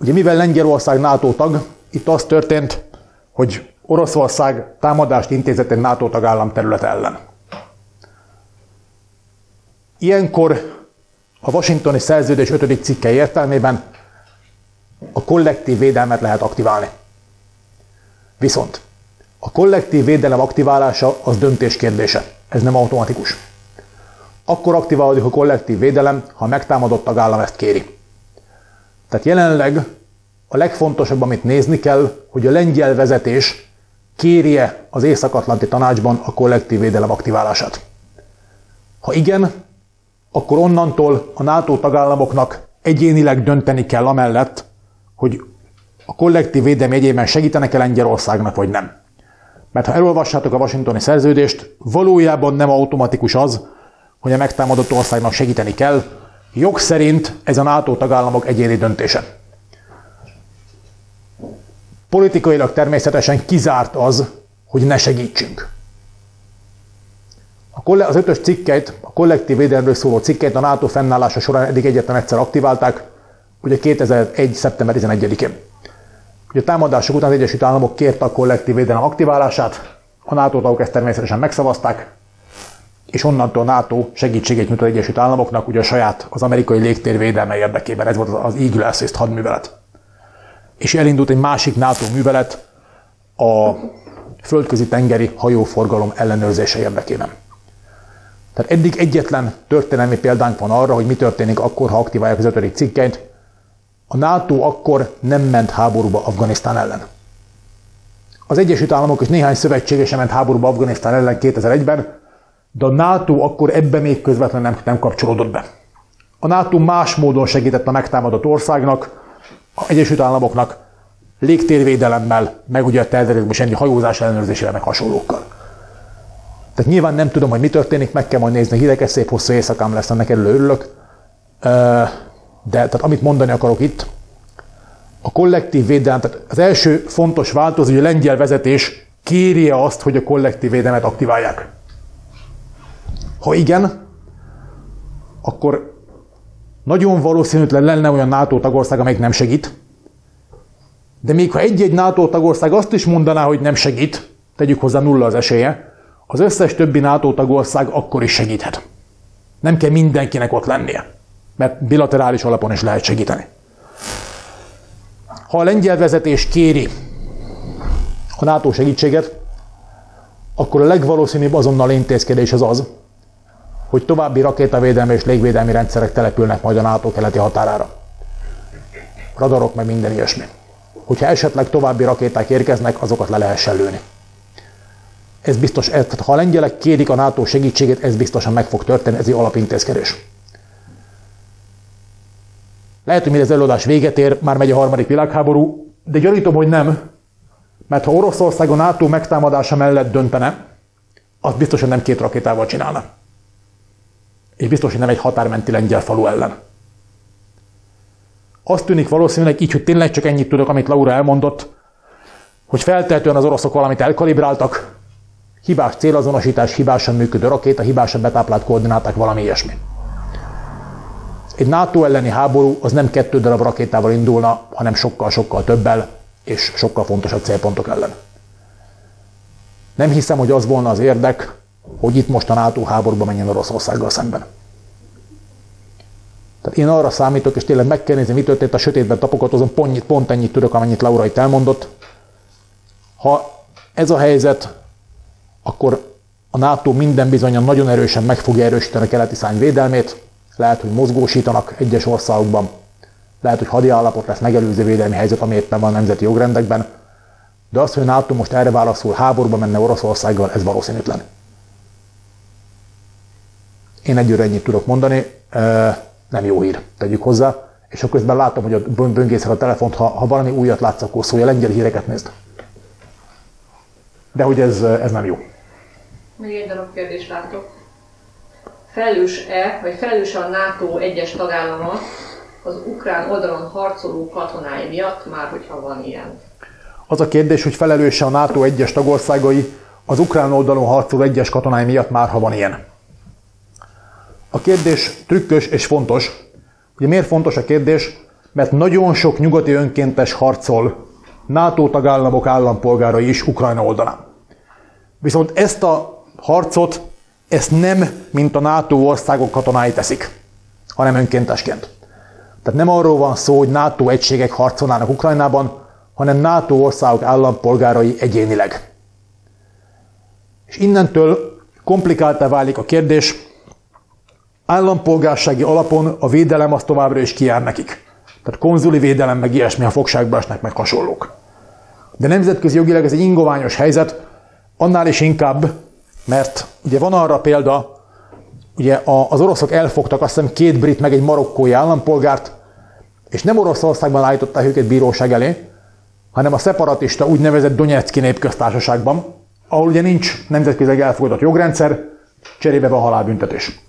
Ugye mivel Lengyelország NATO tag, itt az történt, hogy Oroszország támadást intézett egy NATO tagállam terület ellen. Ilyenkor a Washingtoni szerződés 5. cikke értelmében a kollektív védelmet lehet aktiválni. Viszont a kollektív védelem aktiválása az döntés kérdése. Ez nem automatikus. Akkor aktiválódik a kollektív védelem, ha megtámadott tagállam ezt kéri. Tehát jelenleg a legfontosabb, amit nézni kell, hogy a lengyel vezetés kérje az Észak-Atlanti Tanácsban a kollektív védelem aktiválását. Ha igen, akkor onnantól a NATO tagállamoknak egyénileg dönteni kell amellett, hogy a kollektív védelem jegyében segítenek-e Lengyelországnak, vagy nem. Mert ha elolvassátok a washingtoni szerződést, valójában nem automatikus az, hogy a megtámadott országnak segíteni kell. Jog szerint ez a NATO tagállamok egyéni döntése. Politikailag természetesen kizárt az, hogy ne segítsünk. Az ötös cikkeit, a kollektív védelemről szóló cikkeit a NATO fennállása során eddig egyetlen egyszer aktiválták, ugye 2001. szeptember 11-én. hogy a támadások után az Egyesült Államok kérte a kollektív védelem aktiválását, a NATO tagok ezt természetesen megszavazták, és onnantól NATO segítségét nyújt az Egyesült Államoknak, ugye a saját, az amerikai légtér védelme érdekében, ez volt az Eagle Assist hadművelet. És elindult egy másik NATO művelet a földközi tengeri hajóforgalom ellenőrzése érdekében. Tehát eddig egyetlen történelmi példánk van arra, hogy mi történik akkor, ha aktiválják az ötödik cikkeit. A NATO akkor nem ment háborúba Afganisztán ellen. Az Egyesült Államok és néhány szövetségese ment háborúba Afganisztán ellen 2001-ben, de a NATO akkor ebbe még közvetlenül nem, nem kapcsolódott be. A NATO más módon segített a megtámadott országnak, az Egyesült Államoknak légtérvédelemmel, meg ugye a terrorizmus ennyi hajózás ellenőrzésével, meg hasonlókkal. Tehát nyilván nem tudom, hogy mi történik, meg kell majd nézni, hideg, szép hosszú éjszakám lesz, ennek erről örülök. De tehát amit mondani akarok itt, a kollektív védelem, tehát az első fontos változó, hogy a lengyel vezetés kéri azt, hogy a kollektív védelmet aktiválják. Ha igen, akkor nagyon valószínűtlen lenne olyan NATO tagország, amelyik nem segít. De még ha egy-egy NATO tagország azt is mondaná, hogy nem segít, tegyük hozzá nulla az esélye, az összes többi NATO tagország akkor is segíthet. Nem kell mindenkinek ott lennie, mert bilaterális alapon is lehet segíteni. Ha a lengyel vezetés kéri a NATO segítséget, akkor a legvalószínűbb azonnal intézkedés az az, hogy további rakétavédelmi és légvédelmi rendszerek települnek majd a NATO keleti határára. Radarok, meg minden ilyesmi. Hogyha esetleg további rakéták érkeznek, azokat le lehessen lőni. Ez biztos, ez, tehát ha a lengyelek kérik a NATO segítségét, ez biztosan meg fog történni, ez egy alapintézkedés. Lehet, hogy mire az előadás véget ér, már megy a harmadik világháború, de gyanítom, hogy nem, mert ha Oroszország a NATO megtámadása mellett döntene, azt biztosan nem két rakétával csinálna és biztos, hogy nem egy határmenti lengyel falu ellen. Azt tűnik valószínűleg így, hogy tényleg csak ennyit tudok, amit Laura elmondott, hogy feltehetően az oroszok valamit elkalibráltak, hibás célazonosítás, hibásan működő rakéta, hibásan betáplált koordináták, valami ilyesmi. Egy NATO elleni háború az nem kettő darab rakétával indulna, hanem sokkal-sokkal többel, és sokkal fontosabb célpontok ellen. Nem hiszem, hogy az volna az érdek, hogy itt most a NATO háborúba menjen Oroszországgal szemben. Tehát én arra számítok, és tényleg meg kell nézni, mi történt a sötétben tapogatózom, pont, pont ennyit tudok, amennyit Laura itt elmondott. Ha ez a helyzet, akkor a NATO minden bizonyan nagyon erősen meg fogja erősíteni a keleti szány védelmét, lehet, hogy mozgósítanak egyes országokban, lehet, hogy hadi állapot lesz megelőző védelmi helyzet, ami éppen van a nemzeti jogrendekben, de az, hogy a NATO most erre válaszol, háborúba menne Oroszországgal, ez valószínűtlen. Én egyőre ennyit tudok mondani, nem jó hír, tegyük hozzá. És akkor közben látom, hogy a böngészel a telefont, ha, ha valami újat látsz, akkor szólja, lengyel híreket nézd. De hogy ez, ez nem jó. Még egy darab kérdést látok. Felelős-e, vagy felelős a NATO egyes tagállama az ukrán oldalon harcoló katonái miatt, már hogyha van ilyen? Az a kérdés, hogy felelőse a NATO egyes tagországai az ukrán oldalon harcoló egyes katonái miatt már, ha van ilyen. A kérdés trükkös és fontos. Ugye miért fontos a kérdés? Mert nagyon sok nyugati önkéntes harcol NATO tagállamok állampolgárai is Ukrajna oldalán. Viszont ezt a harcot, ezt nem, mint a NATO országok katonái teszik, hanem önkéntesként. Tehát nem arról van szó, hogy NATO egységek harcolnának Ukrajnában, hanem NATO országok állampolgárai egyénileg. És innentől komplikáltá válik a kérdés, állampolgársági alapon a védelem az továbbra is kijár nekik. Tehát konzuli védelem, meg ilyesmi, a fogságba esnek, meg hasonlók. De nemzetközi jogileg ez egy ingoványos helyzet, annál is inkább, mert ugye van arra példa, ugye az oroszok elfogtak azt hiszem két brit meg egy marokkói állampolgárt, és nem Oroszországban állították őket bíróság elé, hanem a szeparatista úgynevezett Donetszki népköztársaságban, ahol ugye nincs nemzetközileg elfogadott jogrendszer, cserébe van halálbüntetés.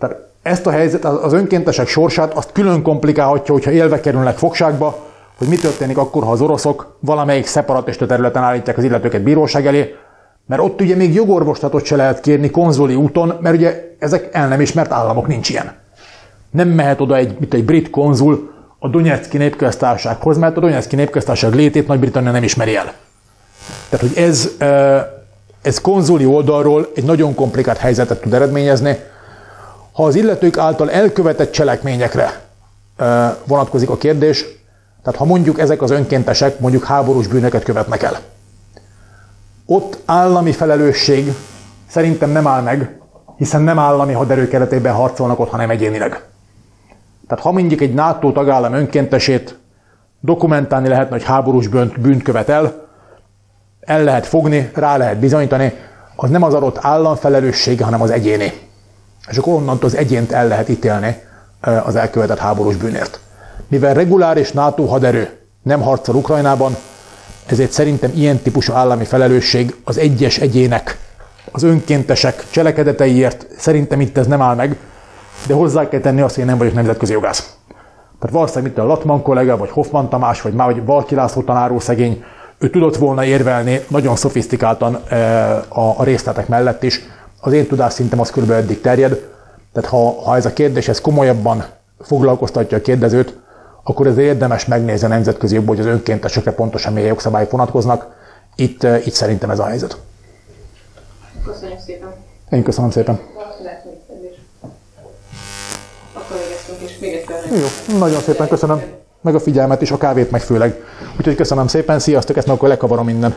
Tehát ezt a helyzet, az önkéntesek sorsát azt külön komplikálhatja, hogyha élve kerülnek fogságba, hogy mi történik akkor, ha az oroszok valamelyik szeparatista területen állítják az illetőket bíróság elé, mert ott ugye még jogorvoslatot se lehet kérni konzoli úton, mert ugye ezek el nem ismert államok nincs ilyen. Nem mehet oda egy, mint egy brit konzul a Donetszki népköztársághoz, mert a Donetszki népköztárság létét Nagy-Britannia nem ismeri el. Tehát, hogy ez, ez konzuli oldalról egy nagyon komplikált helyzetet tud eredményezni. Ha az illetők által elkövetett cselekményekre vonatkozik a kérdés, tehát ha mondjuk ezek az önkéntesek mondjuk háborús bűnöket követnek el, ott állami felelősség szerintem nem áll meg, hiszen nem állami haderő keretében harcolnak ott, hanem egyénileg. Tehát ha mondjuk egy NATO tagállam önkéntesét dokumentálni lehetne, hogy háborús bűnt, bűnt követ el, el lehet fogni, rá lehet bizonyítani, az nem az adott állam felelőssége, hanem az egyéni. És akkor onnantól az egyént el lehet ítélni az elkövetett háborús bűnért. Mivel reguláris NATO haderő nem harcol Ukrajnában, ezért szerintem ilyen típusú állami felelősség az egyes egyének, az önkéntesek cselekedeteiért szerintem itt ez nem áll meg, de hozzá kell tenni azt, hogy én nem vagyok nemzetközi jogász. Tehát valószínűleg itt a Latman kollega, vagy Hoffman Tamás, vagy már vagy Valki László tanáró szegény, ő tudott volna érvelni nagyon szofisztikáltan a részletek mellett is. Az én tudásszintem az kb. eddig terjed. Tehát ha, ha ez a kérdés ez komolyabban foglalkoztatja a kérdezőt, akkor ez érdemes megnézni a nemzetközi jogból, hogy az önkéntesekre pontosan milyen jogszabályok vonatkoznak. Itt, itt szerintem ez a helyzet. Köszönjük szépen. Én köszönöm szépen. Akkor és még egyszer. Jó, nagyon szépen köszönöm. Meg a figyelmet és a kávét meg főleg. Úgyhogy köszönöm szépen, sziasztok, ezt meg akkor lekavarom innen.